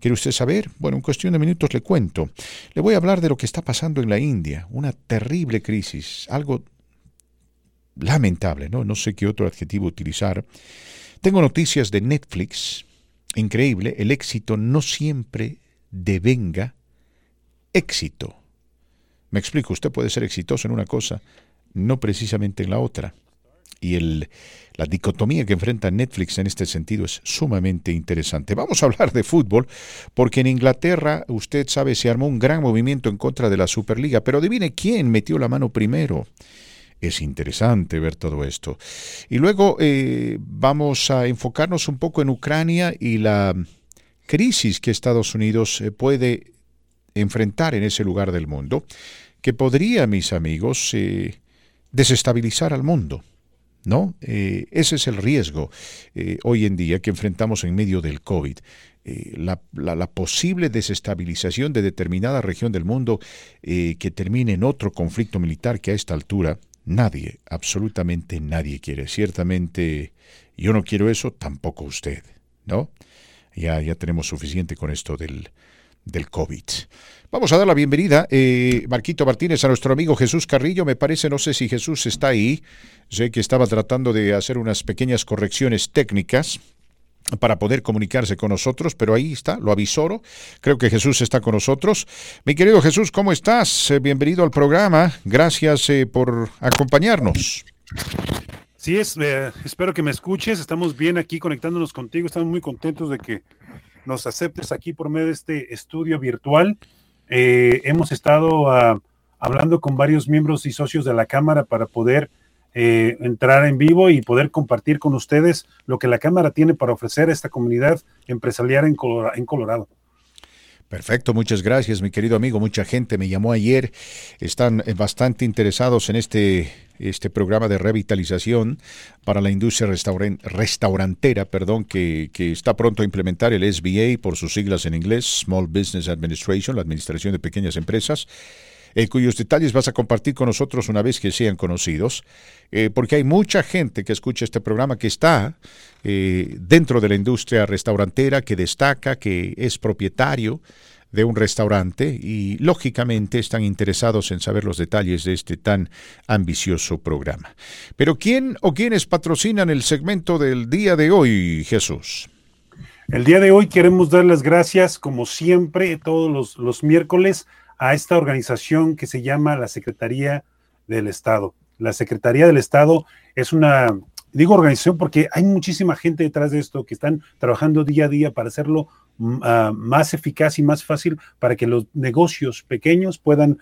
¿Quiere usted saber? Bueno, en cuestión de minutos le cuento. Le voy a hablar de lo que está pasando en la India, una terrible crisis, algo lamentable, ¿no? No sé qué otro adjetivo utilizar. Tengo noticias de Netflix. Increíble, el éxito no siempre devenga éxito. Me explico, usted puede ser exitoso en una cosa, no precisamente en la otra. Y el, la dicotomía que enfrenta Netflix en este sentido es sumamente interesante. Vamos a hablar de fútbol, porque en Inglaterra, usted sabe, se armó un gran movimiento en contra de la Superliga, pero adivine quién metió la mano primero. Es interesante ver todo esto. Y luego eh, vamos a enfocarnos un poco en Ucrania y la crisis que Estados Unidos eh, puede enfrentar en ese lugar del mundo, que podría, mis amigos, eh, desestabilizar al mundo. ¿No? Eh, ese es el riesgo eh, hoy en día que enfrentamos en medio del COVID. Eh, la, la- posible desestabilización de determinada región del mundo que termine en otro conflicto militar que a esta altura nadie, absolutamente nadie quiere. Ciertamente yo no quiero eso, tampoco usted, ¿no? Ya, ya tenemos suficiente con esto del, del COVID. Vamos a dar la bienvenida, eh, Marquito Martínez, a nuestro amigo Jesús Carrillo. Me parece, no sé si Jesús está ahí. Sé que estaba tratando de hacer unas pequeñas correcciones técnicas para poder comunicarse con nosotros, pero ahí está, lo avisoro. Creo que Jesús está con nosotros. Mi querido Jesús, ¿cómo estás? Eh, bienvenido al programa. Gracias eh, por acompañarnos. Sí, es, eh, espero que me escuches. Estamos bien aquí conectándonos contigo. Estamos muy contentos de que nos aceptes aquí por medio de este estudio virtual. Eh, hemos estado ah, hablando con varios miembros y socios de la Cámara para poder eh, entrar en vivo y poder compartir con ustedes lo que la Cámara tiene para ofrecer a esta comunidad empresarial en Colora- en Colorado. Perfecto, muchas gracias, mi querido amigo. Mucha gente me llamó ayer. Están eh, bastante interesados en este, este programa de revitalización para la industria restauran- restaurantera, perdón, que, que está pronto a implementar el SBA por sus siglas en inglés, Small Business Administration, la Administración de Pequeñas Empresas. Cuyos detalles vas a compartir con nosotros una vez que sean conocidos, eh, porque hay mucha gente que escucha este programa que está eh, dentro de la industria restaurantera, que destaca, que es propietario de un restaurante y lógicamente están interesados en saber los detalles de este tan ambicioso programa. Pero ¿quién o quiénes patrocinan el segmento del día de hoy, Jesús? El día de hoy queremos dar las gracias, como siempre, todos los, los miércoles, a esta organización que se llama la Secretaría del Estado. La Secretaría del Estado es una, digo organización porque hay muchísima gente detrás de esto que están trabajando día a día para hacerlo mm, ah, más eficaz y más fácil para que los negocios pequeños puedan,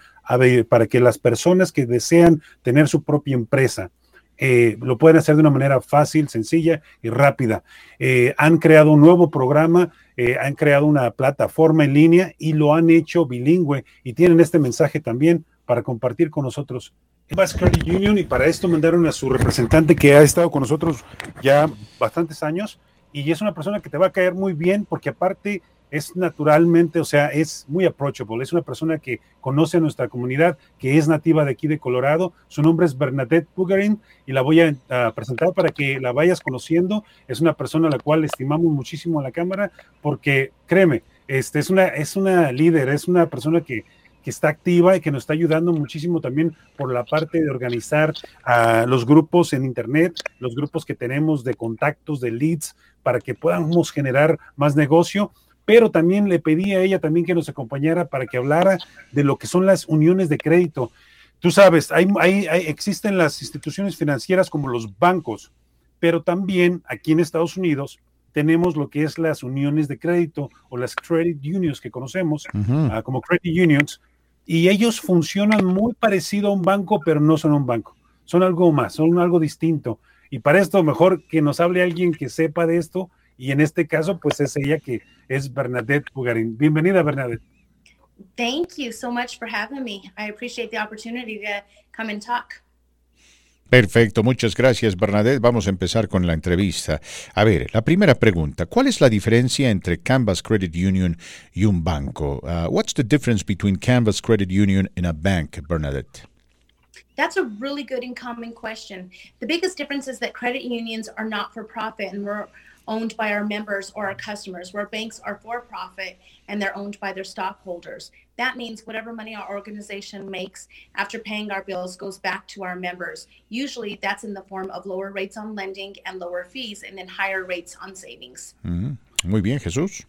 para que las personas que desean tener su propia empresa, eh, lo pueden hacer de una manera fácil, sencilla y rápida. Eh, han creado un nuevo programa, eh, han creado una plataforma en línea y lo han hecho bilingüe y tienen este mensaje también para compartir con nosotros. Credit Union y para esto mandaron a su representante que ha estado con nosotros ya bastantes años y es una persona que te va a caer muy bien porque aparte es naturalmente, o sea, es muy approachable, es una persona que conoce a nuestra comunidad, que es nativa de aquí de Colorado, su nombre es Bernadette Pugarin y la voy a, a presentar para que la vayas conociendo, es una persona a la cual estimamos muchísimo en la Cámara porque créeme, este, es, una, es una líder, es una persona que, que está activa y que nos está ayudando muchísimo también por la parte de organizar a los grupos en Internet, los grupos que tenemos de contactos, de leads, para que podamos generar más negocio pero también le pedí a ella también que nos acompañara para que hablara de lo que son las uniones de crédito. Tú sabes, hay, hay, existen las instituciones financieras como los bancos, pero también aquí en Estados Unidos tenemos lo que es las uniones de crédito o las credit unions que conocemos uh, como credit unions, y ellos funcionan muy parecido a un banco, pero no son un banco, son algo más, son algo distinto. Y para esto, mejor que nos hable alguien que sepa de esto, y en este caso, pues es ella que es Bernadette Bugarín. Bienvenida, Bernadette. Thank you so much for having me. I appreciate the opportunity to come and talk. Perfecto, muchas gracias Bernadette. Vamos a empezar con la entrevista. A ver, la primera pregunta, ¿cuál es la diferencia entre Canvas Credit Union y un banco? Uh, what's the difference between Canvas Credit Union and a bank, Bernadette? That's a really good and common question. The biggest difference is that credit unions are not for profit and we're owned by our members or our customers, where banks are for profit and they're owned by their stockholders. That means whatever money our organization makes after paying our bills goes back to our members. Usually that's in the form of lower rates on lending and lower fees, and then higher rates on savings. Mm, muy bien, Jesús.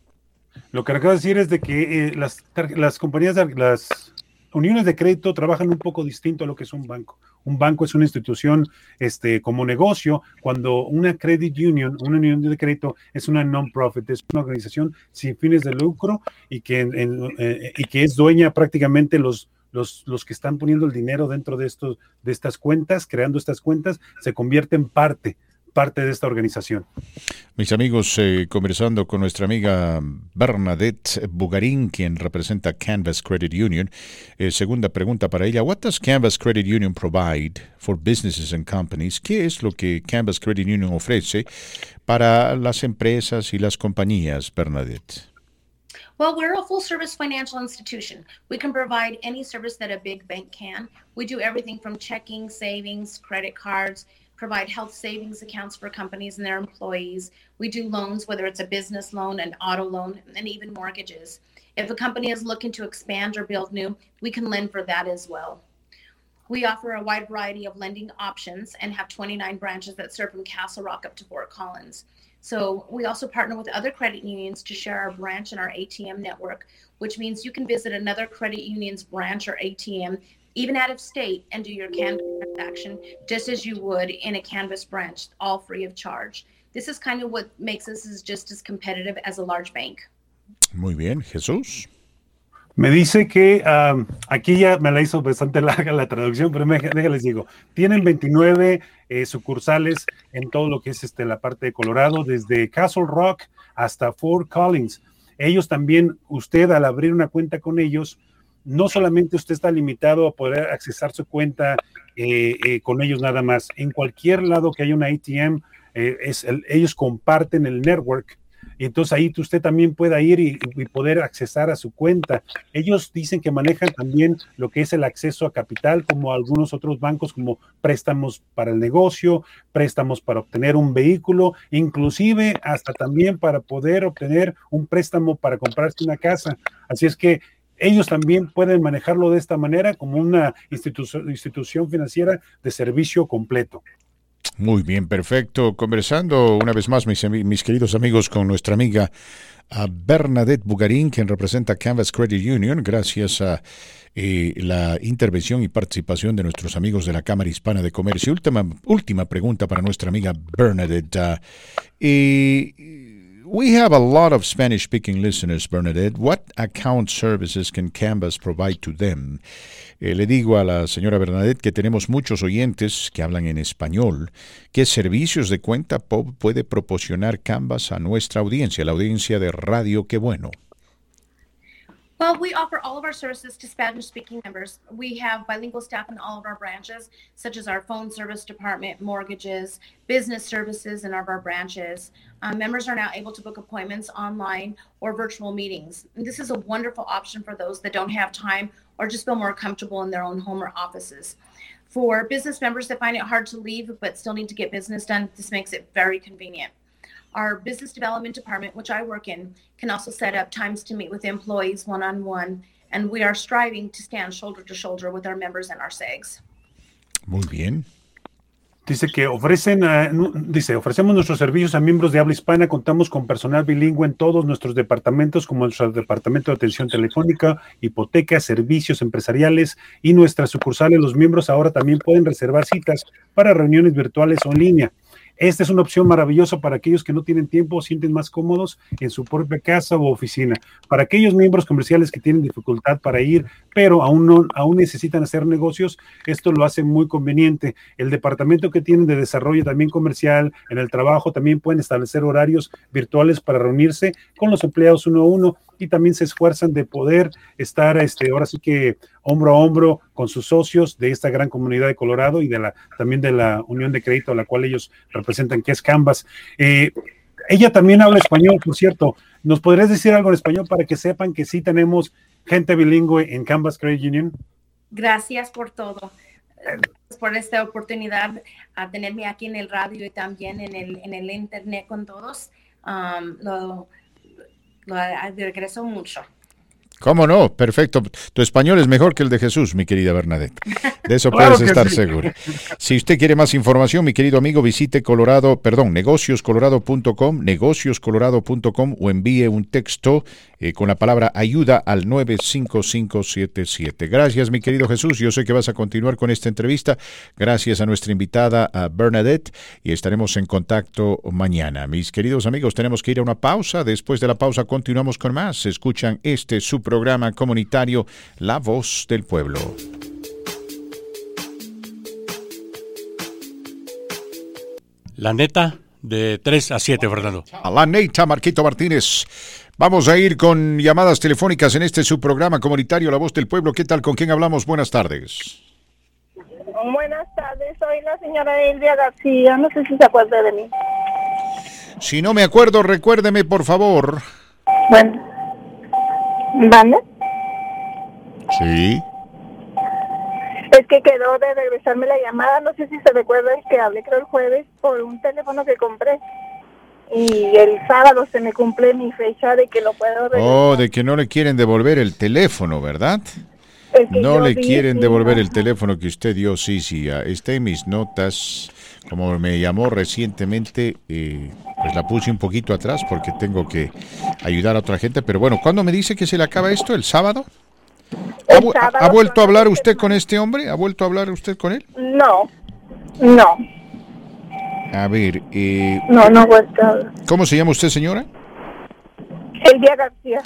Lo que acabo de decir es de que eh, las, las compañías, las uniones de crédito trabajan un poco distinto a lo que es un banco. Un banco es una institución este, como negocio, cuando una credit union, una unión de crédito, es una non-profit, es una organización sin fines de lucro y que, eh, y que es dueña prácticamente los, los, los, que están poniendo el dinero dentro de, estos, de estas cuentas, creando estas cuentas, se convierten parte parte de esta organización. Mis amigos, eh, conversando con nuestra amiga Bernadette Bugarín, quien representa Canvas Credit Union. Eh, segunda pregunta para ella, what does Canvas Credit Union provide for businesses and companies? ¿Qué es lo que Canvas Credit Union ofrece para las empresas y las compañías, Bernadette? Well, we're a full service financial institution. We can provide any service that a big bank can. We do everything from checking, savings, credit cards, provide health savings accounts for companies and their employees. We do loans, whether it's a business loan, an auto loan, and even mortgages. If a company is looking to expand or build new, we can lend for that as well. We offer a wide variety of lending options and have 29 branches that serve from Castle Rock up to Fort Collins. So we also partner with other credit unions to share our branch and our ATM network, which means you can visit another credit union's branch or ATM even out of state, and do your Canvas transaction just as you would in a Canvas branch, all free of charge. This is kind of what makes us as just as competitive as a large bank. Muy bien, Jesús. Me dice que um, aquí ya me la hizo bastante larga la traducción, pero me, déjales digo, tienen 29 eh, sucursales en todo lo que es este, la parte de Colorado, desde Castle Rock hasta Fort Collins. Ellos también, usted al abrir una cuenta con ellos, no solamente usted está limitado a poder accesar su cuenta eh, eh, con ellos nada más. En cualquier lado que haya una ATM, eh, es ellos comparten el network. Y entonces ahí usted también pueda ir y, y, poder accesar a su cuenta. Ellos dicen que manejan también lo que es el acceso a capital, como algunos otros bancos, como préstamos para el negocio, préstamos para obtener un vehículo, inclusive hasta también para poder obtener un préstamo para comprarse una casa. Así es que ellos también pueden manejarlo de esta manera como una institución, financiera de servicio completo. Muy bien, perfecto. Conversando una vez más, mis, queridos amigos, con nuestra amiga Bernadette Bugarín, quien representa Canvas Credit Union, gracias a eh, la intervención y participación de nuestros amigos de la Cámara Hispana de Comercio. Última, última pregunta para nuestra amiga Bernadette. Uh, eh, we have a lot of Spanish speaking listeners, Bernadette. What account services can Canvas provide to them? Eh, le digo a la señora Bernadette que tenemos muchos oyentes que hablan en español. ¿Qué servicios de cuenta puede proporcionar Canvas a nuestra audiencia, la audiencia de radio? Qué bueno. Well, we offer all of our services to Spanish speaking members. We have bilingual staff in all of our branches, such as our phone service department, mortgages, business services in all of our branches. Um, members are now able to book appointments online or virtual meetings. And this is a wonderful option for those that don't have time or just feel more comfortable in their own home or offices. For business members that find it hard to leave but still need to get business done, this makes it very convenient. Our business development department, which I work in, can also set up times to meet with employees one on one and we are striving to stand shoulder to shoulder with our members and our SEGs. Muy bien. Dice que ofrecen, eh, nu- dice, ofrecemos nuestros servicios a miembros de habla hispana, contamos con personal bilingüe en todos nuestros departamentos, como nuestro departamento de atención telefónica, hipoteca, servicios empresariales y nuestras sucursales. Los miembros ahora también pueden reservar citas para reuniones virtuales o en línea. Esta es una opción maravillosa para aquellos que no tienen tiempo o sienten más cómodos en su propia casa o oficina. Para aquellos miembros comerciales que tienen dificultad para ir, pero aún, no, aún necesitan hacer negocios, esto lo hace muy conveniente. El departamento que tienen de desarrollo también comercial, en el trabajo también pueden establecer horarios virtuales para reunirse con los empleados uno a uno y también se esfuerzan de poder estar este, ahora sí que hombro a hombro con sus socios de esta gran comunidad de Colorado y de la también de la unión de crédito a la cual ellos representan, que es Canvas. Eh, ella también habla español, por cierto. ¿Nos podrías decir algo en español para que sepan que sí tenemos gente bilingüe en Canvas Credit Union? Gracias por todo. Por esta oportunidad a tenerme aquí en el radio y también en el, en el internet con todos. Um, regreso mucho. ¿Cómo no? Perfecto. Tu español es mejor que el de Jesús, mi querida Bernadette. De eso Claro puedes estar sí. seguro. Si usted quiere más información, mi querido amigo, visite Colorado, perdón, negocioscolorado.com, negocioscolorado.com o envíe un texto eh, con la palabra ayuda al 95577. Gracias, mi querido Jesús. Yo sé que vas a continuar con esta entrevista. Gracias a nuestra invitada, a Bernadette, y estaremos en contacto mañana. Mis queridos amigos, tenemos que ir a una pausa. Después de la pausa continuamos con más. Escuchan este su programa comunitario, La Voz del Pueblo. La neta, de 3 a 7, Fernando. A la neta, Marquito Martínez. Vamos a ir con llamadas telefónicas en este su programa comunitario La Voz del Pueblo. ¿Qué tal? ¿Con quién hablamos? Buenas tardes. Buenas tardes, soy la señora Elvia García, no sé si se acuerda de mí. Si no me acuerdo, recuérdeme, por favor. Bueno, ¿vale? Sí. Es que quedó de regresarme la llamada, no sé si se recuerda que hablé creo el jueves por un teléfono que compré. Y el sábado se me cumple mi fecha de que lo puedo regresar. Oh, de que no le quieren devolver el teléfono, ¿verdad? Es que No le quieren devolver el teléfono que usted dio, sí, sí. ah, Está en mis notas. Como me llamó recientemente, eh, pues la puse un poquito atrás porque tengo que ayudar a otra gente. Pero bueno, ¿cuándo me dice que se le acaba esto? ¿El sábado? ¿Ha, vu- ha- ha vuelto a hablar usted con este hombre? ¿Ha vuelto a hablar usted con él? No, no, A ver, eh, no, no. ¿cómo se llama usted, señora? Elvia García,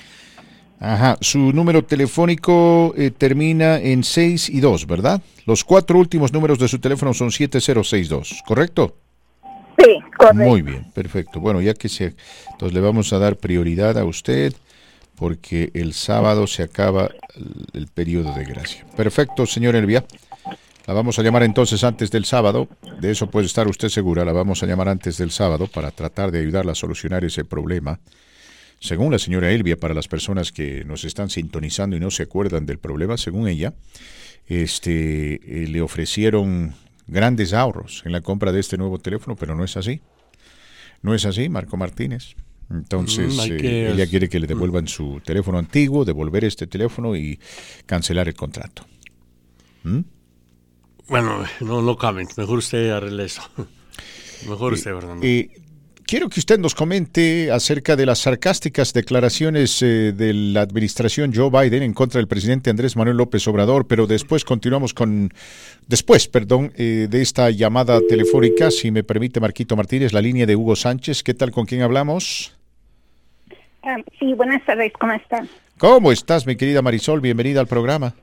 Ajá, su número telefónico eh, termina en 6 y 2, ¿verdad? Los cuatro últimos números de su teléfono son 7062, ¿correcto? sí, correcto. Muy bien, perfecto. Bueno, ya que se... Entonces le vamos a dar prioridad a usted porque el sábado se acaba el, el periodo de gracia. Perfecto, señor Elvia. La vamos a llamar entonces antes del sábado. De eso puede estar usted segura. La vamos a llamar antes del sábado para tratar de ayudarla a solucionar ese problema. Según la señora Elvia, para las personas que nos están sintonizando y no se acuerdan del problema, según ella, este, eh, le ofrecieron grandes ahorros en la compra de este nuevo teléfono, pero no es así. No es así, Marco Martínez. Entonces, Mm, eh, ella quiere que le devuelvan su teléfono antiguo, devolver este teléfono y cancelar el contrato. ¿Mm? Bueno, no, no caben. Mejor usted arregle eso. Mejor usted, Fernando. Eh, quiero que usted nos comente acerca de las sarcásticas declaraciones eh, de la administración Joe Biden en contra del presidente Andrés Manuel López Obrador, pero después continuamos con, después, perdón, eh, de esta llamada telefónica, si me permite Marquito Martínez, la línea de Hugo Sánchez. ¿Qué tal? ¿Con quién hablamos? Ah, sí, buenas tardes, ¿cómo están? ¿Cómo estás, mi querida Marisol? Bienvenida al programa.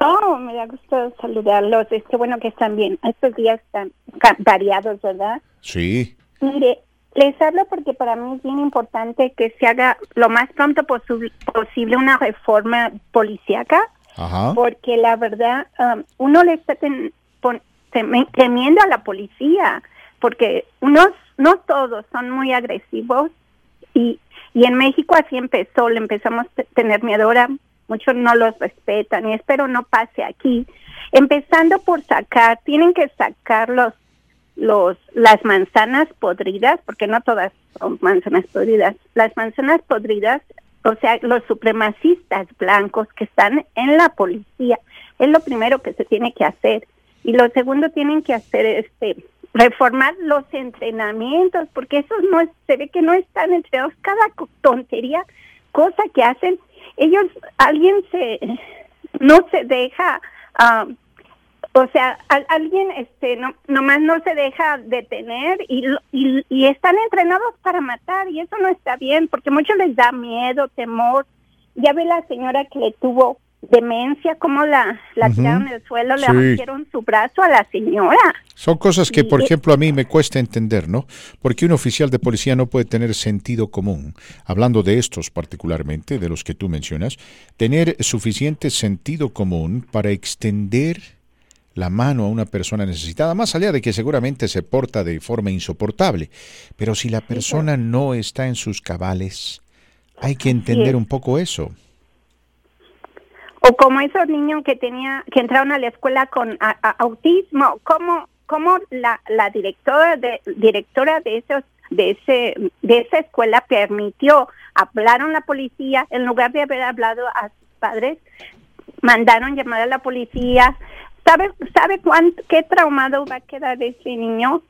Oh, me da gusto saludarlos. Es que bueno que están bien. Estos días están variados, ¿verdad? Sí. Mire, les hablo porque para mí es bien importante que se haga lo más pronto posible una reforma policíaca, Ajá. porque la verdad, um, uno le está ten- pon- teme- temiendo a la policía, porque unos, no todos son muy agresivos y, y en México así empezó, le empezamos a tener miedo ahora, muchos no los respetan y espero no pase aquí. Empezando por sacar, tienen que sacar los, los, las manzanas podridas, porque no todas son manzanas podridas, las manzanas podridas o sea, los supremacistas blancos que están en la policía. Es lo primero que se tiene que hacer. Y lo segundo tienen que hacer este reformar los entrenamientos, porque esos no se ve que no están entrenados cada tontería, cosa que hacen, ellos alguien se no se deja ah, o sea, al- alguien este no nomás no se deja detener y, y, y están entrenados para matar y eso no está bien porque mucho les da miedo, temor. Ya ve la señora que le tuvo demencia, cómo la, la tiraron al suelo, le Sí. rompieron su brazo a la señora. Son cosas que, por ejemplo, a mí me cuesta entender, ¿no? Porque un oficial de policía no puede tener sentido común. Hablando de estos particularmente, de los que tú mencionas, tener suficiente sentido común para extender la mano a una persona necesitada, más allá de que seguramente se porta de forma insoportable. Pero si la persona no está en sus cabales, hay que entender un poco eso. O como esos niños que tenía que entraron a la escuela con a- autismo como como la, la directora de directora de esos de ese de esa escuela permitió hablaron la policía en lugar de haber hablado a sus padres mandaron llamar a la policía sabe sabe cuánto qué traumado va a quedar ese niño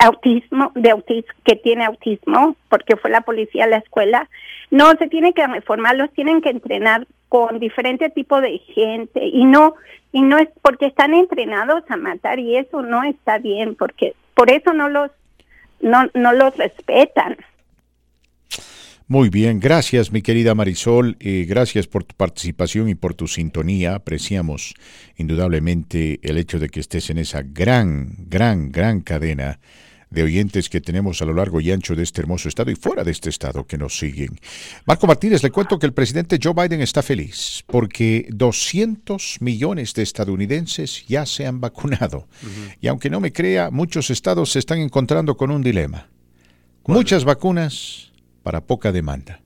autismo de autismo que tiene autismo porque fue la policía a la escuela no se tiene que reformar los tienen que entrenar con diferente tipo de gente y no y no es porque están entrenados a matar y eso no está bien porque por eso no los no no los respetan Muy bien, gracias mi querida Marisol, eh, gracias por tu participación y por tu sintonía. Apreciamos indudablemente el hecho de que estés en esa gran, gran, gran cadena de oyentes que tenemos a lo largo y ancho de este hermoso estado y fuera de este estado que nos siguen. Marco Martínez, le cuento que el presidente Joe Biden está feliz porque 200 millones de estadounidenses ya se han vacunado. Y aunque no me crea, muchos estados se están encontrando con un dilema. Muchas vacunas para poca demanda.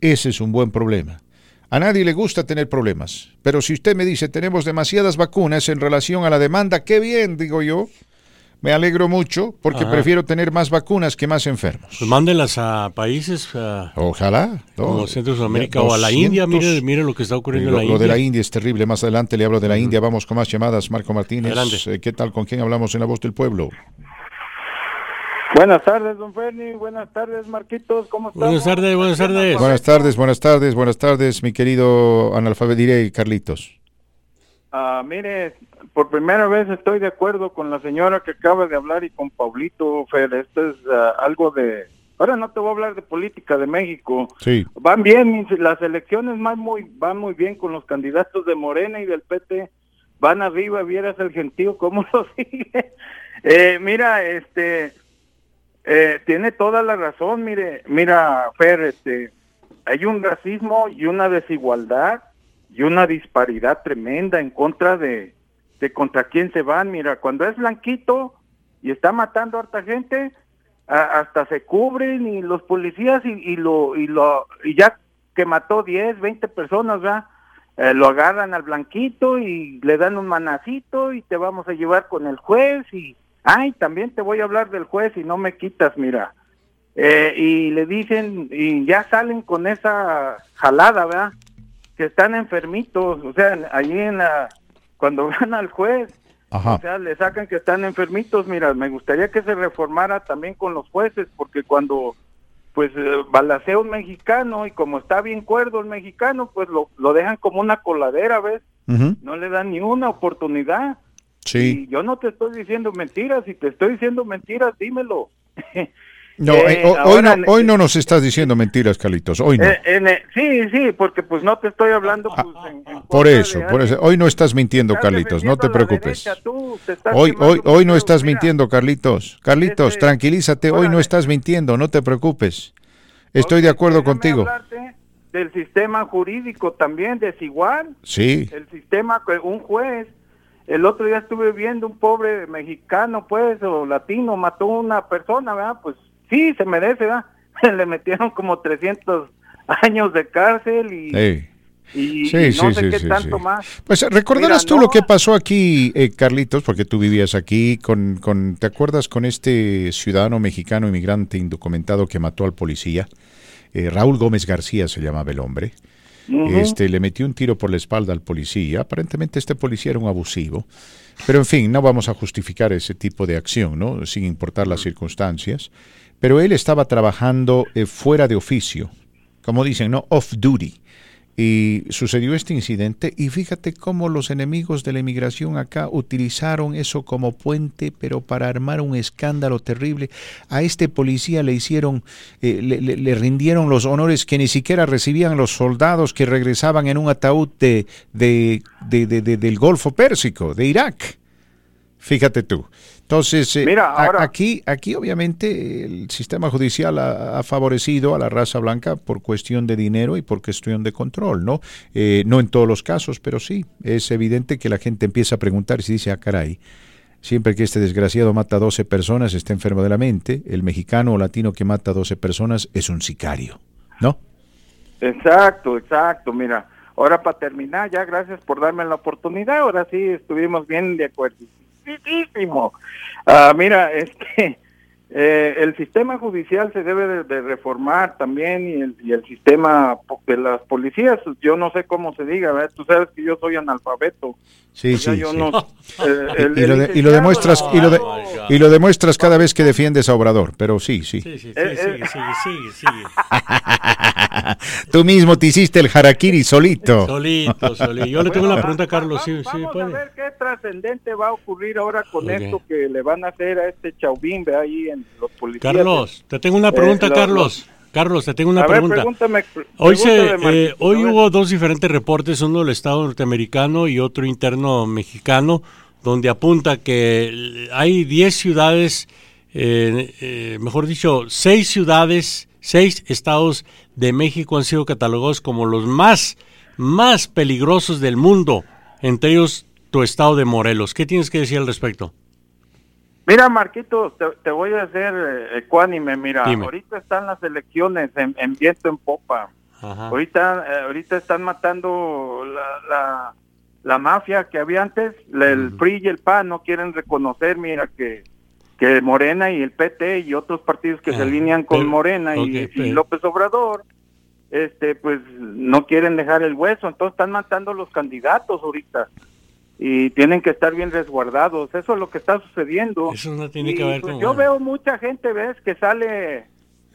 Ese es un buen problema. A nadie le gusta tener problemas, pero si usted me dice tenemos demasiadas vacunas en relación a la demanda, qué bien, digo yo. Me alegro mucho porque Ajá. prefiero tener más vacunas que más enfermos. Pues mándelas a países ah, Ojalá. no. como Centro Sudamérica o a la India. Mire, mire lo que está ocurriendo Lo, en la lo India. de la India es terrible. Más adelante le hablo de la India. Vamos con más llamadas. Marco Martínez. Adelante. Eh, ¿Qué tal? ¿Con quién hablamos en la voz del pueblo? Buenas tardes, don Ferni. Buenas tardes, Marquitos. ¿Cómo estás? Buenas tardes, buenas tardes. Buenas tardes, buenas tardes, buenas tardes, mi querido analfabeto diré, Carlitos. Ah, mire, por primera vez estoy de acuerdo con la señora que acaba de hablar y con Paulito, Fer. Esto es ah, algo de... Ahora no te voy a hablar de política de México. Sí. Van bien, las elecciones van muy, van muy bien con los candidatos de Morena y del PT. Van arriba, vieras el gentío cómo lo sigue. Eh, mira, este, eh, tiene toda la razón, mire, mira, Fer, este, hay un racismo y una desigualdad y una disparidad tremenda en contra de, de contra quién se van. Mira, cuando es blanquito y está matando a harta gente, hasta se cubren y los policías y, y lo y lo y ya que mató 10, 20 personas, ¿verdad? Eh, lo agarran al blanquito y le dan un manacito y te vamos a llevar con el juez y ay, también te voy a hablar del juez y no me quitas, mira. Eh, y le dicen y ya salen con esa jalada, ¿verdad? Que están enfermitos, o sea, allí en la cuando van al juez Ajá. o sea, le sacan que están enfermitos. Mira, me gustaría que se reformara también con los jueces, porque cuando pues eh, balacea un mexicano y como está bien cuerdo el mexicano, pues lo, lo dejan como una coladera, ¿ves? No le dan ni una oportunidad. Sí. Y yo no te estoy diciendo mentiras, si te estoy diciendo mentiras, dímelo. No, Eh, eh, ho- hoy, ahora no, hoy no nos estás diciendo mentiras, Carlitos. Hoy no. Eh, eh, sí, sí, porque pues no te estoy hablando pues, en- en por eso, de por eso. Hoy no estás mintiendo, Estás Carlitos. No te preocupes. derecha, tú, te estás Hoy, hoy, hoy no estás Mira, mintiendo, Carlitos. Carlitos, Este, tranquilízate. Hoy no estás mintiendo. No te preocupes. Estoy de acuerdo contigo. del sistema jurídico también desigual. Sí. El sistema, que un juez, el otro día estuve viendo un pobre mexicano, pues, o latino, mató a una persona, ¿verdad? Pues sí, se merece, ¿verdad? Le metieron como 300 años de cárcel y, Sí. y- Sí, y no sí, sé sí, qué tanto más. Pues recordarás Mira, tú no, lo que pasó aquí, eh, Carlitos, porque tú vivías aquí, con, con, ¿te acuerdas con este ciudadano mexicano inmigrante indocumentado que mató al policía? eh, Raúl Gómez García se llamaba el hombre. Este le metió un tiro por la espalda al policía. Aparentemente este policía era un abusivo. Pero en fin, no vamos a justificar ese tipo de acción, ¿no? Sin importar las circunstancias. Pero él estaba trabajando eh, fuera de oficio, como dicen, ¿no? Off duty. Y sucedió este incidente y fíjate cómo los enemigos de la inmigración acá utilizaron eso como puente, pero para armar un escándalo terrible. A este policía le hicieron, eh, le, rindieron los honores que ni siquiera recibían los soldados que regresaban en un ataúd de- de- del Golfo Pérsico, de Irak. Fíjate tú. Entonces, eh, Mira, a- ahora- aquí, aquí obviamente el sistema judicial ha, ha favorecido a la raza blanca por cuestión de dinero y por cuestión de control, ¿no? Eh, no en todos los casos, pero sí, es evidente que la gente empieza a preguntar y se dice, ah, caray, siempre que este desgraciado mata a 12 personas está enfermo de la mente, el mexicano o latino que mata a 12 personas es un sicario, ¿no? Exacto, exacto. Mira, ahora para terminar, ya gracias por darme la oportunidad. Ahora sí estuvimos bien de acuerdo. Ah, mira, este, eh, el sistema judicial se debe de, de reformar también y el, y el sistema de las policías. Yo no sé cómo se diga, ¿verdad? Tú sabes que yo soy analfabeto. Sí, O sea, sí, yo sí. no- eh, el- y, lo de- y lo demuestras y lo, de- y lo demuestras cada vez que defiendes a Obrador, pero sí, sí. Sí, sí, Eh, sí, sigue, sigue, sigue, sigue. Tú mismo te hiciste el harakiri solito. Solito, solito. Yo le tengo una pregunta a Carlos, sí, sí, Vamos a puede. ver qué trascendente va a ocurrir ahora con Ok. esto que le van a hacer a este Chauvin, ve ahí en los policías. Carlos, te tengo una pregunta, Eh, lo- Carlos. Carlos, te tengo una A ver, pregunta. pregúntame, hoy se, eh, hoy hubo dos diferentes reportes, uno del Estado norteamericano y otro interno mexicano, donde apunta que hay 10 ciudades, eh, eh, mejor dicho, 6 ciudades, 6 estados de México han sido catalogados como los más, más peligrosos del mundo, entre ellos tu estado de Morelos. ¿Qué tienes que decir al respecto? Mira, Marquito, te, te voy a hacer eh, ecuánime. Mira, Dime. ahorita están las elecciones en, en viento en popa. Ajá. Ahorita, eh, ahorita están matando la, la, la mafia que había antes. El PRI y el PAN no quieren reconocer, mira, que, que Morena y el PT y otros partidos que se Ah, alinean con pero- Morena y, López Obrador, este, pues no quieren dejar el hueso. Entonces están matando los candidatos ahorita. Y tienen que estar bien resguardados. Eso es lo que está sucediendo. Eso no tiene Y, que ver pues, con... yo veo mucha gente, ¿ves? Que sale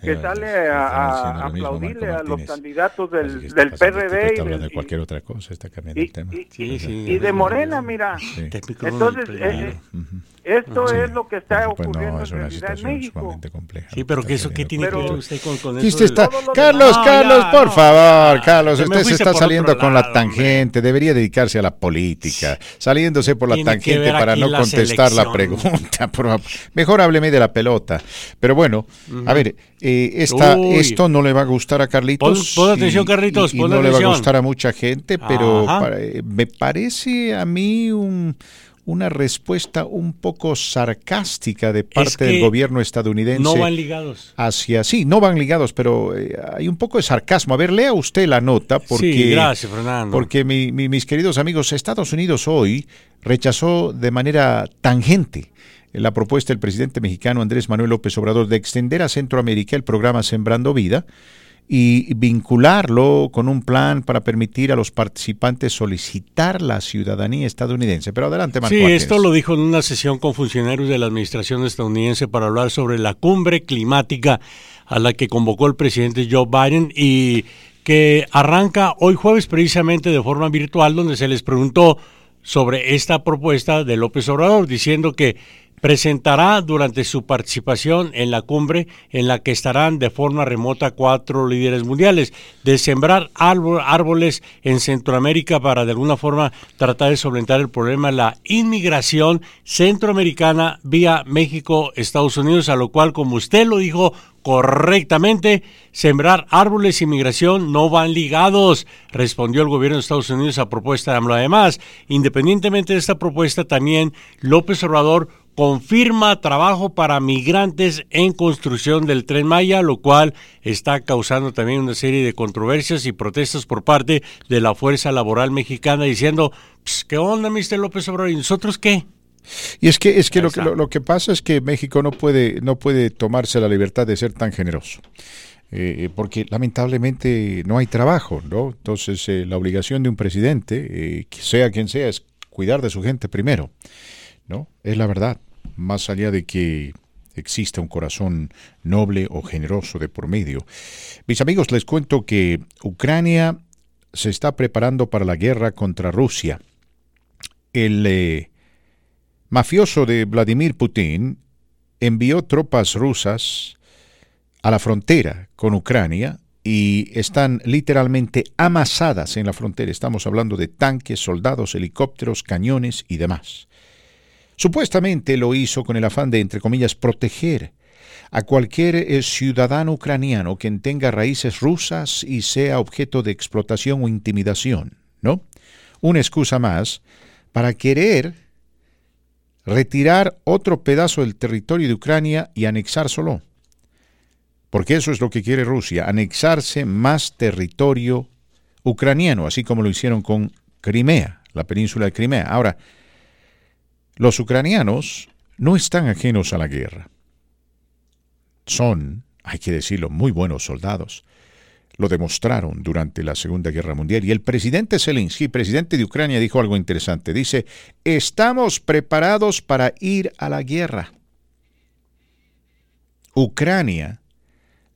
que Eh, sale a, a mismo, aplaudirle a los candidatos del, está del PRD está y, hablando del- de cualquier otra cosa, está cambiando y- el tema. y- Sí, sí, y de Morena, mira. Técnico Entonces, eh, eh, esto Sí. es lo que está Pues ocurriendo no, es en una realidad en situación México. sumamente compleja. Sí, pero que eso qué tiene que ver usted con, con eso está- Carlos, No, Carlos, ya, por no, favor. Carlos, usted se está saliendo con la tangente, debería dedicarse a la política, saliéndose por la Tiene tangente para no la contestar la pregunta. por favor. Mejor hábleme de la pelota. Pero bueno, a ver, eh, esta, Uy. esto no le va a gustar a Carlitos. Pon- pon atención, y- Carlitos, y- y pon no le va a gustar a mucha gente, pero para- eh, me parece a mí un- una respuesta un poco sarcástica de parte del que gobierno estadounidense No van ligados. hacia sí, no van ligados, pero eh, hay un poco de sarcasmo. A ver, lea usted la nota porque Sí, gracias, Fernando. porque mi- mi- mis queridos amigos, Estados Unidos hoy rechazó de manera tangente la propuesta del presidente mexicano Andrés Manuel López Obrador de extender a Centroamérica el programa Sembrando Vida y vincularlo con un plan para permitir a los participantes solicitar la ciudadanía estadounidense. Pero adelante, Marco Sí, esto lo dijo en una sesión con funcionarios de la administración estadounidense para hablar sobre la cumbre climática a la que convocó el presidente Joe Biden y que arranca hoy jueves precisamente de forma virtual donde se les preguntó sobre esta propuesta de López Obrador diciendo que presentará durante su participación en la cumbre en la que estarán de forma remota cuatro líderes mundiales de sembrar árbol- árboles en Centroamérica para de alguna forma tratar de solventar el problema de la inmigración centroamericana vía México, Estados Unidos, a lo cual, como usted lo dijo correctamente, sembrar árboles y migración no van ligados, respondió el gobierno de Estados Unidos a propuesta de AMLO. Además, independientemente de esta propuesta, también López Obrador confirma trabajo para migrantes en construcción del tren Maya, lo cual está causando también una serie de controversias y protestas por parte de la fuerza laboral mexicana diciendo, "Ps, ¿qué onda, Mr. López Obrador? ¿Y nosotros qué? Y es que es que lo, que está. lo, lo que pasa es que México no puede no puede tomarse la libertad de ser tan generoso. eh, porque lamentablemente no hay trabajo, ¿no? Entonces eh, la obligación de un presidente, eh, sea quien sea, es cuidar de su gente primero, ¿no? Es la verdad, más allá de que exista un corazón noble o generoso de por medio. Mis amigos, les cuento que Ucrania se está preparando para la guerra contra Rusia. El eh, mafioso de Vladimir Putin envió tropas rusas a la frontera con Ucrania y están literalmente amasadas en la frontera. Estamos hablando de tanques, soldados, helicópteros, cañones y demás. Supuestamente lo hizo con el afán de, entre comillas, proteger a cualquier eh, ciudadano ucraniano que tenga raíces rusas y sea objeto de explotación o intimidación, ¿no? Una excusa más para querer retirar otro pedazo del territorio de Ucrania y anexárselo. Porque eso es lo que quiere Rusia, anexarse más territorio ucraniano, así como lo hicieron con Crimea, la península de Crimea. Ahora, los ucranianos no están ajenos a la guerra. Son, hay que decirlo, muy buenos soldados. Lo demostraron durante la Segunda Guerra Mundial. Y el presidente Zelensky, presidente de Ucrania, dijo algo interesante. Dice, estamos preparados para ir a la guerra. Ucrania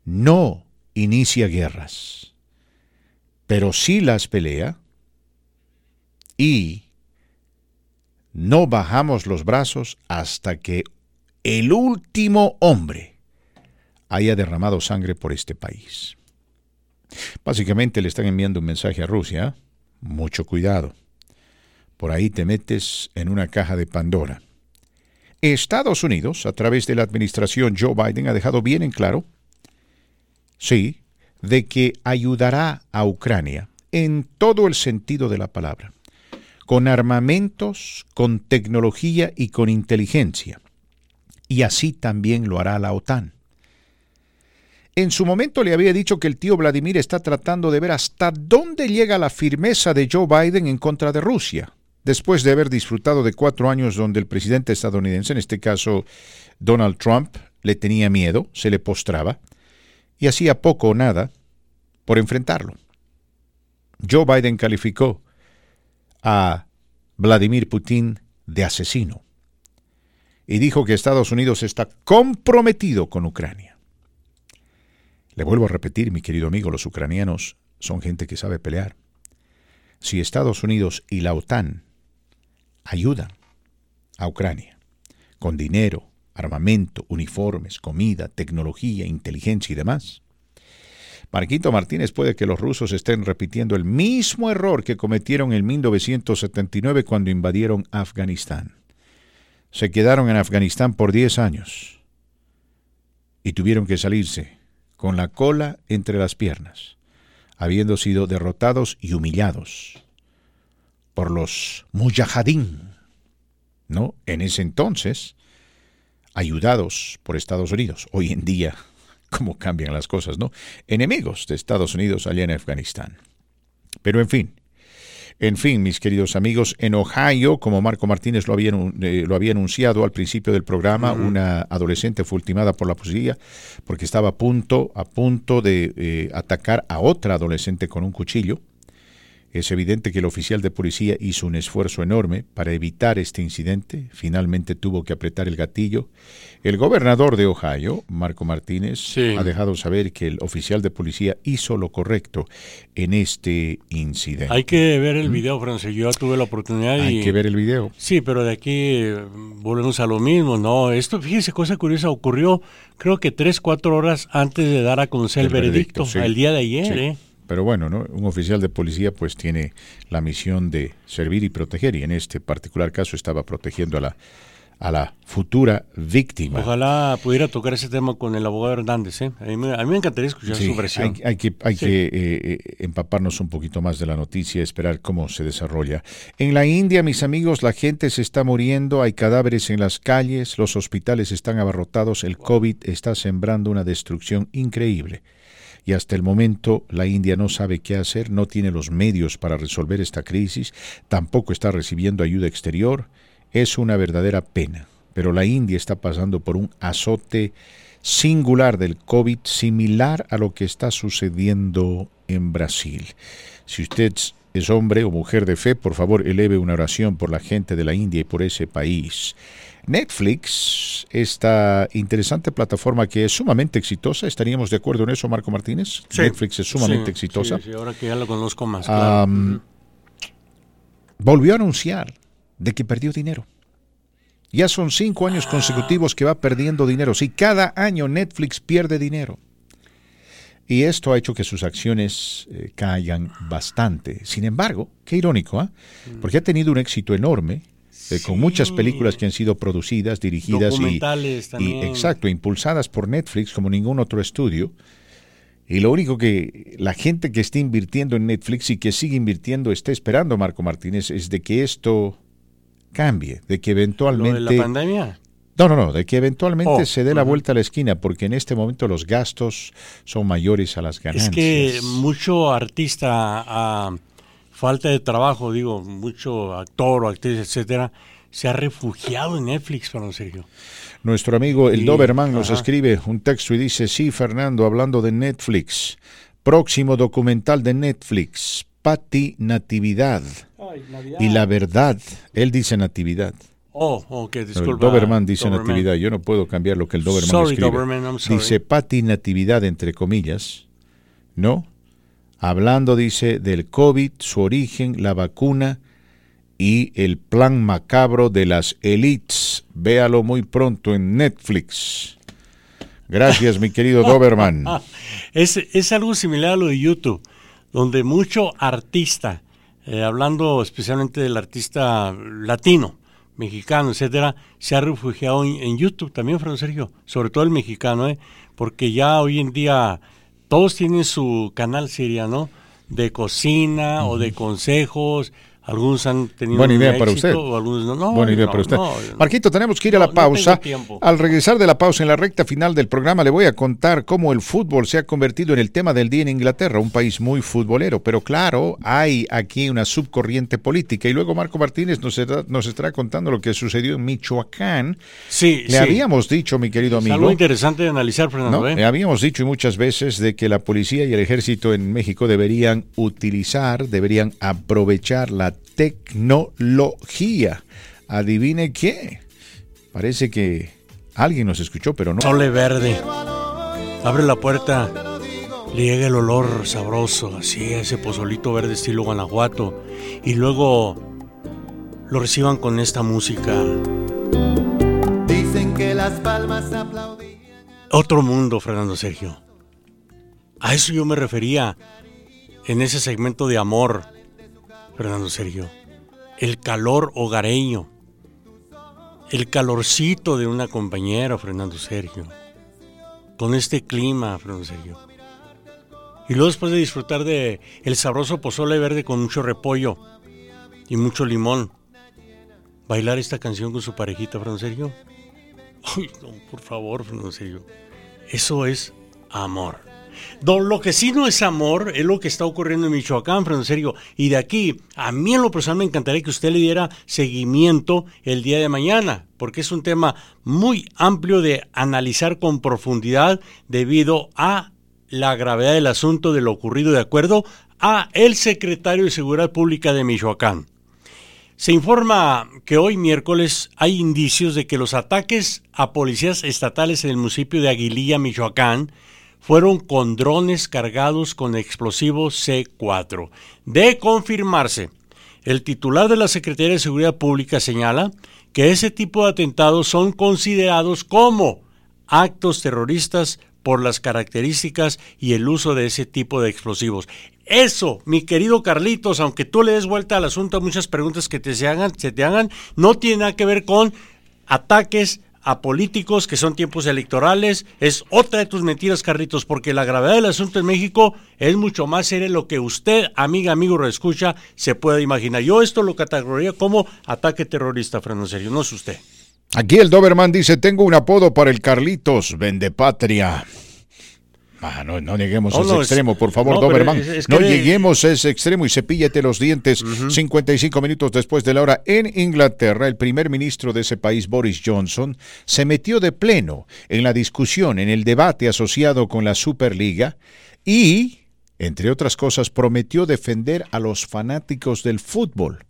no inicia guerras, pero sí las pelea y no bajamos los brazos hasta que el último hombre haya derramado sangre por este país. Básicamente le están enviando un mensaje a Rusia, mucho cuidado. Por ahí te metes en una caja de Pandora. Estados Unidos, a través de la administración Joe Biden, ha dejado bien en claro, sí, de que ayudará a Ucrania en todo el sentido de la palabra con armamentos, con tecnología y con inteligencia. Y así también lo hará la OTAN. En su momento le había dicho que el tío Vladimir está tratando de ver hasta dónde llega la firmeza de Joe Biden en contra de Rusia, después de haber disfrutado de cuatro años donde el presidente estadounidense, en este caso Donald Trump, le tenía miedo, se le postraba, y hacía poco o nada por enfrentarlo. Joe Biden calificó a Vladimir Putin de asesino y dijo que Estados Unidos está comprometido con Ucrania. Le vuelvo a repetir, mi querido amigo, los ucranianos son gente que sabe pelear. Si Estados Unidos y la OTAN ayudan a Ucrania con dinero, armamento, uniformes, comida, tecnología, inteligencia y demás, Marquito Martínez puede que los rusos estén repitiendo el mismo error que cometieron en 1979 cuando invadieron Afganistán. Se quedaron en Afganistán por 10 años y tuvieron que salirse con la cola entre las piernas, habiendo sido derrotados y humillados por los mujahideen, ¿no? En ese entonces, ayudados por Estados Unidos. Hoy en día cómo cambian las cosas, ¿no? Enemigos de Estados Unidos allá en Afganistán. Pero en fin, en fin, mis queridos amigos, en Ohio, como Marco Martínez lo había, eh, lo había anunciado al principio del programa, una adolescente fue ultimada por la policía porque estaba a punto, a punto de eh, atacar a otra adolescente con un cuchillo. Es evidente que el oficial de policía hizo un esfuerzo enorme para evitar este incidente. Finalmente tuvo que apretar el gatillo. El gobernador de Ohio, Marco Martínez, ha dejado saber que el oficial de policía hizo lo correcto en este incidente. Hay que ver el video, Francis. Yo tuve la oportunidad y... Hay que ver el video. Sí, pero de aquí eh, volvemos a lo mismo, ¿no? Esto, fíjese, cosa curiosa, ocurrió creo que tres, cuatro horas antes de dar a conocer el, veredicto, el día de ayer, ¿eh? Pero bueno, ¿no? un oficial de policía pues tiene la misión de servir y proteger y en este particular caso estaba protegiendo a la, a la futura víctima. Ojalá pudiera tocar ese tema con el abogado Hernández. ¿eh? A, mí, me encantaría escuchar su versión. Hay, que, hay que eh, eh, empaparnos un poquito más de la noticia, esperar cómo se desarrolla. En la India, mis amigos, la gente se está muriendo, hay cadáveres en las calles, los hospitales están abarrotados, el COVID está sembrando una destrucción increíble y hasta el momento la India no sabe qué hacer, no tiene los medios para resolver esta crisis, tampoco está recibiendo ayuda exterior. Es una verdadera pena, pero la India está pasando por un azote singular del COVID similar a lo que está sucediendo en Brasil. Si usted es hombre o mujer de fe, por favor eleve una oración por la gente de la India y por ese país. Netflix, esta interesante plataforma que es sumamente exitosa, ¿estaríamos de acuerdo en eso, Marco Martínez? Sí. Netflix es sumamente Sí, exitosa. sí, ahora que ya lo conozco más. claro. Volvió a anunciar de que perdió dinero. Ya son cinco años consecutivos que va perdiendo dinero. Sí, cada año Netflix pierde dinero. Y esto ha hecho que sus acciones eh, caigan bastante. Sin embargo, qué irónico, ¿ah? Porque ha tenido un éxito enorme, eh, con muchas películas que han sido producidas, dirigidas y, y- exacto, impulsadas por Netflix como ningún otro estudio. Y lo único que la gente que está invirtiendo en Netflix y que sigue invirtiendo está esperando, Marco Martínez, es de que esto cambie, de que ¿Lo eventualmente... de la pandemia? No, no, no, de que eventualmente Oh, se dé la vuelta a la esquina, porque en este momento los gastos son mayores a las ganancias. Es que mucho artista falta de trabajo, digo, mucho actor o actriz, etcétera, se ha refugiado en Netflix, Fernando Sergio. Nuestro amigo el Y- Doberman nos ajá. escribe un texto y dice, sí, Fernando, hablando de Netflix, próximo documental de Netflix, Patti Natividad. Y la verdad, él dice Natividad. Oh, ok, disculpa. el Doberman dice Doberman. Natividad. Yo no puedo cambiar lo que el Doberman Sorry, escribe. Doberman, I'm sorry. Dice Patti Natividad, entre comillas. ¿No? Hablando, dice, del COVID, su origen, la vacuna y el plan macabro de las elites. Véalo muy pronto en Netflix. Gracias, mi querido Doberman. es, es algo similar a lo de YouTube, donde mucho artista, eh, hablando especialmente del artista latino, mexicano, etcétera, se ha refugiado en, en YouTube también, Fernando Sergio, sobre todo el mexicano, ¿eh? porque ya hoy en día todos tienen su canal seria, ¿no? De cocina o de consejos. Algunos han tenido Buena idea para éxito, usted. o algunos no. No, Buena idea no, para usted. no, Marquito, tenemos que ir a la pausa. Al regresar de la pausa en la recta final del programa le voy a contar cómo el fútbol se ha convertido en el tema del día en Inglaterra, un país muy futbolero. Pero claro, hay aquí una subcorriente política. Y luego Marco Martínez nos, estará- nos estará contando lo que sucedió en Michoacán. Sí, Le sí. habíamos dicho, mi querido Es amigo. algo interesante de analizar, Fernando. ¿no? ¿eh? Eh, Habíamos dicho y muchas veces de que la policía y el ejército en México deberían utilizar, deberían aprovechar la tecnología. Adivine qué. Parece que alguien nos escuchó, pero no. Sole verde. Abre la puerta. Le llega el olor sabroso, así, ese pozolito verde estilo Guanajuato. Y luego lo reciban con esta música. Dicen que las palmas aplauden. Otro mundo, Fernando Sergio. A eso yo me refería en ese segmento de amor, Fernando Sergio. El calor hogareño. El calorcito de una compañera, Fernando Sergio. Con este clima, Fernando Sergio. Y luego después de disfrutar de el sabroso pozole verde con mucho repollo y mucho limón, bailar esta canción con su parejita, Fernando Sergio. Ay, no, por favor, Fernando Sergio. Eso es amor. Don, lo que sí no es amor es lo que está ocurriendo en Michoacán, Fernando Sergio. Y de aquí, a mí en lo personal me encantaría que usted le diera seguimiento el día de mañana, porque es un tema muy amplio de analizar con profundidad debido a la gravedad del asunto de lo ocurrido de acuerdo a el secretario de Seguridad Pública de Michoacán. Se informa que hoy miércoles hay indicios de que los ataques a policías estatales en el municipio de Aguililla, Michoacán, fueron con drones cargados con explosivos C4. De confirmarse, el titular de la Secretaría de Seguridad Pública señala que ese tipo de atentados son considerados como actos terroristas por las características y el uso de ese tipo de explosivos. Eso, mi querido Carlitos, aunque tú le des vuelta al asunto, muchas preguntas que te se hagan, se te hagan, no tiene nada que ver con ataques a políticos que son tiempos electorales. Es otra de tus mentiras, Carlitos, porque la gravedad del asunto en México es mucho más seria de lo que usted, amiga, amigo, reescucha, se puede imaginar. Yo esto lo categorizaría como ataque terrorista, Fernando Serio, no es usted. Aquí el Doberman dice, tengo un apodo para el Carlitos, vende patria. Ah, no, no lleguemos No, a ese no, extremo, por favor, Doberman. es- es no lleguemos a ese extremo y cepíllate los dientes. 55 minutos después de la hora en Inglaterra, el primer ministro de ese país, Boris Johnson, se metió de pleno en la discusión, en el debate asociado con la Superliga y, entre otras cosas, prometió defender a los fanáticos del fútbol.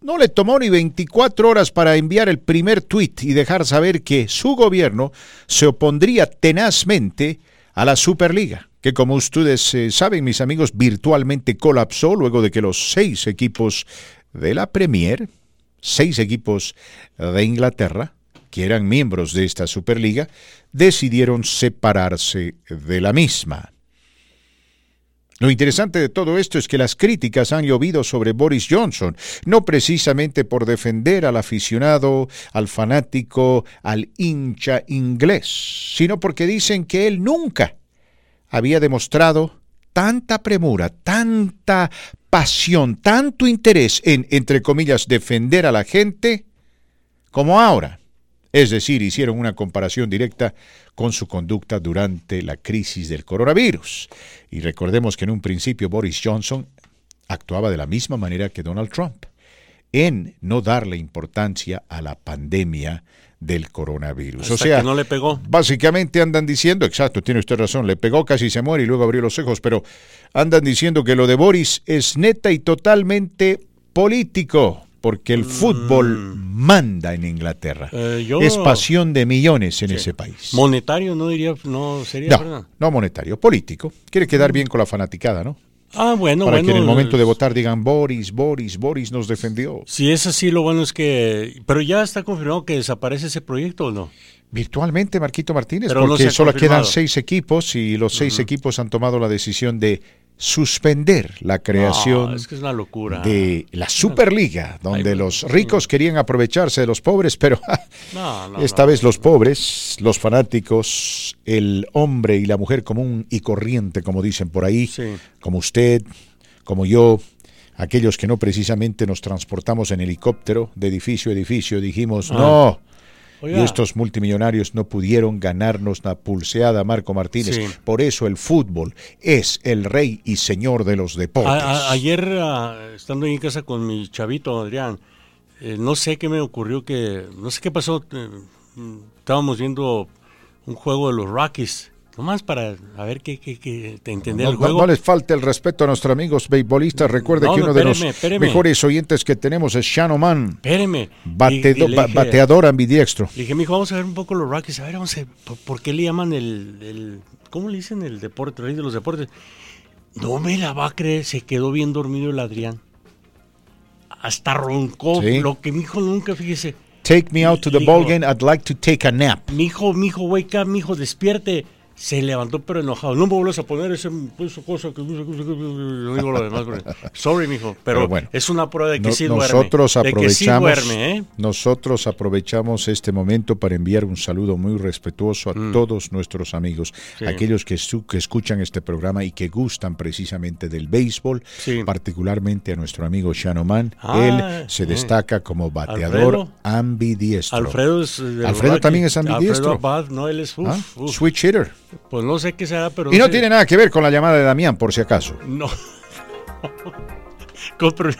No le tomó ni 24 horas para enviar el primer tuit y dejar saber que su gobierno se opondría tenazmente a la Superliga, que como ustedes eh, saben, mis amigos, virtualmente colapsó luego de que los seis equipos de la Premier, seis equipos de Inglaterra, que eran miembros de esta Superliga, decidieron separarse de la misma. Lo interesante de todo esto es que las críticas han llovido sobre Boris Johnson, no precisamente por defender al aficionado, al fanático, al hincha inglés, sino porque dicen que él nunca había demostrado tanta premura, tanta pasión, tanto interés en, entre comillas, defender a la gente como ahora. Es decir, hicieron una comparación directa con su conducta durante la crisis del coronavirus. Y recordemos que en un principio Boris Johnson actuaba de la misma manera que Donald Trump, en no darle importancia a la pandemia del coronavirus. o sea, que no le pegó. básicamente andan diciendo, exacto, tiene usted razón, le pegó casi se muere y luego abrió los ojos, pero andan diciendo que lo de Boris es neta y totalmente político, porque el fútbol manda en Inglaterra. Mm. Eh, yo- Es pasión de millones en ese país. Monetario no diría, no sería verdad. No, no monetario, político. Quiere quedar bien con la fanaticada, ¿no? Ah, bueno, Para bueno. que en el momento de votar digan Boris, Boris, Boris nos defendió. Si es así, lo bueno es que... Pero ya está confirmado que desaparece ese proyecto o no. Virtualmente, Marquito Martínez, Pero no porque solo confirmado. quedan seis equipos y los seis equipos han tomado la decisión de suspender la creación No, es que es una locura. de la Superliga, donde los ricos querían aprovecharse de los pobres, pero No, no, esta vez los pobres, los fanáticos, el hombre y la mujer común y corriente, como dicen por ahí, como usted, como yo, aquellos que no precisamente nos transportamos en helicóptero de edificio a edificio, dijimos, Ah. no. Oiga. Y estos multimillonarios no pudieron ganarnos la pulseada, Marco Martínez. Sí. Por eso el fútbol es el rey y señor de los deportes. A- a- ayer, ah, estando en casa con mi chavito, Adrián, eh, no sé qué me ocurrió que... No sé qué pasó. eh, estábamos viendo un juego de los Rockies. Nomás para a ver qué, qué, qué- te entender No, el no- juego. no les falte el respeto a nuestros amigos beisbolistas. Recuerde No, que no, uno de los espéreme. mejores oyentes que tenemos es Shannon Man, Espéreme. batedo- Y- y dije- bateador ambidiestro. Le dije, mijo, vamos a ver un poco los Rockies. A ver, vamos a ver, ¿por, por qué le llaman el, el- ¿Cómo le dicen el deporte, rey de los deportes? No me la va a creer, se quedó bien dormido el Adrián. Hasta roncó, Sí. lo que mi hijo nunca, fíjese. Take me out to the ball game. I'd like to take a nap. Mi hijo, mi hijo, wake up, mi hijo, despierte. Se levantó pero enojado. No me vuelvas a poner ese, esa cosa que... No digo lo demás. Sorry, mijo. Pero, Pero bueno, es una prueba de que No- sí duerme. nosotros sí aprovechamos, duerme, ¿eh? nosotros aprovechamos este momento para enviar un saludo muy respetuoso a todos nuestros amigos, Sí. aquellos que, su- que escuchan este programa y que gustan precisamente del béisbol, particularmente a nuestro amigo Shanoman. Ah, Él se eh. destaca como bateador Alfredo. ambidiestro. Alfredo es... los Alfredo también es ambidiestro. Alfredo Abad, no, él es... uf, ¿Ah? uf. Switch hitter. Pues no sé qué será, pero... Y no sé- tiene nada que ver con la llamada de Damián, por si acaso. No. Con permiso.